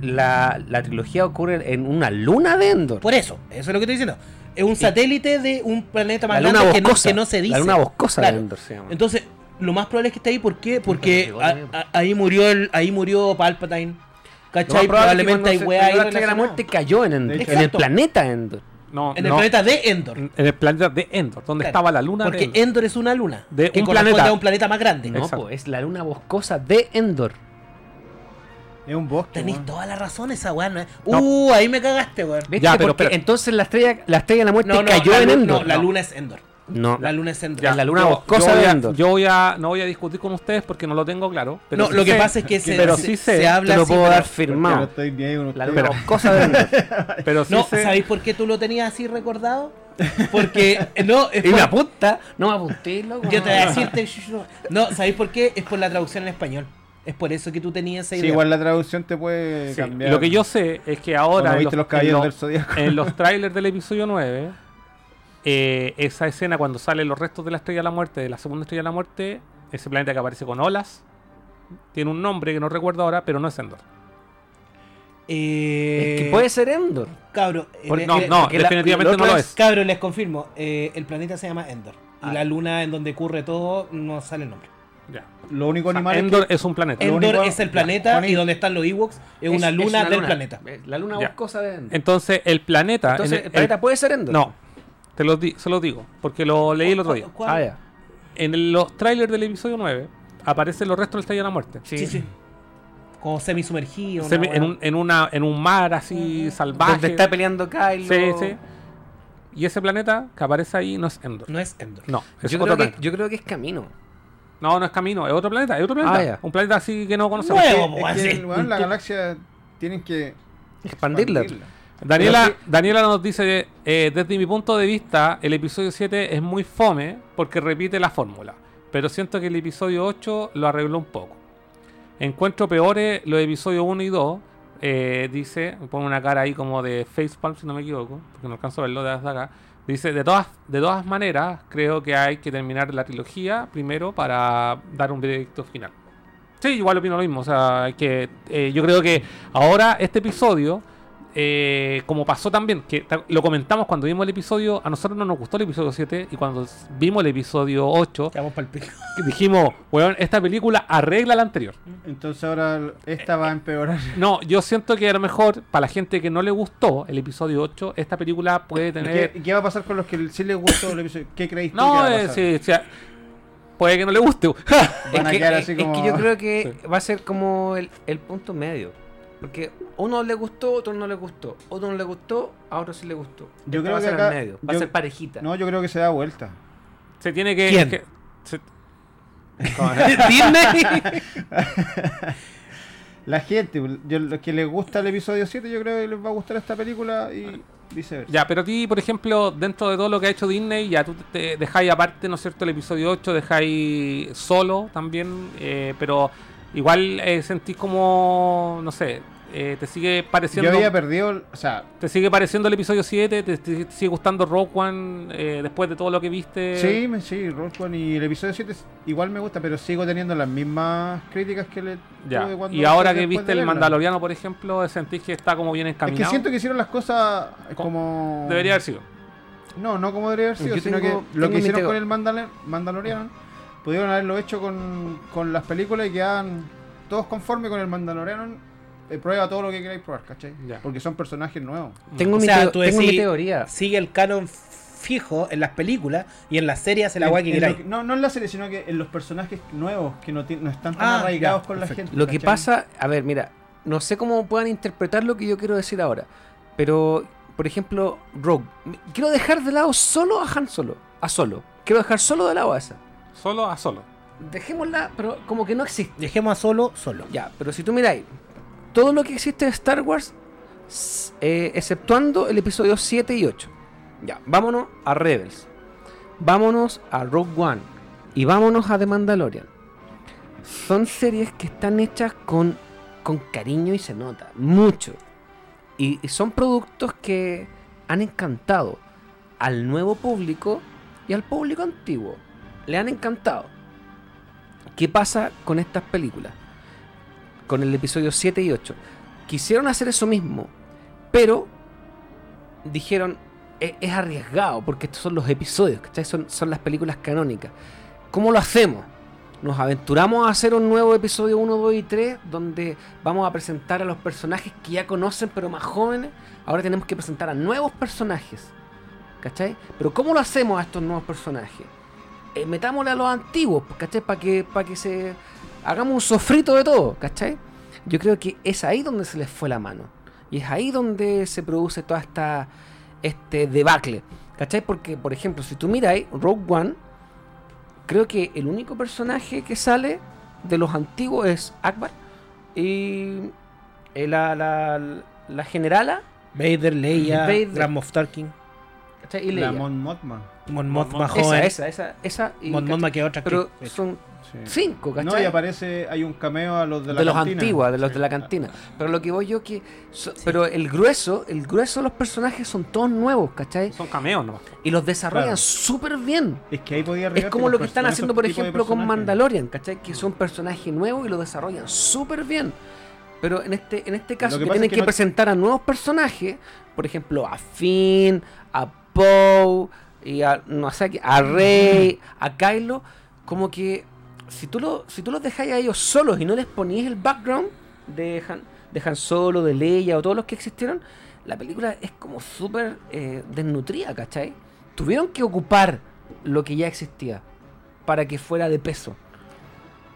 la, la trilogía ocurre en una luna de Endor. Por eso, eso es lo que estoy diciendo. Es un satélite de un planeta más la luna grande que no, boscosa. que no se dice. La luna boscosa Claro. de Endor se llama. Entonces, lo más probable es que esté ahí. ¿Por qué? Porque a- a- ahí murió el, ahí murió Palpatine. ¿Cachai? probable Probablemente hay weá ahí la estrella de la relacionadas. muerte cayó en Endor. El planeta Endor. No, En el no, planeta de Endor. en el planeta de Endor, donde Claro, estaba la luna Porque de Endor. Endor es una luna. De que un planeta. a un planeta más grande. No, po, es la luna boscosa de Endor. Es un bosque. Tenéis weón. toda la razón esa weá, ¿no? es? No. Uh, ahí me cagaste, weón. ¿Viste? Ya, pero Porque espera. entonces la estrella, la estrella de la muerte No, no, cayó la, en Endor. no, la luna es Endor. No. La luna es. Ya, la luna yo, boscosa yo voy a- yo voy a, no voy a discutir con ustedes porque no lo tengo claro. Pero no, sí lo que sé- pasa es que se, pero se- sí sé, se habla Te lo así, puedo pero- dar firmado. no estoy ni ahí con La luna boscosa de. Pero sí No, sé- ¿sabéis por qué tú lo tenías así recordado? Porque, eh, no, es Y por- me apunta. No me apunté, loco. Yo te voy a decirte, no, ¿sabéis por qué? Es por la traducción en español. Es por eso que tú tenías esa Sí, igual la traducción te puede Sí, cambiar. Lo que yo sé es que ahora en los, del en los trailers del episodio 9, eh, esa escena cuando salen los restos de la Estrella de la Muerte, de la segunda Estrella de la Muerte, ese planeta que aparece con olas, tiene un nombre que no recuerdo ahora, pero no es Endor. Eh, Es que puede ser Endor. Cabro, Por- No, no, la- definitivamente no lo es- es. Cabro, les confirmo. eh, el planeta se llama Endor. Y Ah. la luna en donde ocurre todo no sale el nombre. Ya. Lo único O sea, animal Endor es que es un planeta. Endor único- es el planeta y donde están los Ewoks es, una luna del planeta. Es La luna Ya. boscosa de Endor. Entonces, el planeta. en Entonces, el- el planeta el- puede ser Endor. No, te lo di- se lo digo, porque lo leí el otro día. ¿Cuál? Ah, ya. En el- los trailers del episodio 9 aparecen los restos de la Estrella de la Muerte. Sí, sí. Como semi-sumergido. En, un, en, una, en un mar así salvaje. Donde está peleando Kylo. Sí, sí. Y ese planeta que aparece ahí no es Endor. No es Endor. No, es Yo otro creo, que, planeta. yo creo que es camino. No, no es camino, es otro planeta, es otro planeta. Ah, ya. Un planeta así que no conocemos. Nuevo, es que, así. weón, la galaxia tienen que Expandirla. Daniela, Daniela nos dice, eh, desde mi punto de vista, el episodio 7 es muy fome porque repite la fórmula. Pero siento que el episodio 8 lo arregló un poco. Encuentro peores los episodios 1 y 2. eh, dice, pone una cara ahí como de facepalm si no me equivoco, porque no alcanzo a verlo desde acá. Dice, de todas, de todas maneras, creo que hay que terminar la trilogía primero para dar un veredicto final. Sí, igual opino lo mismo. O sea, que, eh, yo creo que ahora este episodio, eh, como pasó también, que lo comentamos cuando vimos el episodio, a nosotros no nos gustó el episodio 7 y cuando vimos el episodio 8, Quedamos pa'l pico. dijimos, weón, esta película arregla la anterior. Entonces ahora esta va a empeorar. No, yo siento que a lo mejor para la gente que no le gustó el episodio 8, esta película puede ¿Y tener... ¿Qué, y qué va a pasar con los que sí les gustó el episodio? ¿Qué creéis tú que No, va a eh, pasar? sí, sí, puede que no le guste. Van a es, que, quedar es- así es como... que yo creo que va a ser como el, el punto medio. Porque a uno le gustó, a otro no le gustó. A otro no le gustó, a otro sí le gustó. Yo Esta creo va a que ser acá- medio. Va yo- a ser parejita. No, yo creo que se da vuelta. se tiene que... ¿Quién? que- se- Disney. La gente, yo, los que les gusta el episodio 7, yo creo que les va a gustar esta película y viceversa. Ya, pero a ti, por ejemplo, dentro de todo lo que ha hecho Disney, ya tú te dejáis aparte, ¿no es cierto? El episodio 8, dejáis solo también, eh, pero igual eh, sentís como, no sé, eh, te sigue pareciendo... Yo había perdido, o sea, ¿Te sigue pareciendo el episodio 7? ¿Te, te sigue gustando Rogue One eh, después de todo lo que viste? sí, sí, Rogue One y el episodio 7 es- igual me gusta, pero sigo teniendo las mismas críticas que le Ya. tuve cuando Y ahora que viste el. Mandaloriano, por ejemplo, sentís que está como bien Es encaminado. que siento que hicieron las cosas Co- como... Debería haber sido. No, no como debería haber sido, Yo sino tengo- que lo que hicieron con el Mandal Mandalorian pudieron haberlo hecho con, con las películas y quedaban todos conformes con el Mandalorian. Eh, prueba todo lo que queráis probar, ¿cachai? Ya. Porque son personajes nuevos. Tengo, O mi, sea, teo- tú tengo mi decís- teoría. Sigue el canon fijo en las películas y en las series el En- agua que queráis. que- no, no en la serie, sino que en los personajes nuevos que no, están tan Ah, arraigados ya, con la gente. Lo que pasa, a ver, mira, no sé cómo puedan interpretar lo que yo quiero decir ahora, pero, por ejemplo, Rogue, quiero dejar de lado solo a Han Solo, a Solo. Quiero dejar solo de lado a esa. Solo a solo. Dejémosla, pero como que no existe. Dejemos a solo, solo. Ya, pero si tú miráis, todo lo que existe de Star Wars, eh, exceptuando el episodio 7 y 8. Ya, vámonos a Rebels. Vámonos a Rogue One. Y vámonos a The Mandalorian. Son series que están hechas con, con cariño y se nota, mucho. Y son productos que han encantado al nuevo público y al público antiguo. Le han encantado. ¿Qué pasa con estas películas? Con el episodio 7 y 8. Quisieron hacer eso mismo, pero dijeron, "E- es, arriesgado, porque estos son los episodios, ¿cachai? Son, son las películas canónicas. ¿Cómo lo hacemos? Nos aventuramos a hacer un nuevo episodio 1, 2 y 3, donde vamos a presentar a los personajes que ya conocen, pero más jóvenes. Ahora tenemos que presentar a nuevos personajes. ¿Cachai? Pero ¿cómo lo hacemos a estos nuevos personajes? Eh, metámosle a los antiguos, ¿cachai? Para que, para que se hagamos un sofrito de todo, ¿cachai? Yo creo que es ahí donde se les fue la mano. Y es ahí donde se produce toda esta este debacle. ¿Cachai? Porque, por ejemplo, si tú miráis Rogue One, creo que el único personaje que sale de los antiguos es Akbar y eh, la, la, la generala Vader, Leia, Vader. Grand Moff Tarkin, ¿cachai? y La Leia. Mon Mothma. Mon Mothma Esa, esa, joven, esa, esa, esa. y- Mon Mothma que es otra pero son Sí. cinco, ¿cachai? No, y aparece, hay un cameo a los de la de los cantina. antiguos, de los Sí. de la cantina. Pero lo que voy yo que. so- Pero el grueso, el grueso de los personajes son todos nuevos, ¿cachai? Son cameos, ¿no? Y los desarrollan Claro. súper bien. Es que ahí podía Es como lo que están haciendo, por ejemplo, con. Mandalorian, ¿cachai? Que son personajes nuevos y lo desarrollan súper bien. Pero en este, en este caso, que tienen es que que no- presentar a nuevos personajes, por ejemplo, a Finn, a Poe, y a, no sé, qué, a Rey, a Kylo, como que si tú, lo, si tú los dejáis a ellos solos y no les ponías el background de Han, de Han Solo, de Leia o todos los que existieron, la película es como súper eh, desnutrida, ¿cachai? Tuvieron que ocupar lo que ya existía para que fuera de peso.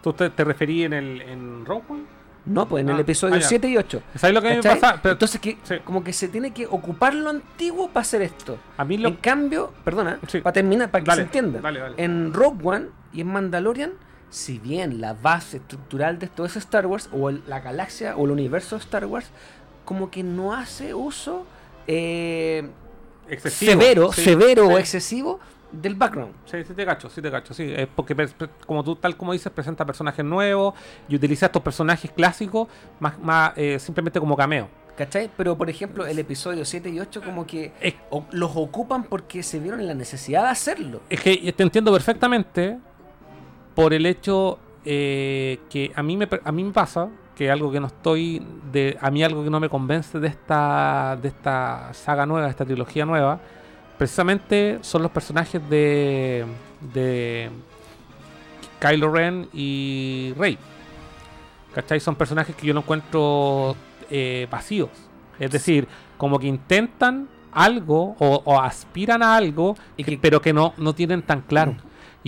¿Tú te, te referí en el en Rogue One? No, pues en Ah, el episodio ah, ya. 7 y 8. ¿Sabes lo que mí me ¿cachai? pasa? Pero Entonces, que, sí. como que se tiene que ocupar lo antiguo para hacer esto. a mí lo En cambio, perdona, Sí. para terminar, para que Dale, se entienda. dale, dale. En Rogue One y en Mandalorian, si bien la base estructural de todo ese Star Wars, o el- la galaxia o el universo de Star Wars, como que no hace uso eh, excesivo. severo, Sí, severo sí. o excesivo del background. Sí, sí te cacho, sí te cacho, sí. Es porque, pres- pre- como tú, tal como dices, presenta personajes nuevos y utiliza estos personajes clásicos más, más eh, simplemente como cameo. ¿Cachai? Pero por ejemplo, el episodio 7 y 8 como que Es, los ocupan porque se vieron en la necesidad de hacerlo. es que te entiendo perfectamente por el hecho eh, que a mí, me, a mí me pasa que algo que no estoy, de, a mí algo que no me convence de esta, de esta saga nueva, de esta trilogía nueva, precisamente son los personajes de, de Kylo Ren y Rey. ¿Cachai? Son personajes que yo no encuentro eh, vacíos. Es decir, como que intentan algo o, o aspiran a algo, Y que- que- pero que no, no tienen tan claro.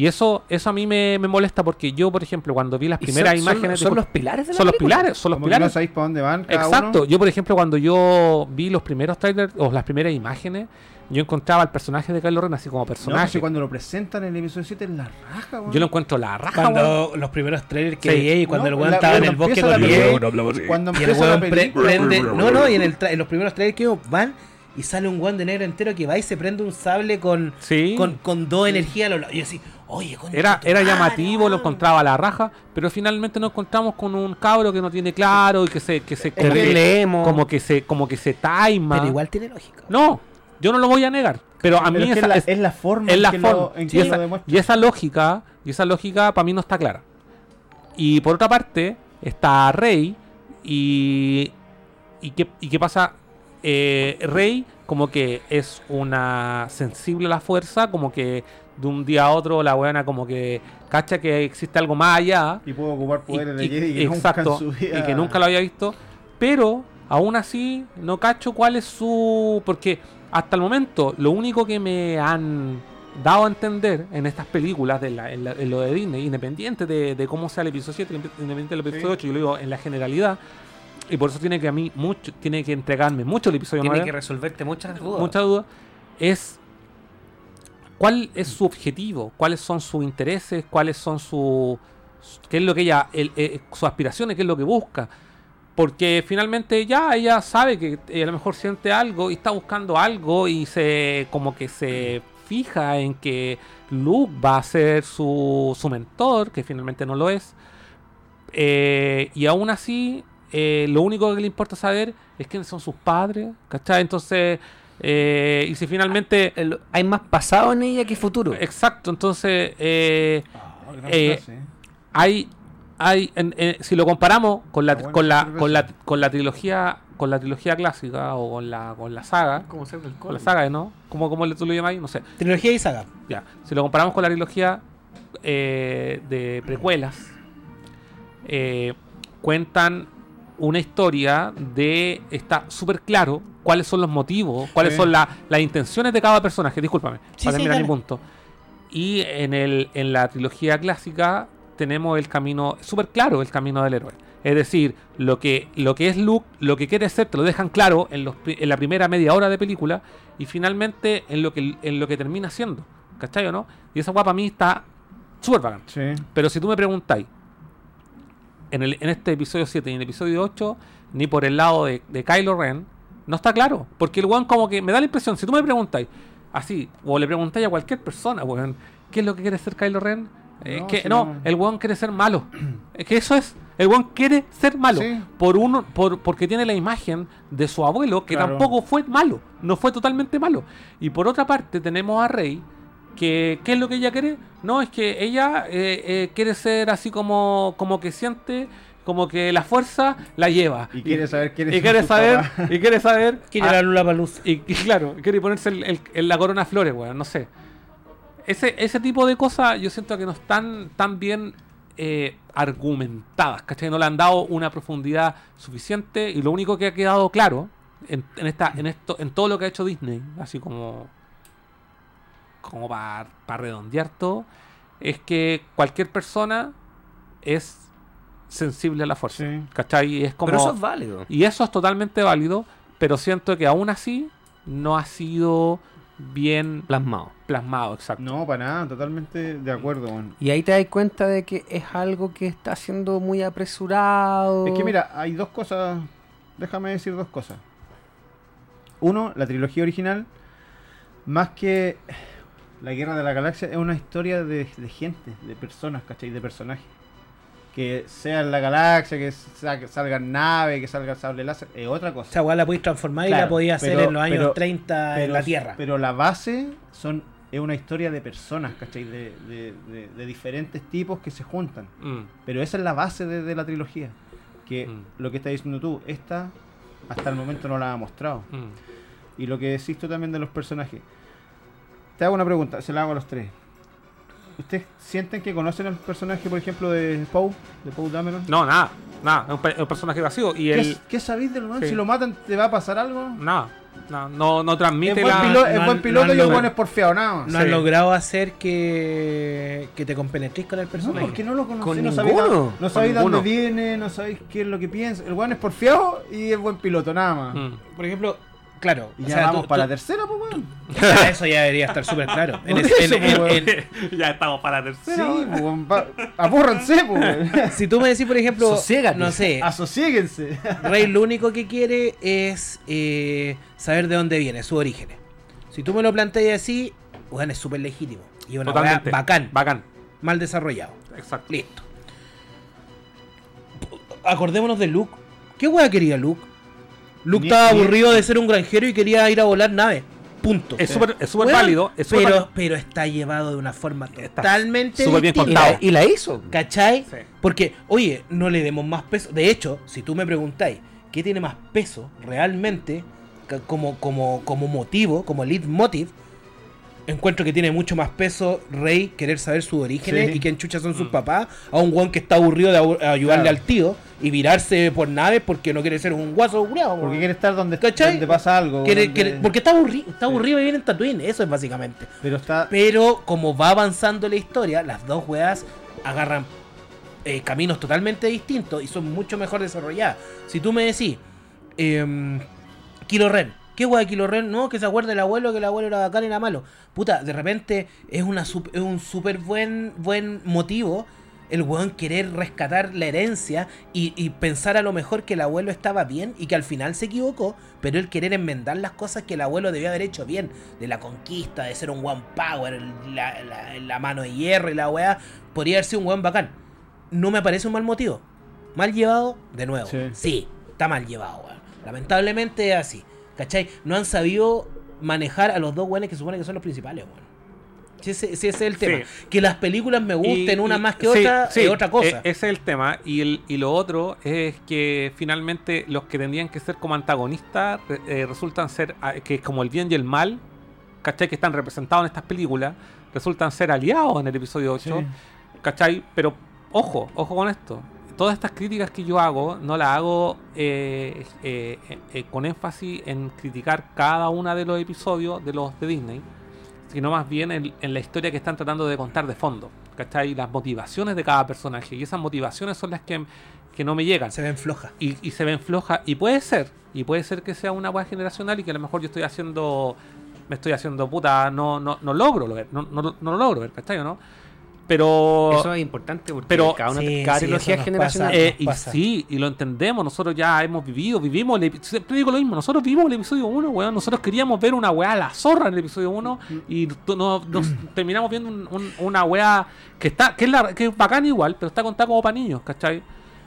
Y eso, eso a mí me, me molesta porque yo, por ejemplo, cuando vi las primeras son, son- imágenes... de- son los pilares de la son los pilares, son los Como que no pilares. sabéis para dónde van cada Exacto. uno. Yo, por ejemplo, cuando yo vi los primeros trailers o las primeras imágenes, yo encontraba al personaje de Kylo Ren así como No, pues personaje. si cuando lo presentan en el episodio 7 es la raja, weón. Yo lo encuentro la raja, weón. Cuando los primeros trailers que Sí. veía y cuando No, el weón estaba en el bosque con el Cuando Y el weón prende. No, no, y en, el tra- en los primeros trailers que van y sale un weón de negro entero que va y se prende un sable con, Sí. con, con dos energías a los lados. Y así, oye, coño, Era, era llamativo, lo encontraba a la raja, pero finalmente nos encontramos con un cabro que no tiene claro y que se, que se como, que como que se, como que se taima. Pero igual tiene lógica. No, yo no lo voy a negar. Pero a Pero mí esa, es, la, es- es la forma es en la que forma. lo, en y, que lo esa, demuestra. y esa lógica, y esa lógica para mí no está clara. Y por otra parte, está Rey y. ¿Y qué, y qué pasa? Eh, Rey, como que es una sensible a la fuerza, como que de un día a otro la buena como que cacha que existe algo más allá. Y puedo ocupar Y- poderes de y- Jedi que exacto, nunca en su vida... y que nunca lo había visto. Pero aún así no cacho cuál es su... Porque hasta el momento lo único que me han dado a entender en estas películas de la- en, la- en lo de Disney, independiente de, de cómo sea el episodio 7, independiente del episodio Sí. 8, yo lo digo en la generalidad, y por eso tiene que a mí mucho, tiene que entregarme mucho el episodio Tiene 9 que resolverte muchas dudas. mucha duda, es cuál es su objetivo, cuáles son sus intereses, cuáles son su qué es lo que ella, el- eh, sus aspiraciones, qué es lo que busca. Porque finalmente ya ella sabe que eh, a lo mejor siente algo y está buscando algo y se como que se fija en que Luke va a ser su, su mentor, que finalmente no lo es. Eh, y aún así, lo único que le importa saber es quiénes son sus padres, ¿cachai? Entonces, eh, y si finalmente... El- hay más pasado en ella que futuro. Exacto, entonces eh, Ah, Eh, frase, ¿eh? hay, hay en- en- si lo comparamos con la, con la, con la, con la trilogía, con la trilogía clásica o con la, con la saga, Como ser del con la saga, ¿no? ¿Cómo, cómo le- tú lo llamas ahí? No sé. Trilogía y saga. Ya. Si lo comparamos con la trilogía eh, de precuelas, eh, cuentan una historia de. Está súper claro cuáles son los motivos, cuáles son la- las intenciones de cada personaje. Discúlpame, Sí, para sí, terminar mi punto. Y en, el, en la trilogía clásica tenemos el camino, súper claro el camino del héroe. Es decir, lo que, lo que es Luke, lo que quiere ser, te lo dejan claro en, los, en la primera media hora de película y finalmente en lo que, en lo que termina siendo. ¿Cachai o no? Y esa guapa para mí está súper bacán. Sí. Pero si tú me preguntáis, en, el, en este episodio 7 y en el episodio 8, ni por el lado de, de Kylo Ren, no está claro. Porque el weón como que me da la impresión, si tú me preguntáis, así, o le preguntáis a cualquier persona, weón, ¿qué es lo que quiere ser Kylo Ren? Eh, No, que, no, no. el weón quiere ser malo. es que eso es. El weón quiere ser malo. Sí. Por uno, por, porque tiene la imagen de su abuelo, que Claro. tampoco fue malo. No fue totalmente malo. Y por otra parte, tenemos a Rey, que ¿qué es lo que ella quiere? No, es que ella eh, eh, quiere ser así como, como que siente, como que la fuerza la lleva. Y quiere saber quiénes y son quiere saber, y quiere saber. Quiere ah, la lula para luz. y, y claro, quiere ponerse el- el- el- la corona flores, weón, no sé. Ese, ese tipo de cosas yo siento que no están tan bien eh, argumentadas, ¿cachai? No le han dado una profundidad suficiente y lo único que ha quedado claro en, en esta, en esto, en todo lo que ha hecho Disney, así como, como para redondear todo, es que cualquier persona es sensible a la fuerza, Sí. ¿cachai? Y es como... Pero eso es válido. Y eso es totalmente válido, pero siento que aún así no ha sido bien Plasmado. plasmado, exacto. No, para nada, totalmente de acuerdo, weón. Y ahí te das cuenta de que es algo que está siendo muy apresurado. Es que mira, hay dos cosas. Déjame decir dos cosas. Uno, la trilogía original, más que la Guerra de la Galaxia, es una historia de, de gente, de personas, ¿cachai? De personajes. Que sea en la galaxia, que sa- salgan naves, que salga sable láser, es otra cosa. Esa weá la podéis transformar y la podía hacer pero- en los años pero- 30 en la Tierra. Pero la base son es una historia de personas, ¿cachai? De, de- de- de diferentes tipos que se juntan. Mm, Pero esa es la base de, de la trilogía. Que Mm. lo que estás diciendo tú, esta hasta el momento no la ha mostrado. mm. Y lo que decís tú también de los personajes. Te hago una pregunta, se la hago a los tres. ¿Ustedes sienten que conocen al personaje, por ejemplo, de Poe? De Poe Dameron? No, nada, nada, es un, pe- es un personaje vacío y ¿Qué, él qué sabéis del weón? Sí. Si lo matan, ¿te va a pasar algo? nada, no, no Es transmite buen, la pilo- es no buen han- piloto no y el es porfiado, nada más. No Sí. han logrado hacer que, que te compenetréis con el No, personaje. porque no lo conocéis, Con no sabéis, no sabéis dónde ninguno. viene, no sabéis qué es lo que piensa. El weón es porfiado y es buen piloto, nada más. Mm, Por ejemplo, Claro. Y o ya sea, vamos tú- para tú- la tercera, pues, weón. Eso ya debería estar súper claro. En Por ese- eso, en- en- pues, en- ya estamos para la Sí, tercera. weón. pues, apúrranse, pues, si tú me decís, por ejemplo, Sosiégate. no sé, Asociéguense. Rey lo único que quiere es eh, saber de dónde viene, sus orígenes. Si tú me lo planteas así, weón, es súper legítimo. Y una weá bacán, Bacán. mal desarrollado. Exacto. Listo. Acordémonos de Luke. ¿Qué weá quería Luke? Luke Ni- estaba ni- aburrido de ser un granjero y quería ir a volar nave. Punto. Es súper es súper Weón, válido. Es súper pero, válido. pero está llevado de una forma totalmente súper bien. Y contado. la, y la hizo. ¿Cachai? Sí. Porque, oye, no le demos más peso. De hecho, si tú me preguntáis qué tiene más peso realmente como, como, como motivo, como lead motive, encuentro que tiene mucho más peso Rey querer saber sus orígenes Sí. y quién chucha son sus Mm. papás, a un guan que está aburrido de ayudarle Claro. al tío y virarse por naves porque no quiere ser un guaso Porque quiere estar donde, donde pasa algo. Quiere- donde- quiere- porque está aburrido, está aburrido de vivir en Tatooine, eso es básicamente. Pero está. Pero como va avanzando la historia, las dos weas agarran eh, caminos totalmente distintos y son mucho mejor desarrolladas. Si tú me decís, eh, Kilo Ren, ¿qué wea de Kilo Ren? No, que se acuerde el abuelo, que el abuelo era bacán y era malo. Puta, de repente es, una sup- es un súper buen, buen motivo el weón querer rescatar la herencia y, y pensar a lo mejor que el abuelo estaba bien y que al final se equivocó, pero él querer enmendar las cosas que el abuelo debía haber hecho bien, de la conquista, de ser un one power, la, la- la mano de hierro y la weá, podría haber sido un weón bacán. No me parece un mal motivo. Mal llevado, de nuevo. Sí. Sí, está mal llevado, weón. Lamentablemente es así. ¿Cachai? No han sabido manejar a los dos weones que supone que son los principales, weón. Si ese, es el tema. Sí. Que las películas me gusten Y- una y- más que sí, otra sí, es otra cosa. e- ese es el tema. Y, el, y lo otro es que finalmente los que tendrían que ser como antagonistas eh, resultan ser, ah, que es como el bien y el mal, ¿cachai? Que están representados en estas películas, resultan ser aliados en el episodio 8, Sí. ¿cachai? Pero ojo, ojo con esto. Todas estas críticas que yo hago, no las hago eh, eh, eh, con énfasis en criticar cada uno de los episodios de los de Disney, sino más bien en, en la historia que están tratando de contar de fondo, ¿cachai? Las motivaciones de cada personaje. Y esas motivaciones son las que, que no me llegan. Se ven flojas. Y, y se ven flojas. Y puede ser, y puede ser que sea una hueá generacional y que a lo mejor yo estoy haciendo, me estoy haciendo puta, no, no, no logro lo ver, no, no, no lo logro ver, ¿cachai o no? Pero... Eso es importante porque Pero- cada, una, Sí, cada sí, nos generacional. pasa. Eh, y sí, y lo entendemos, nosotros ya hemos vivido, vivimos, el siempre digo lo mismo, nosotros vivimos el episodio 1, weón, nosotros queríamos ver una weá a la zorra en el episodio 1 y tu- no- nos terminamos viendo un- un- una weá que está, que es, la, que es bacán igual, pero está contada como para niños, ¿cachai?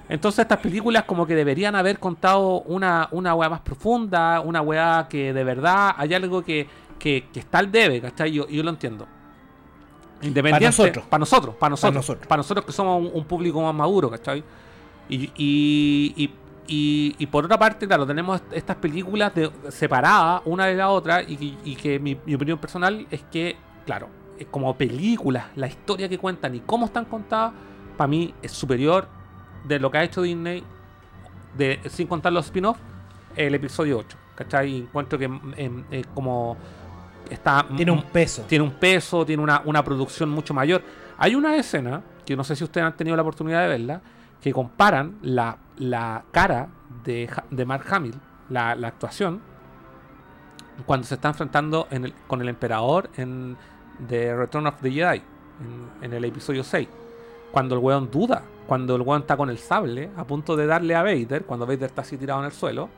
Entonces estas películas como que deberían haber contado una, una weá más profunda, una weá que de verdad hay algo que, que, que está al debe, ¿cachai? Yo, yo lo entiendo. Independiente, nosotros. Para nosotros, para nosotros. nosotros. Para nosotros que somos un, un público más maduro, ¿cachai? Y, y, y, y- y por otra parte, claro, tenemos estas películas de, separadas una de la otra y, que- y que mi, mi opinión personal es que, claro, como películas, la historia que cuentan y cómo están contadas, para mí es superior de lo que ha hecho Disney, de, sin contar los spin-offs, el episodio 8, ¿cachai? Y encuentro que eh, como está... Tiene un peso. tiene un peso, tiene una, una producción mucho mayor. Hay una escena, que no sé si ustedes han tenido la oportunidad de verla, que comparan la, la cara de, de Mark Hamill, la, la actuación, cuando se está enfrentando en el- con el emperador en The Return of the Jedi, en, en el episodio 6. Cuando el weón duda, cuando el weón está con el sable a punto de darle a Vader, cuando Vader está así tirado en el suelo,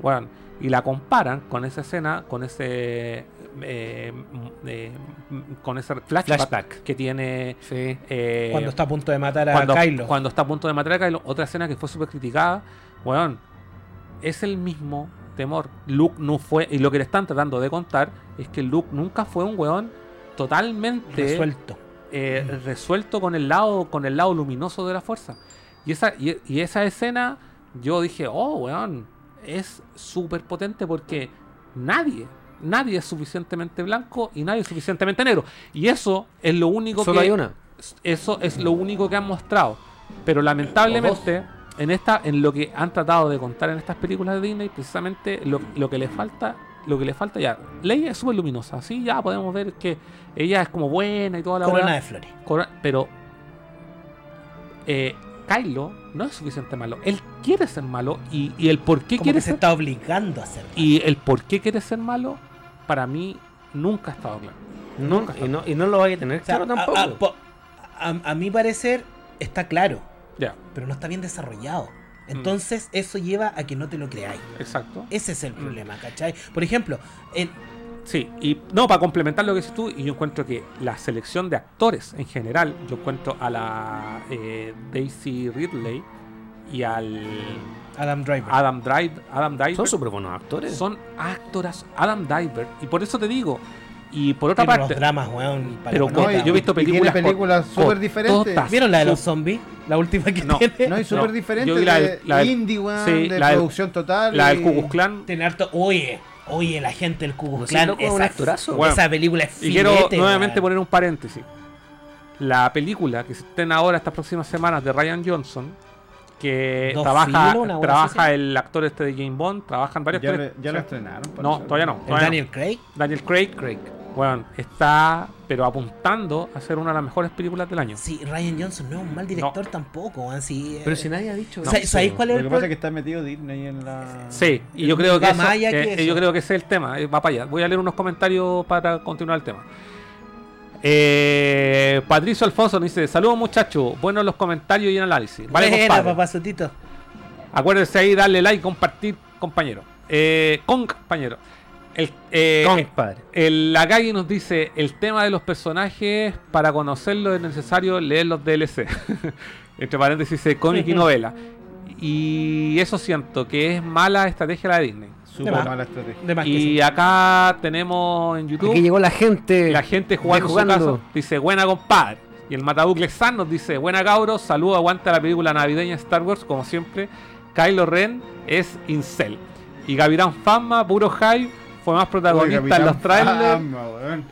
weón, y la comparan con esa escena, con ese eh, m- eh, m- con ese flashback, Flashback. que tiene Sí. eh, Cuando está a punto de matar a cuando, Kylo. cuando está a punto de matar a Kylo, otra escena que fue súper criticada, weón, es el mismo temor. Luke no fue, y lo que le están tratando de contar es que Luke nunca fue un weón totalmente Resuelto. resuelto con el lado con el lado luminoso de la fuerza. Y esa, y, y esa escena, yo dije, oh, weón, es súper potente porque nadie, nadie es suficientemente blanco y nadie es suficientemente negro. Y eso es lo único Solo que hay una. eso es lo único que han mostrado. Pero lamentablemente, en esta, en lo que han tratado de contar en estas películas de Disney, precisamente lo, lo que le falta, lo que le falta ya. Leia es súper luminosa, sí, ya podemos ver que ella es como buena y toda la Corona de flores. Pero eh, Kylo no es suficiente malo. Él quiere ser malo y, y el por qué Como quiere que se ser está obligando a hacer. y el por qué quiere ser malo para mí nunca ha estado claro. No, y, no, y no lo vaya a tener O sea, claro tampoco. a, po- a- a mi parecer está claro, Ya, pero no está bien desarrollado. Entonces eso lleva a que no te lo creáis. exacto. Ese es el problema, ¿cachai? Por ejemplo, en, Sí, y no, para complementar lo que dices tú, y yo encuentro que la selección de actores en general, yo encuentro a la eh, Daisy Ridley y al Adam Driver. Adam Driver, Adam Driver Son súper buenos actores. son actoras Adam Driver, y por eso te digo, y por otra parte, dramas, weón. Pero no, yo he visto películas películas súper diferentes. ¿Vieron la de los zombies? La última que No, tiene. No, y súper No, diferente. yo vi la de la del- indie, weón, sí, de la del- producción total. la del y- Klux Klan, Tiene harto. Oye, oye, la gente del sé, Klan. loco, es un actorazo. Bueno, esa película es Y quiero filete, nuevamente poner un paréntesis. La película que se estrena ahora estas próximas semanas de Ryan Johnson, que Dos trabaja, filos, trabaja el actor este de James Bond, trabajan varios Ya, actores. le- ya lo estrenaron. No, todavía no. ¿El todavía no. Daniel Craig? Daniel Craig, Craig. Bueno, está pero apuntando a ser una de las mejores películas del año. Sí, Ryan Johnson no es un mal director tampoco, weón. Sí, Pero eh, si nadie ha dicho o sea, eso. ¿Sabéis cuál es Lo el que pasa es que está metido Disney en la. Sí, y yo creo que, eso- que- que eh, eso. yo creo que ese es el tema, eh, va para allá. Voy a leer unos comentarios para continuar el tema. Eh, Patricio Alfonso nos dice, saludos muchachos, buenos los comentarios y el análisis. Vale, Buena, papazotito. Acuérdense ahí, darle like, compartir, compañero. Eh, con compañero. El, eh, Compadre. el Lagagi nos dice, el tema de los personajes, para conocerlo es necesario leer los DLC. Entre paréntesis, dice cómic y novela. Y eso siento que es mala estrategia la de Disney. Súper más. mala estrategia. De más que Y sí. acá tenemos en YouTube Aquí llegó la gente. la gente jugando, de su jugando. Dice, buena compadre. Y el Matabucle San nos dice, buena cabros, saludo, aguanta la película navideña Star Wars, como siempre. Kylo Ren es incel. Y Gavirán Fama, puro hype, fue más protagonista en los trailers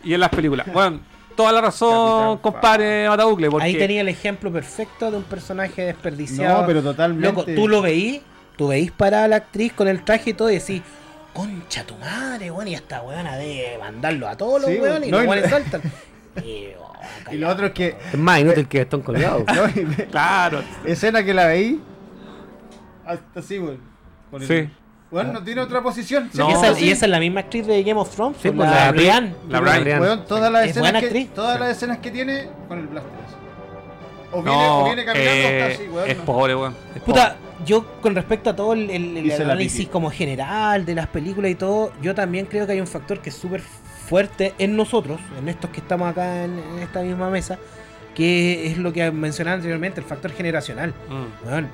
y en las películas. Bueno, toda la razón, Capitán compadre Matabucle, porque Ahí tenía el ejemplo perfecto de un personaje desperdiciado. No, pero totalmente. Loco, tú lo veís, tú veís para la actriz con el traje y todo y decís, concha tu madre, weón, y esta weona de mandarlo a todos los Sí, weones y no, los weones saltan. Y, oh, Y lo otro es que. Es más inútil que están colgados. no, Claro, escena que la veí. Hasta así, weón. Con el- Weón, no tiene otra posición. No. y, esa, así. y esa es la misma actriz de Game of Thrones, Sí, pues, pues, la, la- Brienne. la Brian. Weón, todas las Es escenas buena que, actriz. todas las escenas que tiene con el blaster. O viene, no, o viene caminando eh, así, weón. es no. pobre, weón. es Puta, yo con respecto a todo el, análisis como general de las películas y todo, yo también creo que hay un factor que es súper fuerte en nosotros, en estos que estamos acá en, en esta misma mesa, que es lo que mencionaba anteriormente, el factor generacional. Mm, Weón,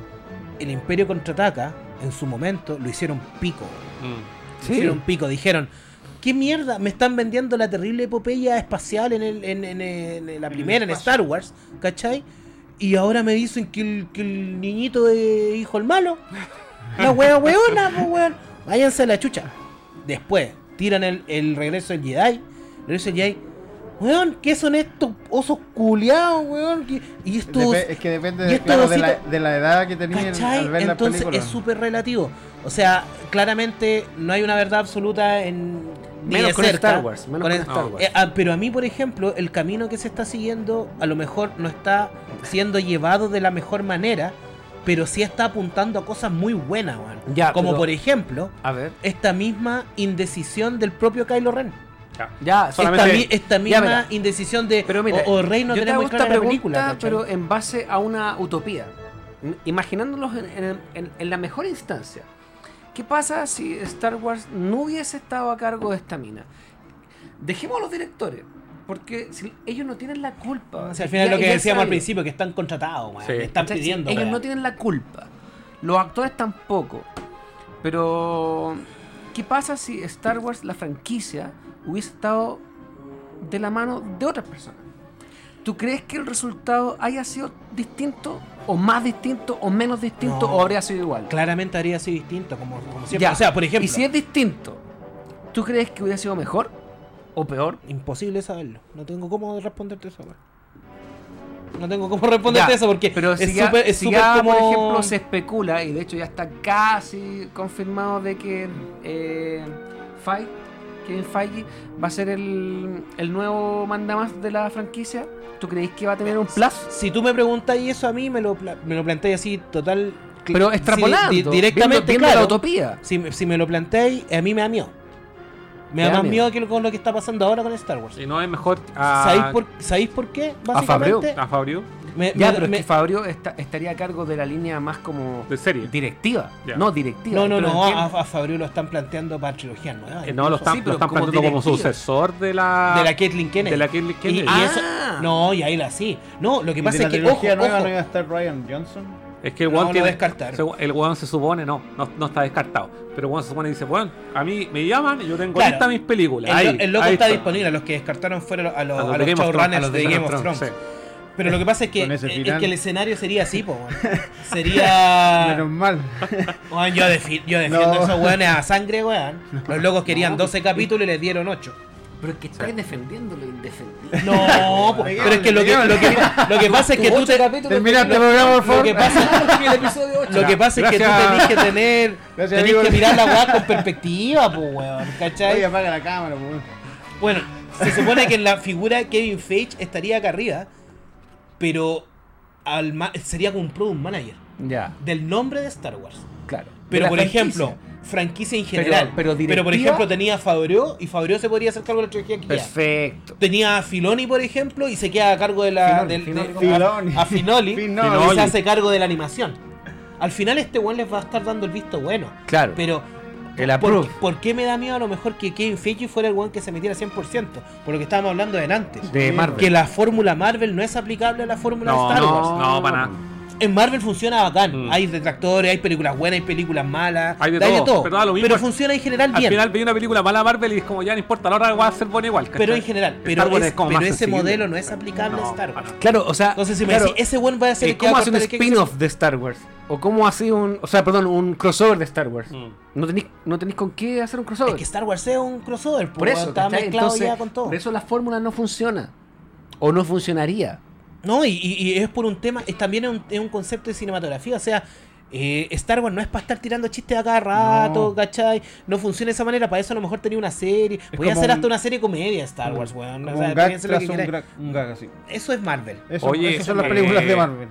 el Imperio contraataca, en su momento, lo hicieron pico. mm. Lo Sí. hicieron pico, dijeron. ¿Qué mierda? Me están vendiendo la terrible epopeya espacial en, el, en, en- en la primera, en. Star Wars, ¿cachai? Y ahora me dicen que el, que el niñito de hijo el malo. La wea weona, pues weón. Váyanse a la chucha. Después, tiran el, el regreso del Jedi. El regreso del Jedi. Weón, ¿qué son estos osos culiados, weón? ¿Qué- Y estos. Depe- es que depende de, estos claro, de, la, de la edad que tenía ¿Cachai? al ver la Entonces película. es súper relativo. O sea, claramente no hay una verdad absoluta en. Menos con cerca. Star Wars, menos Con con el- Star. Wars. Eh, ah, pero a mí, por ejemplo, el camino que se está siguiendo a lo mejor no está siendo llevado de la mejor manera, pero sí está apuntando a cosas muy buenas, weón. Ya, Como pero- por ejemplo, A ver. esta misma indecisión del propio Kylo Ren. Ya, Esta, Solamente- mi- esta Ya, misma indecisión de Pero mira, o, o Rey no yo te hago esta la pregunta, película, pero en base a una utopía. Imaginándolos en, en- en- en la mejor instancia. ¿Qué pasa si Star Wars no hubiese estado a cargo de esta mina? Dejemos a los directores, porque si ellos no tienen la culpa. O sea, al final Ya- lo que ya decíamos al principio, que están contratados. Sí. están pidiendo. Ellos no tienen la culpa. Los actores tampoco. Pero, ¿qué pasa si Star Wars, la franquicia, hubiese estado de la mano de otras personas? ¿Tú crees que el resultado haya sido distinto, o más distinto, o menos distinto, No. o habría sido igual? Claramente habría sido distinto, como, como siempre. Ya. O sea, por ejemplo, Y si es distinto, ¿tú crees que hubiera sido mejor o peor? imposible saberlo. No tengo cómo responderte eso. No tengo cómo responderte Ya, eso porque Pero es si ya, súper es si ya, como... por ejemplo, se especula, y de hecho ya está casi confirmado de que eh, Fight, Kevin Feige va a ser el, el nuevo mandamás de la franquicia, ¿tú creéis que va a tener un plus? Si tú me preguntáis eso a mí, me lo, me lo planteáis así total. Pero sí, extrapolando, di- directamente, viendo, viendo claro. la utopía. Si, me- si me lo planteáis, a mí me da miedo. Me da más miedo. miedo que lo- con lo que está pasando ahora con Star Wars. Y no es mejor a, ¿Sabéis, por, ¿Sabéis por qué? Favreau. Básicamente, a Fabio me- Ya, me- pero es me- que Fabio está- estaría a cargo de la línea más como de serie. directiva. Ya. No, directiva. no, no, no, a, a Fabio lo están planteando para trilogía nueva. Eh, no, lo están, Sí, pero lo están como planteando como sucesor de la. de la Caitlyn Kennedy. de la Caitlyn Kennedy. Y, y Ah. eso, no, y ahí la sí. No, lo que ¿Y pasa de es la que, trilogía ojo, nueva ojo, no iba a estar Ryan Johnson? Es que el No, tiene. El weón se supone, no, no, no está descartado. Pero el weón se supone y dice, bueno, a mí me llaman y yo tengo Claro. listas mis películas. el, Ahí, el loco ahí está, disponible. A los que descartaron fueron a los, A a los los, de Game of Thrones, showrunners a los de, Game of Thrones. sí. Pero lo que pasa es que, es que el escenario sería así, po, weón. Sería. Menos mal. Yo, defi- yo defiendo No. a esos weones a sangre, weón. Los locos querían 12 capítulos y les dieron 8. Pero es que estáis defendiendo lo indefendible. No, po, pero es que lo que, lo que, lo que pasa es que tú te. Termina este programa, por Lo favor. que pasa, el episodio 8. lo que pasa es que tú tenés que tener. Gracias, tenés amigo. que mirar la weá con perspectiva, pues, weón. ¿Cachai? Oye, apaga la cámara, pues. Bueno, se supone que en la figura Kevin Feige estaría acá arriba, pero al sería como un product manager Ya, del nombre de Star Wars. claro. Pero por franquicia. ejemplo, franquicia en Pero- general. pero por ejemplo, tenía a Favreau y Favreau se podría hacer cargo de la trilogía que. Perfecto. Tenía a Filoni, por ejemplo, y se queda a cargo de la. Finoli, del- Finoli, de- Filoni. a, a Finoli, Finoli. y se hace cargo de la animación. Al final, este weón les va a estar dando el visto bueno. Claro. Pero. El ¿por, qué me da miedo a lo mejor que Kevin Feige fuera el weón que se metiera 100%? Por lo que estábamos hablando de antes. de Marvel. Que la fórmula Marvel no es aplicable a la fórmula No, de Star Wars. no, no, para nada. En Marvel funciona bacán. Mm. Hay detractores, hay películas buenas, hay películas malas. Hay de todo, pero da lo mismo. funciona en general Al bien. final vi una película mala Marvel y es como ya no importa, la hora va a ser buena igual. ¿cachai? pero en general. Pero, es- como pero ese modelo no es aplicable a Star para Wars. Claro, o sea, Entonces, si me decís, ese weón va a ser eh, el ¿cómo a hace un spin-off de Star Wars? ¿O cómo hace un, o sea, perdón, un crossover de Star Wars? Mm. No tenéis no tenéis con qué hacer un crossover. Es que Star Wars es un crossover, por eso, está mezclado Entonces, ya con todo. Por eso la fórmula no funciona. O no funcionaría. No, y, y- y es por un tema, es también es un, es un concepto de cinematografía, o sea, eh, Star Wars no es para estar tirando chistes a cada rato, No. ¿cachai? No funciona de esa manera, para eso a lo mejor tenía una serie, voy a como hacer un- hasta una serie comedia Star Wars, weón. Como o sea, un gag tras un, un así. Eso es Marvel. Eso, Oye, esas son las eh, películas de Marvel.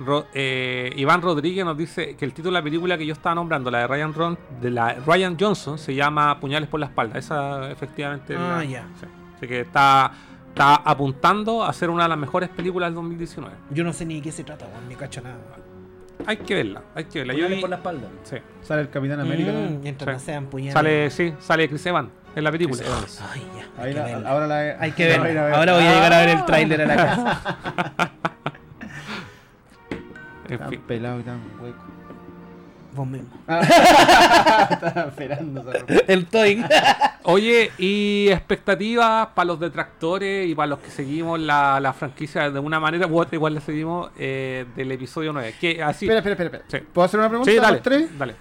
Ro- eh, Iván Rodríguez nos dice que el título de la película que yo estaba nombrando, la de Ryan, Ron, de la Ryan Johnson, se llama Puñales por la espalda. Esa efectivamente. es Ah, ya. sí. Así que está, está apuntando a ser una de las mejores películas del 2019. Yo no sé ni de qué se trata, weón, ni cacho nada. Hay que verla, hay que verla. Yo vi- espalda. sí. Sale el Capitán América. Mm, mientras no Sí. sean puñales. Sale, sí, sale Chris Evans en la película. Ay, ya. Ahí Hay que la- verla. ahora la Hay que la verla. ver. Ahora voy a llegar a ver el tráiler a la casa. En Tan fin. pelado y tan hueco. Vos mismo. Estaba esperando. El Toing. Oye, y expectativas para los detractores y para los que seguimos la, la franquicia de una manera u otra, igual le seguimos eh, del episodio 9. Que así. Espera, espera, espera. espera. Sí. ¿Puedo hacer una pregunta sí, a dale, los tres? dale.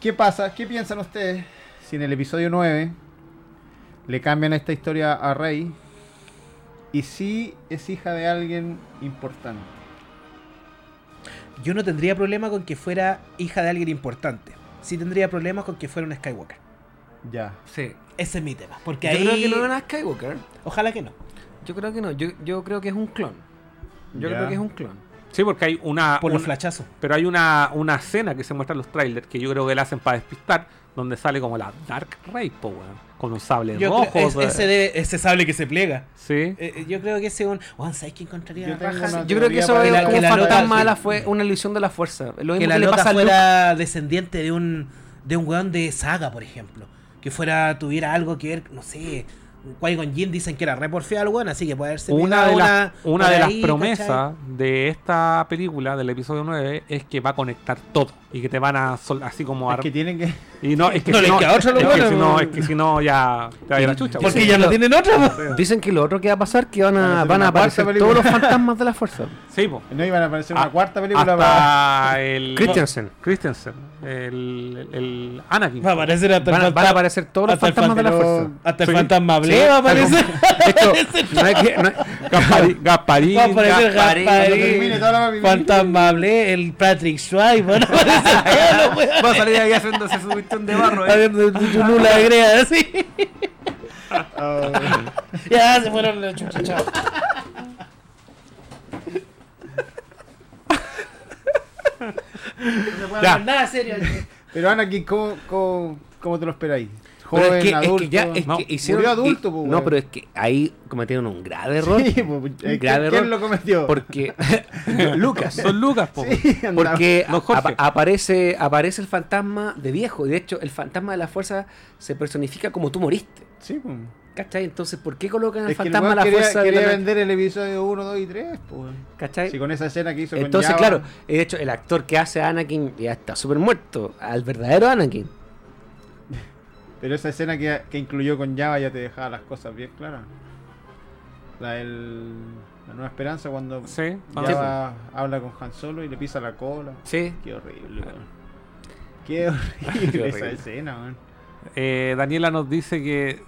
¿Qué pasa? ¿Qué piensan ustedes si en el episodio 9 le cambian esta historia a Rey y si es hija de alguien importante? Yo no tendría problema con que fuera hija de alguien importante. Sí tendría problemas con que fuera un Skywalker. Ya. Sí. Ese es mi tema. Porque Yo ahí. creo que no es una Skywalker. Ojalá que no. Yo creo que no. Yo, yo creo que es un clon. Yo Ya. creo que es un clon. Sí, porque hay una. Por los una- flachazos. pero hay una, una escena que se muestra en los trailers que yo creo que la hacen para despistar, donde sale como la Dark Ray, po, weón, con un sable Yo rojo. creo- es- sea, ese, ese sable que se pliega. Sí. Eh, eh, yo creo que ese es un. Juan, ¿sabes qué encontraría Yo raja? Yo creo que eso es que como fantasma, la fue una ilusión de la fuerza. Lo Que mismo la que le pasa a Luke. fuera descendiente de un. de un weón de saga, por ejemplo. Que fuera, tuviera algo que ver, no sé. Qui-Gon Jinn dicen que era re porfiado el weón, así que puede haberse Una de, las, una por de las ahí, promesas de esta película, del episodio 9, es que va a conectar todo y que te van a sol- así como a... Es que tienen que. Y no, es que No si les no, queda otra, los es que buenos, si no, es que si no ya te va a ir a la chucha. Porque ya no tienen otra. Dicen que lo otro que va a pasar es que van Van a a, van a aparecer todos los fantasmas de la fuerza. Sí, po. No iban a aparecer una Ah, cuarta película para. Hasta el... Christensen. Christensen. El, el Anakin. Va a aparecer hasta Van a, el van a aparecer todos los fantasmas de la fuerza. Hasta el fantasma Sí, Ble va a aparecer. No hay que. no hay- Gasparín. Gasparín, Va a aparecer Gasparín. Fantasma Ble, el Patrick Swayze. Va a salir ahí haciéndose su cuestión de barro. ¿eh? Haciendo su lula de greda, así. Oh, Ya se fueron los chuchos, chao. No se puede Ya. hablar nada serio. Pero Anakin, ¿cómo, cómo, cómo te lo esperáis? Pero Joven, es que, es adulto. que ya es No, que hicieron. murió adulto, y- po, no, pero es que ahí cometieron un grave error. Sí, pues, un ¿quién- grave ¿Quién error. lo cometió? Porque. Lucas. Son Lucas, po. Sí. Porque apa- aparece, aparece el fantasma de viejo. Y de hecho, el fantasma de la fuerza se personifica como tú moriste. Sí, pues. ¿Cachai? Entonces, ¿por qué colocan al Es fantasma de weón la quería, fuerza? de quería la- vender el episodio 1, 2 y 3, pues. ¿Cachai? Sí, con esa escena que hizo con Entonces, Jabba. claro, de hecho, el actor que hace a Anakin ya está súper muerto. Al verdadero Anakin. Pero esa escena que, que incluyó con Java ya te dejaba las cosas bien claras. La del. La Nueva Esperanza cuando Sí, Java habla con Han Solo y le pisa la cola. Sí. Qué horrible, weón. Qué horrible Qué esa escena, weón. Eh, Daniela nos dice que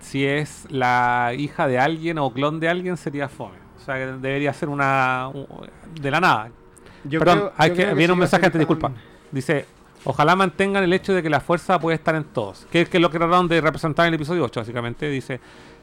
si es la hija de alguien o clon de alguien sería fome. O sea, que debería ser una... un- de la nada. Yo Perdón, creo- hay yo que, viene un mensaje antes, disculpa. Dice, ojalá mantengan el hecho de que la fuerza puede estar en todos. Que es que es lo que trataron de representar en el episodio 8, básicamente. Dice,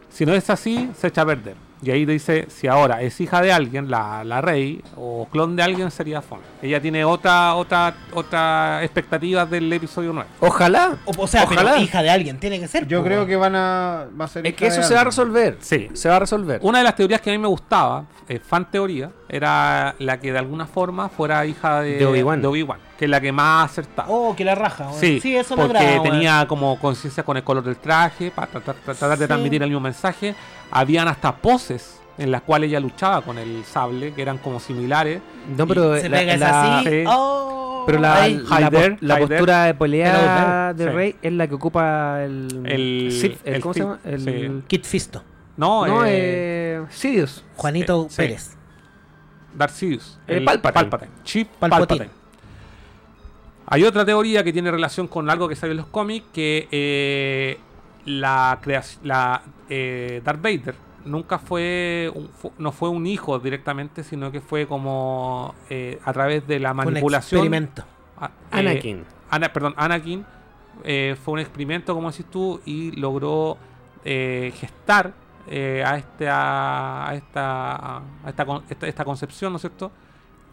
si no es así, se echa a perder. Y ahí dice, si ahora es hija de alguien, la, la rey, o clon de alguien, sería fome. Ella tiene otra, otra, otra expectativa del episodio 9. Ojalá. O, o sea, Ojalá. pero hija de alguien, tiene que ser. Yo creo que van a. Va a ser Es hija que eso de se va a resolver. Sí. Se va a resolver. Una de las teorías que a mí me gustaba, eh, fan teoría, era la que de alguna forma fuera hija de, De Obi-Wan. de Obi-Wan, que es la que más acertaba. Oh, que la raja, weón. Sí, Sí, eso me porque tenía como conciencia con el color del traje, para tratar, tratar de Sí. transmitir el mismo mensaje. Habían hasta poses en las cuales ella luchaba con el sable, que eran como similares. No, pero Se la, la- así. sí. Oh, pero la, la, postura de pelea de. Rey es la que ocupa el. El- Sith, el- el ¿Cómo se llama? El, sí. Kit Fisto. No, No, eh, eh, Sidious. Juanito. Pérez. Darth Sidious. Eh, el Palpatine. Chief Palpatine. Palpatine. Hay otra teoría que tiene relación con algo que sale en los cómics, que eh, la creación, la eh, Darth Vader nunca fue, un- fu- no fue un hijo directamente, sino que fue como eh, a través de la Fue un manipulación. experimento. a- eh, Anakin. Ana- perdón, Anakin eh, fue un experimento, como decís tú, y logró eh, gestar eh, a, este, a, a esta, a esta, con- esta, esta concepción, ¿no es cierto?,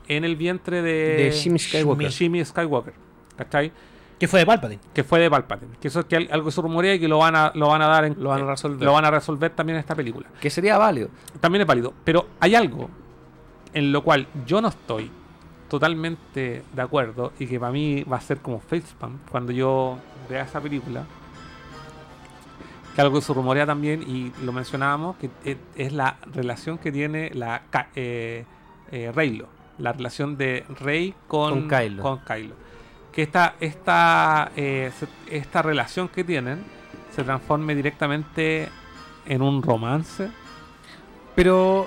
en el vientre de, De Jimmy Skywalker. Jimmy Skywalker, ¿cachai? Que fue de Palpatine. Que fue de Palpatine. Que eso es que al- algo se rumorea y que lo van a, lo van a dar en, Lo van a eh, resolver. lo van a resolver también en esta película Que sería válido. también es válido. Pero hay algo en lo cual yo no estoy totalmente de acuerdo y que para mí va a ser como facepalm cuando yo vea esa película. Que algo que se rumorea también y lo mencionábamos, que es, la relación que tiene la eh, eh, Reylo. La relación de Rey con, Con Kylo. con Kylo. Que esta, esta, eh, esta relación que tienen se transforme directamente en un romance. Pero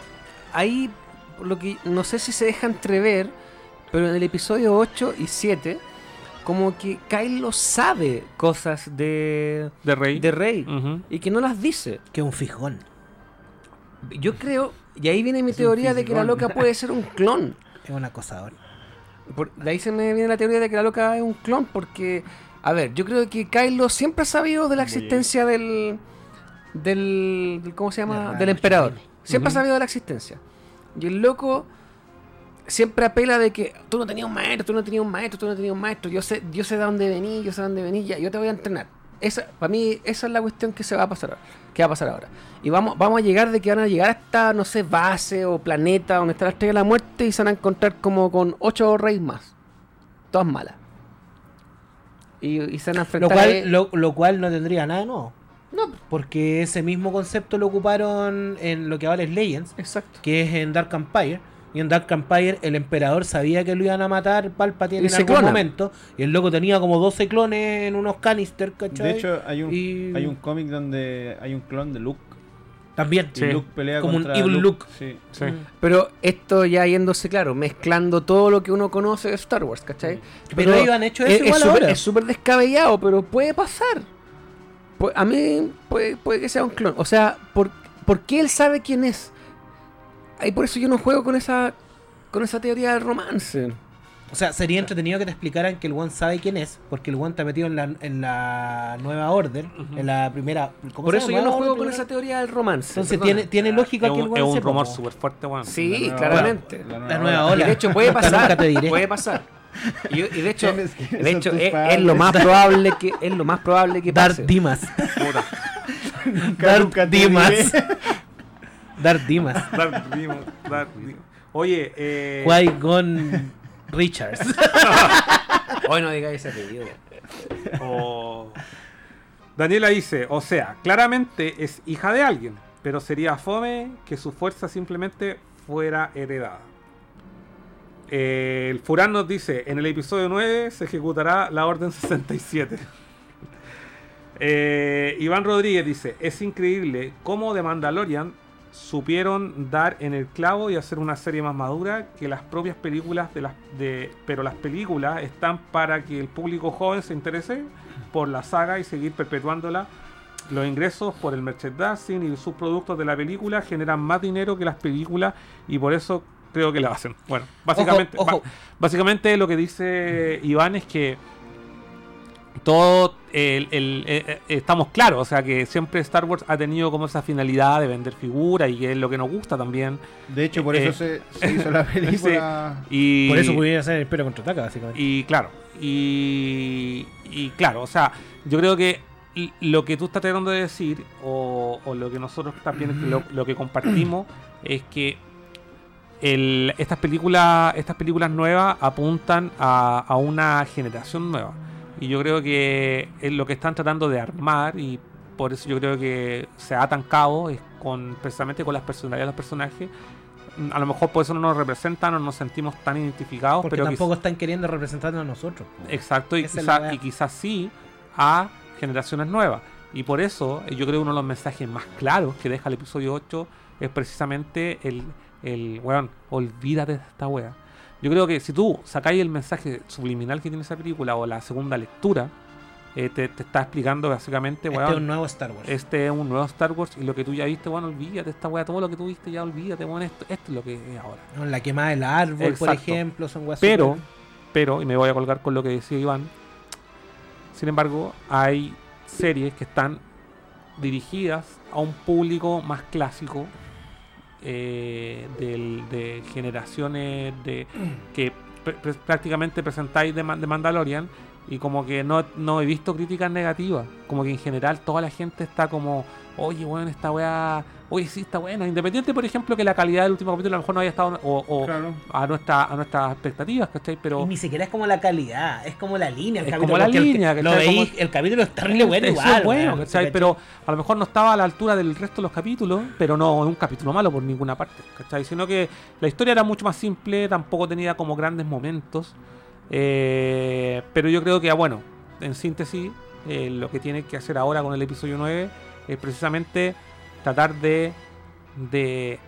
ahí, lo que no sé si se deja entrever, pero en el episodio 8 y 7, como que Kylo sabe cosas de, De Rey. de Rey y que no las dice. Que es un fijón. Yo creo, y ahí viene mi Es teoría de que la loca puede ser un clon. Es un acosador. Por- de ahí se me viene la teoría de que la loca es un clon, porque, a ver, yo creo que Kylo siempre ha sabido de la existencia del, del, del- ¿cómo se llama? Del emperador. Chile. Siempre ha sabido de la existencia. Y el loco siempre apela de que tú no tenías un maestro, tú no tenías un maestro, tú no tenías un maestro, yo sé, yo sé de dónde venís, yo sé de dónde venís, ya, yo te voy a entrenar. Esa, para mí, esa es la cuestión que se va a pasar ahora. Que va a pasar ahora. Y vamos, vamos a llegar de que van a llegar hasta, no sé, base o planeta donde está la estrella de la muerte y se van a encontrar como con ocho reyes más. Todas malas. Y, y se van a Lo enfrentar a- cual, lo, lo cual no tendría nada nuevo. No, Porque ese mismo concepto lo ocuparon en lo que ahora es Legends, exacto. que es en Dark Empire. Y en Dark Empire el emperador sabía que lo iban a matar Palpatine Y en algún clona. momento. Y el loco tenía como 12 clones en unos canisters, ¿cachai? De hecho, hay un, Y- hay un cómic donde hay un clon de Luke. También. Y Sí. Luke pelea Como un contra evil Luke. Sí. Sí. Mm. Pero esto ya yéndose claro, mezclando todo lo que uno conoce de Star Wars, ¿cachai? Pero ellos han hecho eso es, igual es súper- ahora. es súper descabellado, pero puede pasar. Pu- a mí puede, puede que sea un clon. O sea, ¿por, por qué él sabe quién es? Ahí por eso yo no juego con esa con esa teoría del romance. O sea, sería entretenido que te explicaran que el one sabe quién es, porque el one está metido en la, en la nueva orden, en la primera. ¿cómo Por se eso llama? yo no juego con esa teoría del romance. Entonces perdona. tiene, tiene lógica es que el one es un rumor súper fuerte, weón. Sí, La nueva claramente. ola, La nueva ola. Y de hecho puede Nunca pasar. te diré. Puede pasar. Y, y de hecho, ¿Quiénes- quiénes de hecho es, lo más probable que es lo más probable que pase. Dimas. Puta. Darth Dimas. Darth Dimas. Demon. Oye, eh, Qui-Gon Richards. Hoy no digáis ese apellido. Daniela dice, o sea, claramente es hija de alguien, pero sería fome que su fuerza simplemente fuera heredada. Eh, el Furán nos dice, en el episodio 9 se ejecutará la Orden 67. Eh, Iván Rodríguez dice, es increíble cómo de Mandalorian supieron dar en el clavo y hacer una serie más madura que las propias películas de las de pero las películas están para que el público joven se interese por la saga y seguir perpetuándola los ingresos por el merchandising y sus productos de la película generan más dinero que las películas y por eso creo que la hacen bueno básicamente Ojo, ojo. ba- básicamente lo que dice Iván es que todo el- el- eh, eh, estamos claros, o sea que siempre Star Wars ha tenido como esa finalidad de vender figuras y que es lo que nos gusta también. De hecho, por Eh, eso se, se hizo la película. Y, Por eso pudiera ser el Imperio contraataca, básicamente. y claro, y, y claro, o sea, yo creo que lo que tú estás tratando de decir, o, o lo que nosotros también lo, lo que compartimos, es que el- estas películas estas películas nuevas apuntan a, a una generación nueva. Y yo creo que es lo que están tratando de armar, y por eso yo creo que se atan cabo, es con precisamente con las personalidades de los personajes. Mm, A lo mejor por eso no nos representan o no nos sentimos tan identificados, Porque pero tampoco están queriendo representarnos a nosotros. Exacto, y, quizá- y quizás sí a generaciones nuevas. Y por eso eh, yo creo que uno de los mensajes más claros que deja el episodio 8 es precisamente el, el weón, olvídate de esta wea. Yo creo que si tú sacáis el mensaje subliminal que tiene esa película o la segunda lectura, eh, te, te está explicando básicamente, Este weón, es un nuevo Star Wars. este es un nuevo Star Wars y lo que tú ya viste, bueno, olvídate esta wea, todo lo que tú viste ya olvídate, bueno, esto, esto es lo que es ahora. ¿no? La quemada del árbol, por Exacto. ejemplo, son weas Pero, pero, y me voy a colgar con lo que decía Iván, sin embargo, hay series que están dirigidas a un público más clásico eh, del- de generaciones de que pr- pr- prácticamente presentáis de, de Mandalorian y como que no, no he visto críticas negativas. Como que en general toda la gente está como oye bueno esta weá oye sí está buena independiente por ejemplo que la calidad del último capítulo a lo mejor no haya estado o, o Claro. a nuestra a nuestras expectativas ¿cachai? pero Y ni siquiera es como la calidad, es como la línea. El Es capítulo, como la porque el que- línea, lo el capítulo es terrible bueno igual. es bueno. ¿cachai? Pero a lo mejor no estaba a la altura del resto de los capítulos, pero no es un capítulo malo por ninguna parte, ¿cachai? Sino que la historia era mucho más simple, tampoco tenía como grandes momentos, eh, pero yo creo que, ah, bueno, en síntesis, eh, lo que tiene que hacer ahora con el episodio 9 es precisamente tratar de, de,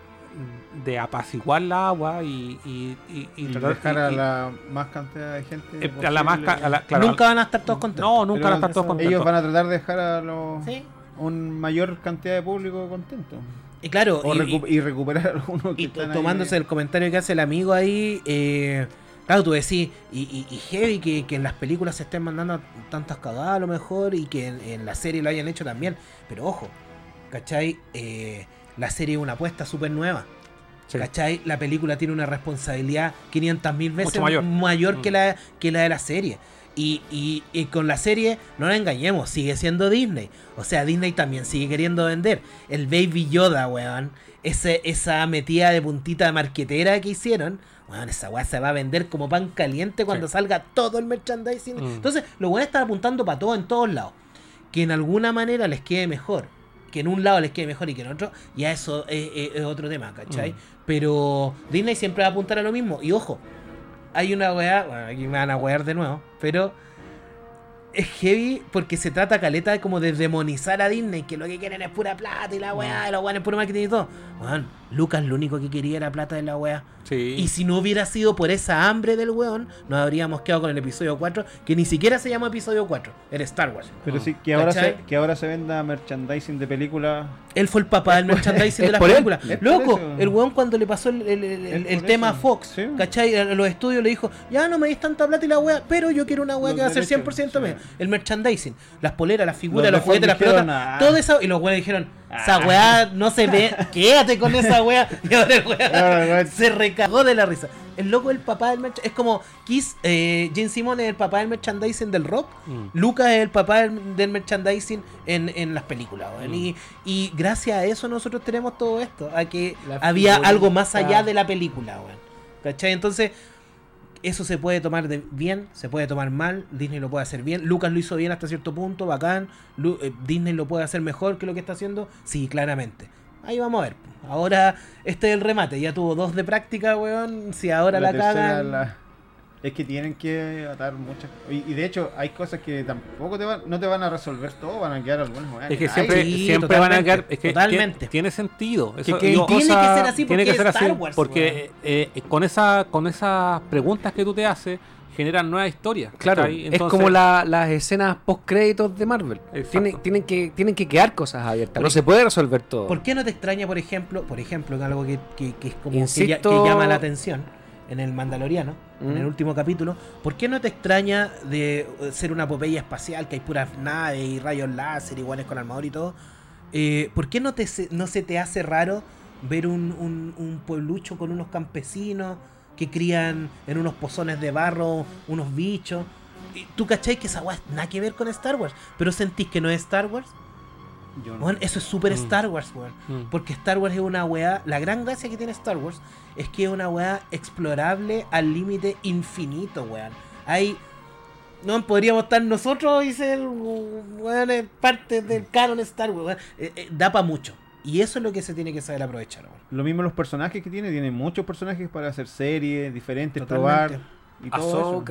de apaciguar la agua y, y, y- y Y tratar dejar a y- la más cantidad de gente. eh, a la más a la- claro, Nunca van a estar todos contentos. no, nunca Pero van a estar todos contentos. Ellos van a tratar de dejar a los, Sí. un mayor cantidad de público contento. Y claro, O y- recu- y, recuperar a algunos que Y están tomándose el comentario que hace el amigo ahí, eh, claro, tú decís, y, y, y heavy que, que en las películas se estén mandando tantas cagadas a lo mejor y que en, en la serie lo hayan hecho también. Pero ojo, ¿cachai? Eh, la serie es una apuesta súper nueva. Sí. ¿Cachai? La película tiene una responsabilidad 500 mil veces Mucho mayor. que, Mm. la, que la de la serie. Y, y- y con la serie, no nos engañemos, sigue siendo Disney. O sea, Disney también sigue queriendo vender. El Baby Yoda, weón. Ese, esa metida de puntita de marquetera que hicieron. Weón, esa weá se va a vender como pan caliente cuando Sí. salga todo el merchandising. Mm. Entonces, los weones están apuntando para todo en todos lados. Que en alguna manera les quede mejor. Que en un lado les quede mejor y que en otro. Ya eso es, es- es otro tema, ¿cachai? Mm. Pero Disney siempre va a apuntar a lo mismo. Y ojo, hay una weá, bueno, aquí me van a wear de nuevo, pero es heavy porque se trata caleta como de demonizar a Disney, que lo que quieren es pura plata y la weá, y los weones puro marketing y todo. Weón, Lucas lo único que quería era plata de la wea. Sí. Y si no hubiera sido por esa hambre del weón, nos habríamos quedado con el episodio 4, que ni siquiera se llama episodio 4, era Star Wars. Pero sí, que ahora, se, que ahora se venda merchandising de película. Él fue el papá del merchandising de las películas. Loco, el weón cuando le pasó el, el- tema a. Fox, Sí. ¿cachai? A los estudios le dijo, ya no me dis tanta plata y la wea, pero yo quiero una wea Los que va a ser derechos, 100% sí. mía. El merchandising, las poleras, las figuras, Los juguetes, las pelotas, todo eso. Y los weones dijeron, esa wea no se ve, quédate con esa weón- se recagó de la risa. El loco es el papá del merchandising. Es como Kiss, eh, Jane Simon es el papá del merchandising del rock. Mm. Lucas es el papá del, del merchandising en, en las películas. Mm. Y, y gracias a eso nosotros tenemos todo esto. A que La había algo más allá de la película. weón. ¿Cachai? Entonces, eso se puede tomar de bien, se puede tomar mal. Disney lo puede hacer bien. Lucas lo hizo bien hasta cierto punto, bacán. Lu- eh, Disney lo puede hacer mejor que lo que está haciendo. Sí, claramente. Ahí vamos a ver. Ahora, este es el remate. Ya tuvo dos de práctica, weón. Si ahora la, tercera, cagan. la- Es que tienen que atar muchas y, y de hecho hay cosas que tampoco te van, no te van a resolver todo, van a quedar algunas weas Es que siempre, sí, siempre van a quedar. Es que totalmente. Tiene, sentido. Eso, que digo, tiene cosa- que ser así tiene porque que ser es Star así, Wars, Porque eh, eh, con, esa, con esas preguntas que tú te haces, generan nuevas historias. Claro, es como la- las escenas post créditos de Marvel. Tienen, tienen, que, tienen que quedar cosas abiertas. No se puede resolver todo. ¿Por qué no te extraña, por ejemplo, por ejemplo, en algo que, que- que es como que, ya- Insisto- que llama la atención en el Mandaloriano, en Mm. el último capítulo? ¿Por qué no te extraña de eh, ser una epopeya espacial, que hay puras naves y rayos láser, iguales con armador y todo? Eh, ¿Por qué no, te, se- no se te hace raro ver un, un- un pueblucho con unos campesinos que crían en unos pozones de barro unos bichos? ¿Tú cachai que esa weá nada que ver con Star Wars? ¿Pero sentís que no es Star Wars? No- eso es súper Mm. Star Wars, weón. Mm. Porque Star Wars es una weá. La gran gracia que tiene Star Wars es que es una weá explorable al límite infinito, weón. Hay. No podríamos estar nosotros y ser weón, parte del canon Star Wars. weón. Eh, eh, da para mucho. Y eso es lo que se tiene que saber aprovechar, weón. Lo mismo los personajes que tiene, tiene muchos personajes para hacer series diferentes, Totalmente. probar y todo eso.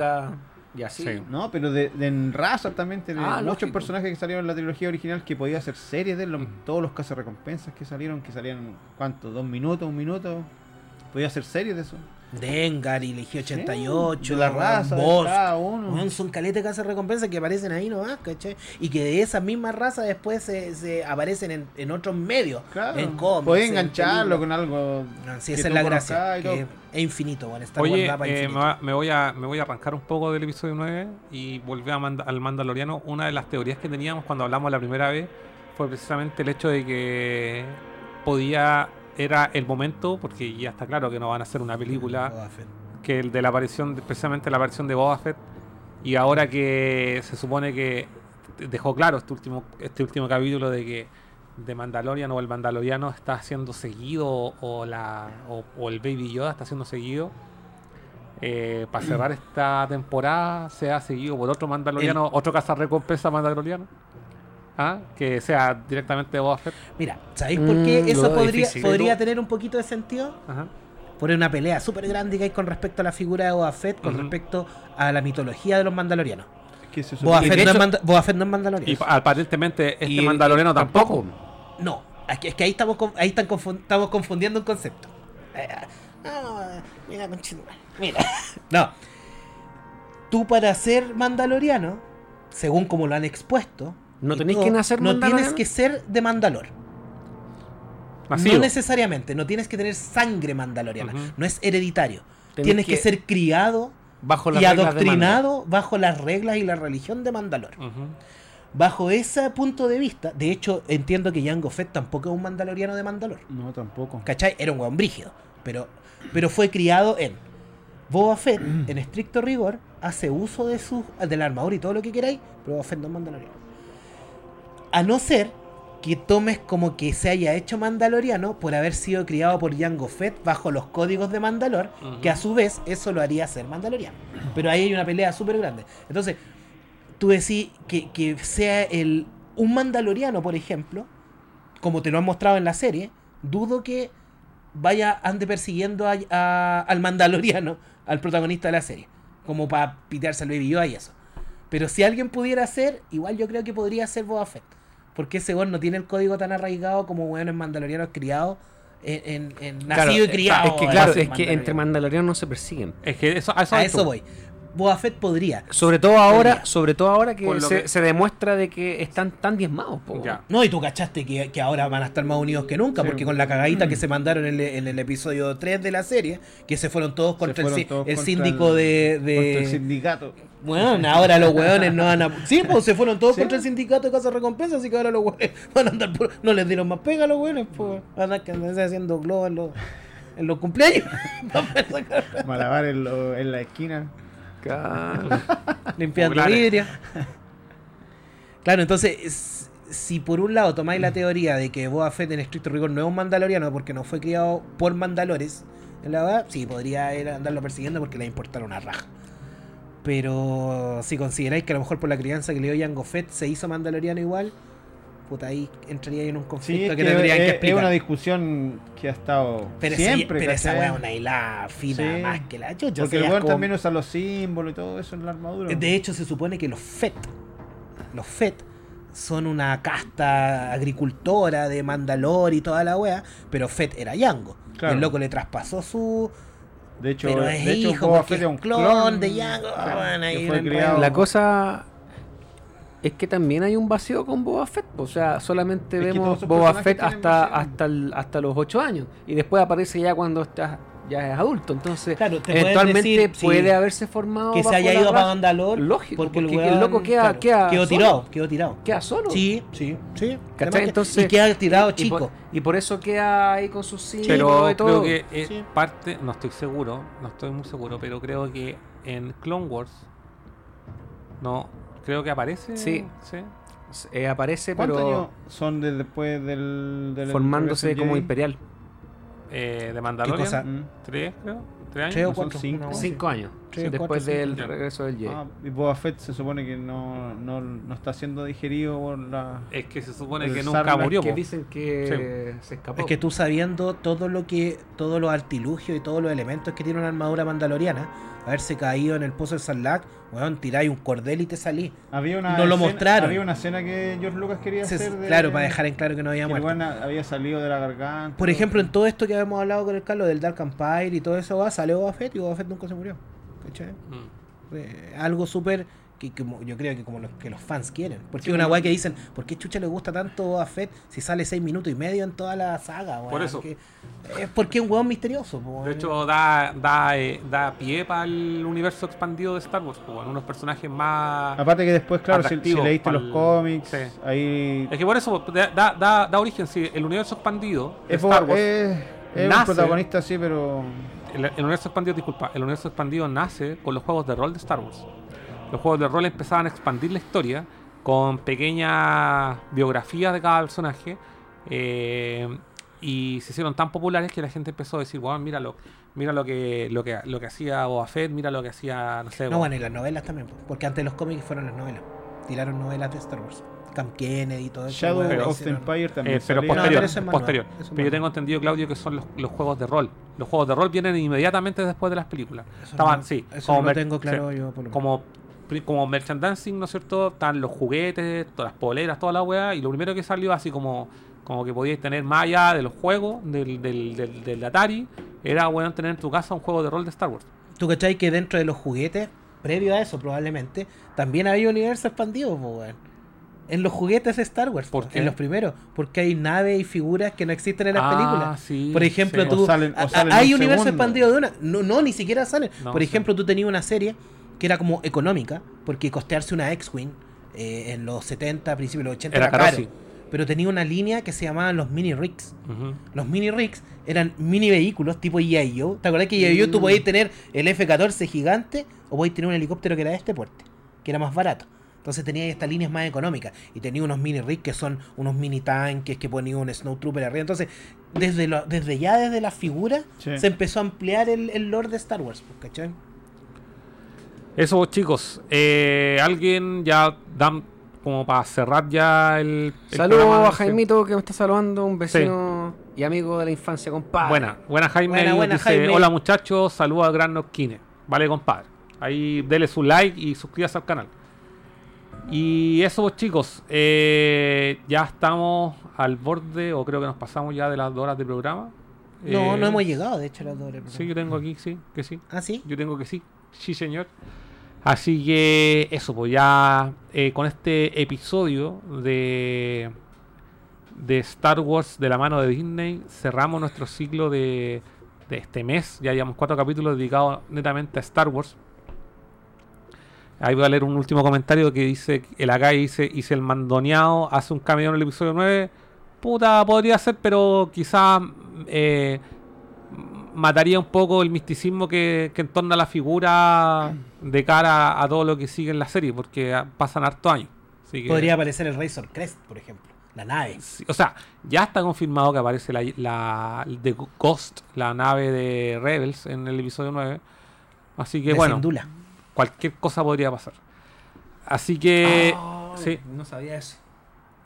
Y así. Sí. No, pero de, de en raza también tiene Ah, muchos personajes que salieron en la trilogía original que podía hacer series de los, Mm. todos los recompensas que salieron, que salían ¿cuánto? ¿Dos minutos? ¿Un minuto? Podía hacer series de eso. Dengar y Legión 88, de la raza. Weón, son caletes que hacen recompensa que aparecen ahí nomás, ¿cachai? Y que de esa misma raza después se, se aparecen en, en otros medios. Claro. En cómics. Podía en engancharlo con algo. No, sí, que esa es la gracia. que es infinito. Star Wars Oye, eh, me, infinito. va- me voy a, me voy a arrancar un poco del episodio 9 y volver a Manda- al Mandaloriano. Una de las teorías que teníamos cuando hablamos la primera vez fue precisamente el hecho de que podía, era el momento, porque ya está claro que no van a hacer una película, que el de la aparición, precisamente la aparición de Boba Fett, y ahora que se supone que dejó claro este último, este último capítulo de que de Mandalorian o el Mandaloriano está siendo seguido o la o, o el Baby Yoda está siendo seguido para cerrar esta temporada sea seguido por otro Mandaloriano otro cazarrecompensa Mandaloriano ¿Ah? que sea directamente Boba Fett Mira, ¿sabéis por qué Mm, eso podría, difícil. podría tener un poquito de sentido? Ajá. Por una pelea súper grande que hay con respecto a la figura de Boba Fett, con respecto a la mitología de los mandalorianos. Que se Boba Fett, no es hecho- manda- Boba Fett no es y mandaloriano. pa- aparentemente este Y- Mandaloriano y tampoco, No, es que, es que ahí estamos con- ahí están estamos confundiendo un concepto. Eh, ah, mira, mira. No. Tú para ser mandaloriano, según como lo han expuesto, No todo, que nacer No tienes que ser de Mandalor. masivo. No necesariamente, no tienes que tener sangre mandaloriana, no es hereditario. Tenés tienes que, que- ser criado Bajo las y reglas de adoctrinado bajo las reglas y la religión de Mandalor. Bajo ese punto de vista, de hecho, entiendo que Jango Fett tampoco es un mandaloriano de Mandalor. No, tampoco. ¿Cachai? Era un weón brígido. Pero, pero fue criado en. Boba Fett, en estricto rigor, hace uso de su, del armadura y todo lo que queráis, pero Boba Fett no es mandaloriano. A no ser que tomes como que se haya hecho mandaloriano por haber sido criado por Jango Fett bajo los códigos de Mandalor, que a su vez eso lo haría ser mandaloriano. Pero ahí hay una pelea súper grande. Entonces, tú decís que, que sea el, un mandaloriano, por ejemplo, como te lo han mostrado en la serie, dudo que vaya ande persiguiendo a- a- al mandaloriano, al protagonista de la serie, como para pitearse al Baby Yoda y eso. Pero si alguien pudiera ser, igual yo creo que podría ser Boba Fett. Porque ese weón no tiene el código tan arraigado como weones mandalorianos criados en, en- en Claro, nacido y eh, criado. Es que en claro, es que entre mandalorianos no se persiguen. Es que eso, a eso, A voy eso tú. voy. Boba Fett podría. Sobre todo ahora, Podría. sobre todo ahora que se, que- se demuestra de que están tan diezmados. No, y tú cachaste que, que ahora van a estar más unidos que nunca, Sí. porque con la cagadita que se mandaron en el, en el episodio 3 de la serie, que se fueron todos contra el, fueron todos el contra síndico el- de... de- Contra el sindicato. Bueno, ahora los hueones no van a... Sí, pues se fueron todos Sí. contra el sindicato de Casa Recompensa, así que ahora los hueones van a andar por... No les dieron más pega a los hueones, pues van a andar haciendo globos en los, en los cumpleaños. Malabar en, lo- en la esquina. Claro. limpiando vidrio. Claro, entonces, si por un lado tomáis la teoría de que Boba Fett en estricto rigor no es un mandaloriano porque no fue criado por mandalores, en la verdad, sí, podría ir a andarlo persiguiendo porque le importara una raja. Pero si consideráis que a lo mejor por la crianza que le dio Jango Fett se hizo mandaloriano igual, puta, ahí entraría en un Sí, conflicto es que que tendrían que es, es explicar. una discusión que ha estado pero esa- siempre. pero esa weá es una hilada fina Sí. más que la chucha. Porque el weón como- también usa los símbolos y todo eso en la armadura. De hecho, se supone que los FET, los FET, son una casta agricultora de Mandalor y toda la wea, pero FET era Yango. Claro. El loco le traspasó su. De hecho, pero es de hecho hijo, Boba Fett es un clon clon de Jango. Ah, bueno, ahí fue criado. La cosa es que también hay un vacío con Boba Fett. O sea, solamente Es vemos Boba Fett hasta, hasta, el- hasta los 8 años. Y después aparece ya cuando está, ya es adulto. Entonces, Claro, eventualmente decir, sí, puede haberse formado. Que se haya ido para. Mandalor. Lógico, porque, porque, el, loco queda, claro, queda quedó solo. tirado, quedó tirado. Queda solo. Sí, sí, sí. ¿Cachai? Entonces- y queda tirado Y chico. por, y por eso queda ahí con sus Pero y todo. creo que es Sí. parte, no estoy seguro, no estoy muy seguro, pero creo que en Clone Wars, no, creo que aparece. Sí. Eh, aparece, ¿Cuántos pero años son de- después del, del formándose como Jedi? imperial. Eh, de cosa? Mandalorian. Mm. Tres, creo. Tres años. Tres o cuatro. cinco. Cinco años. Después del regreso del Jedi. Ah, y Boba Fett se supone que no, no, no está siendo digerido por la... Es que se supone que nunca murió. que po. dicen que se escapó. Es que tú sabiendo todo lo que, todos los artilugios y todos los elementos que tiene una armadura mandaloriana, haberse caído en el pozo de Sarlacc, weón, tiráis un cordel y te salí. Había una No lo mostraron. Había una escena que George Lucas quería Se- hacer de... claro, para dejar en claro que no había que muerto. weón había salido de la garganta. Por ejemplo, en todo esto que habíamos hablado con el Carlos del Dark Empire y todo eso, va, salió Boba Fett y Boba Fett nunca se murió. ¿Cachai? Mm. Eh, algo súper que, que yo creo que como los, que los fans quieren. Porque Sí, es una weá que dicen, ¿por qué Chucha le gusta tanto Boba Fett si sale seis minutos y medio en toda la saga? weón? Por eso. Que- es porque es un weón misterioso. po, De hecho, da, da, eh, da pie para el universo expandido de Star Wars. bueno, unos personajes más. Aparte que después, claro, si, si leíste los cómics, sí. ahí... Es que por eso da, da, da, origen, sí, el universo expandido de Es, Star Wars. es- es un nace- protagonista, sí, pero... El, el universo expandido, disculpa, el universo expandido nace con los juegos de rol de Star Wars. Los juegos de rol empezaban a expandir la historia con pequeñas biografías de cada personaje eh, y se hicieron tan populares que la gente empezó a decir, wow, mira lo, mira lo que, lo que lo que hacía Boba Fett, mira lo que hacía, no sé, No, bueno, y las novelas también, po, porque antes los cómics fueron las novelas. Tiraron novelas de Star Wars. Camp Kennedy y todo eso. Shadow of the Empire también Eh, pero posterior, pero eso es posterior. nuevo, eso es pero yo tengo entendido, Claudio, que son los, los juegos de rol. Los juegos de rol vienen inmediatamente después de las películas. Eso Estaban, no- sí, Eso como no lo tengo claro sí, yo, por lo menos. como, como merchandising, ¿no es cierto? Están los juguetes, todas las poleras, toda la weá. Y lo primero que salió, así como, como que podíais tener más allá de los juegos, del, del, del, del Atari, era bueno tener en tu casa un juego de rol de Star Wars. ¿Tú cachai que dentro de los juguetes, previo a eso probablemente, también había universo expandido, po, weón? En los juguetes de Star Wars, en los primeros, porque hay naves y figuras que no existen en las Ah, películas. sí, Por ejemplo, sí. tú. O salen- o hay un universo segundo. expandido de una. No, no, ni siquiera salen. No, Por ejemplo, tú tenías una serie que era como económica, porque costearse una X-Wing eh, en los 70, principios de los 80 Era era, caro, sí. Pero tenía una línea que se llamaban los mini rigs. Los mini rigs eran mini vehículos tipo. Joe. ¿Te acuerdas que. Joe Mm. tú podías tener el F-14 gigante o podías tener un helicóptero que era de este porte, que era más barato? Entonces tenía estas líneas más económicas y tenía unos mini rigs que son unos mini tanques que ponía un Snowtrooper arriba. Entonces, desde, lo- desde ya desde las figuras Sí. se empezó a ampliar el, el lore de Star Wars, pues, ¿cachai? Eso, chicos. Eh, Alguien ya dan como para cerrar ya el. el Saludos a. Jaimito que me está saludando, un vecino y amigo de la infancia, compadre. Buena, buena Jaime. Buena, ahí buena, dice, Jaime. Hola muchachos, saludos al gran Nosquine. Vale, compadre. Ahí dele su like y suscríbase al canal. Y eso, chicos. eh, ya estamos al borde, o creo que nos pasamos ya de las dos horas de programa. No, Eh, no hemos llegado, de hecho, a la doble. Sí, yo tengo aquí, sí, que sí. ¿Ah, sí? Yo tengo que sí. Sí, señor. Así que eso, pues ya eh, con este episodio de, de Star Wars de la mano de Disney cerramos nuestro ciclo de, de este mes. Ya llevamos cuatro capítulos dedicados netamente a Star Wars. Ahí voy a leer un último comentario que dice, el acá dice, y si el mandoneado hace un cameo en el episodio 9, puta, podría ser, pero quizás eh, mataría un poco el misticismo que, que entorna la figura de cara a todo lo que sigue en la serie, porque pasan harto años. Así que- Podría aparecer el Razor Crest, por ejemplo. La nave. Sí, o sea, ya está confirmado que aparece la, la The Ghost, la nave de Rebels en el episodio 9. Así que de bueno, Syndulla. Cualquier cosa podría pasar. Así que... Oh, sí. No sabía eso.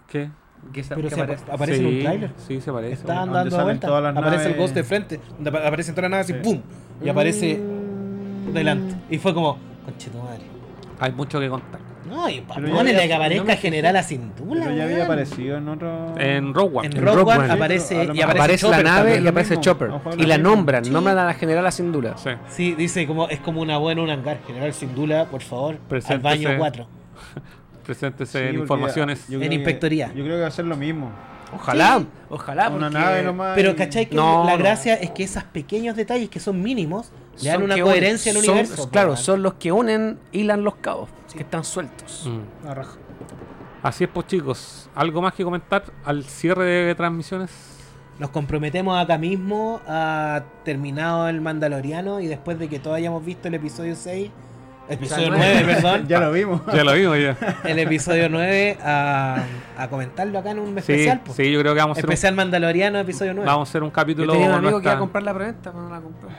¿Qué? Que Pero que se aparece. apa- aparece en un tráiler. Sí, se aparece. Está bueno. donde dando salen vuelta. todas las Aparece el. Ghost de frente. Donde apa- aparecen todas las naves y Sí. ¡pum! Y aparece Mm. delante. Y fue como, conchetumadre. Hay mucho que contar. No, y ya ponele que no aparezca me General a Syndulla. Pero ya había aparecido en otro. En Rogue One. En Rogue Rogue One One. aparece, y aparece, Aparece la nave también. y aparece. Chopper. Y la nombran, Sí. nombran a la general sin duda. Sí. Sí, dice como es como una buena un hangar. General Syndulla, por favor, al baño 4. Preséntese Sí, en informaciones. yo En que- inspectoría. Yo creo que va a ser lo mismo. Ojalá, Sí. ojalá. Una porque nave nomás. Pero ¿cachai? Que No, la no. gracia es que esos pequeños detalles que son mínimos le dan una coherencia al son- universo. Claro, son los que unen, hilan los cabos, que están sueltos. Mm. La raja. Así es, pues chicos. ¿Algo más que comentar al cierre de transmisiones? Nos comprometemos acá mismo a terminado el Mandaloriano y después de que todos hayamos visto el episodio 6, episodio nueve. 9, perdón, Ya lo vimos. Ya lo vimos ya. el episodio 9 a, a comentarlo acá en un Sí, especial. po. sí, yo creo que vamos a hacer un, Especial Mandaloriano, episodio 9. vamos a hacer un Yo capítulo. tenía un amigo que iba a nuestra- comprar la preventa, pero no la compró.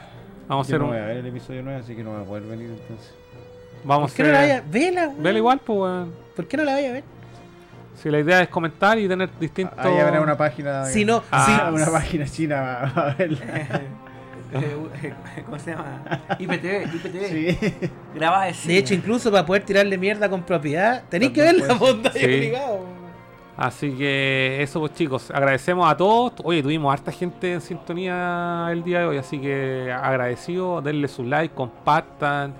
Vamos a Yo hacer no un. voy a ver el episodio 9, así que no voy a poder venir entonces. Vamos ¿Por a qué no la hacer. vaya? Vela, weón. Vela igual, pues, weón. ¿Por qué no la vaya a ver? Si la idea es comentar y tener distintos. Ahí habrá una página. Si no, Ah, si- una página china para verla. ¿Cómo se llama? IPTV, IPTV. Sí. Grabada de De hecho, incluso para poder tirarle mierda con propiedad, tenéis que ver la bondad Sí. obligado. Así que eso, pues chicos, agradecemos a todos. Oye, tuvimos harta gente en sintonía el día de hoy, así que agradecido. Denle su like, compartan,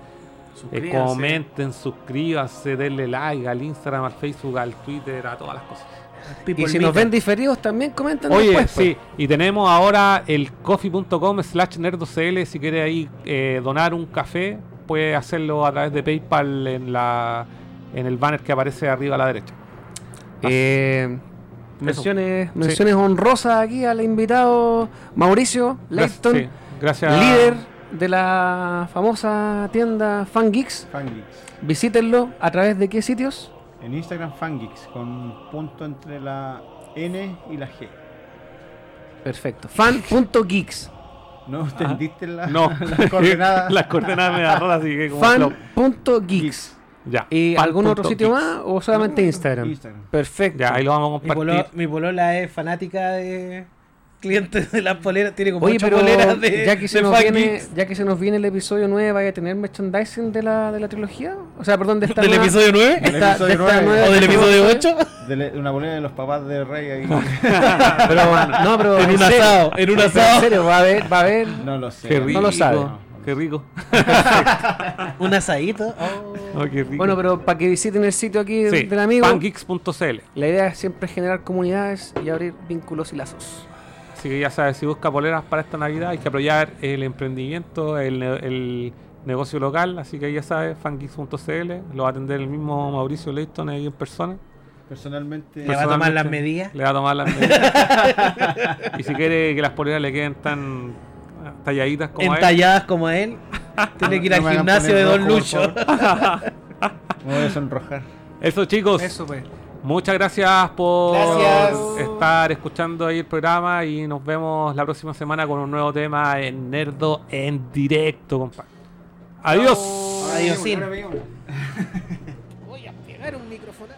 eh, comenten, suscríbanse, denle like al Instagram, al Facebook, al Twitter, a todas las cosas. Y si nos ven diferidos, también comentan Oye, después. pues. sí, y tenemos ahora el coffee.com slash nerdocl. Si quiere ahí eh, donar un café, puede hacerlo a través de PayPal en la en el banner que aparece arriba a la derecha. Eh, menciones, menciones honrosas aquí al invitado Mauricio Gracias, Leighton, sí, gracias. líder de la famosa tienda FanGeeks. Fangeeks. Visítenlo a través de qué sitios. En Instagram, Fangeeks, con punto entre la N y la G. Perfecto. Fan.geeks. ¿No entendiste la, No, las coordenadas? las coordenadas me da rola, así que como. Fan.geeks. Ya. ¿Y fan algún otro sitio geeks. más o solamente Instagram? Instagram. Perfecto. Ya, ahí lo vamos a Mi, compartir. mi polola es fanática de clientes de las poleras. Tiene como Oye, pero poleras de, ya, que se de nos viene, ya que se nos viene el episodio 9, ¿vaya a tener merchandising de la, de la trilogía? O sea, perdón, de esta ¿Del nueva- episodio 9? Del esta- episodio de esta nueve. nueva ¿O del episodio temporada. 8? De una bolera de los papás de Rey ahí. Pero, no, pero En un serio. asado, en un asado. En serio, va a haber, va a haber. No lo sé. Qué rico. No lo sabe. Qué rico. Un asadito. Oh. Oh, qué rico. Bueno, pero para que visiten el sitio aquí sí, del amigo, fangeeks.cl. la idea es siempre generar comunidades y abrir vínculos y lazos. Así que ya sabes, si busca poleras para esta Navidad, hay que apoyar el emprendimiento, el, ne- el negocio local. Así que ya sabes, fangeeks.cl. Lo va a atender el mismo Mauricio Leighton ahí en persona. Personalmente. Le va a tomar las medidas. Le va a tomar las medidas. y si quiere que las poleras le queden tan ah, talladitas como él, Entalladas como él. Tiene que ir No al gimnasio de Don Lucho. Me voy a sonrojar. Eso chicos. pues. Muchas gracias por estar escuchando ahí el programa y nos vemos la próxima semana con un nuevo tema en Nerdo en directo, compadre. Adiós. Oh, adiós. Voy a pegar un micrófono.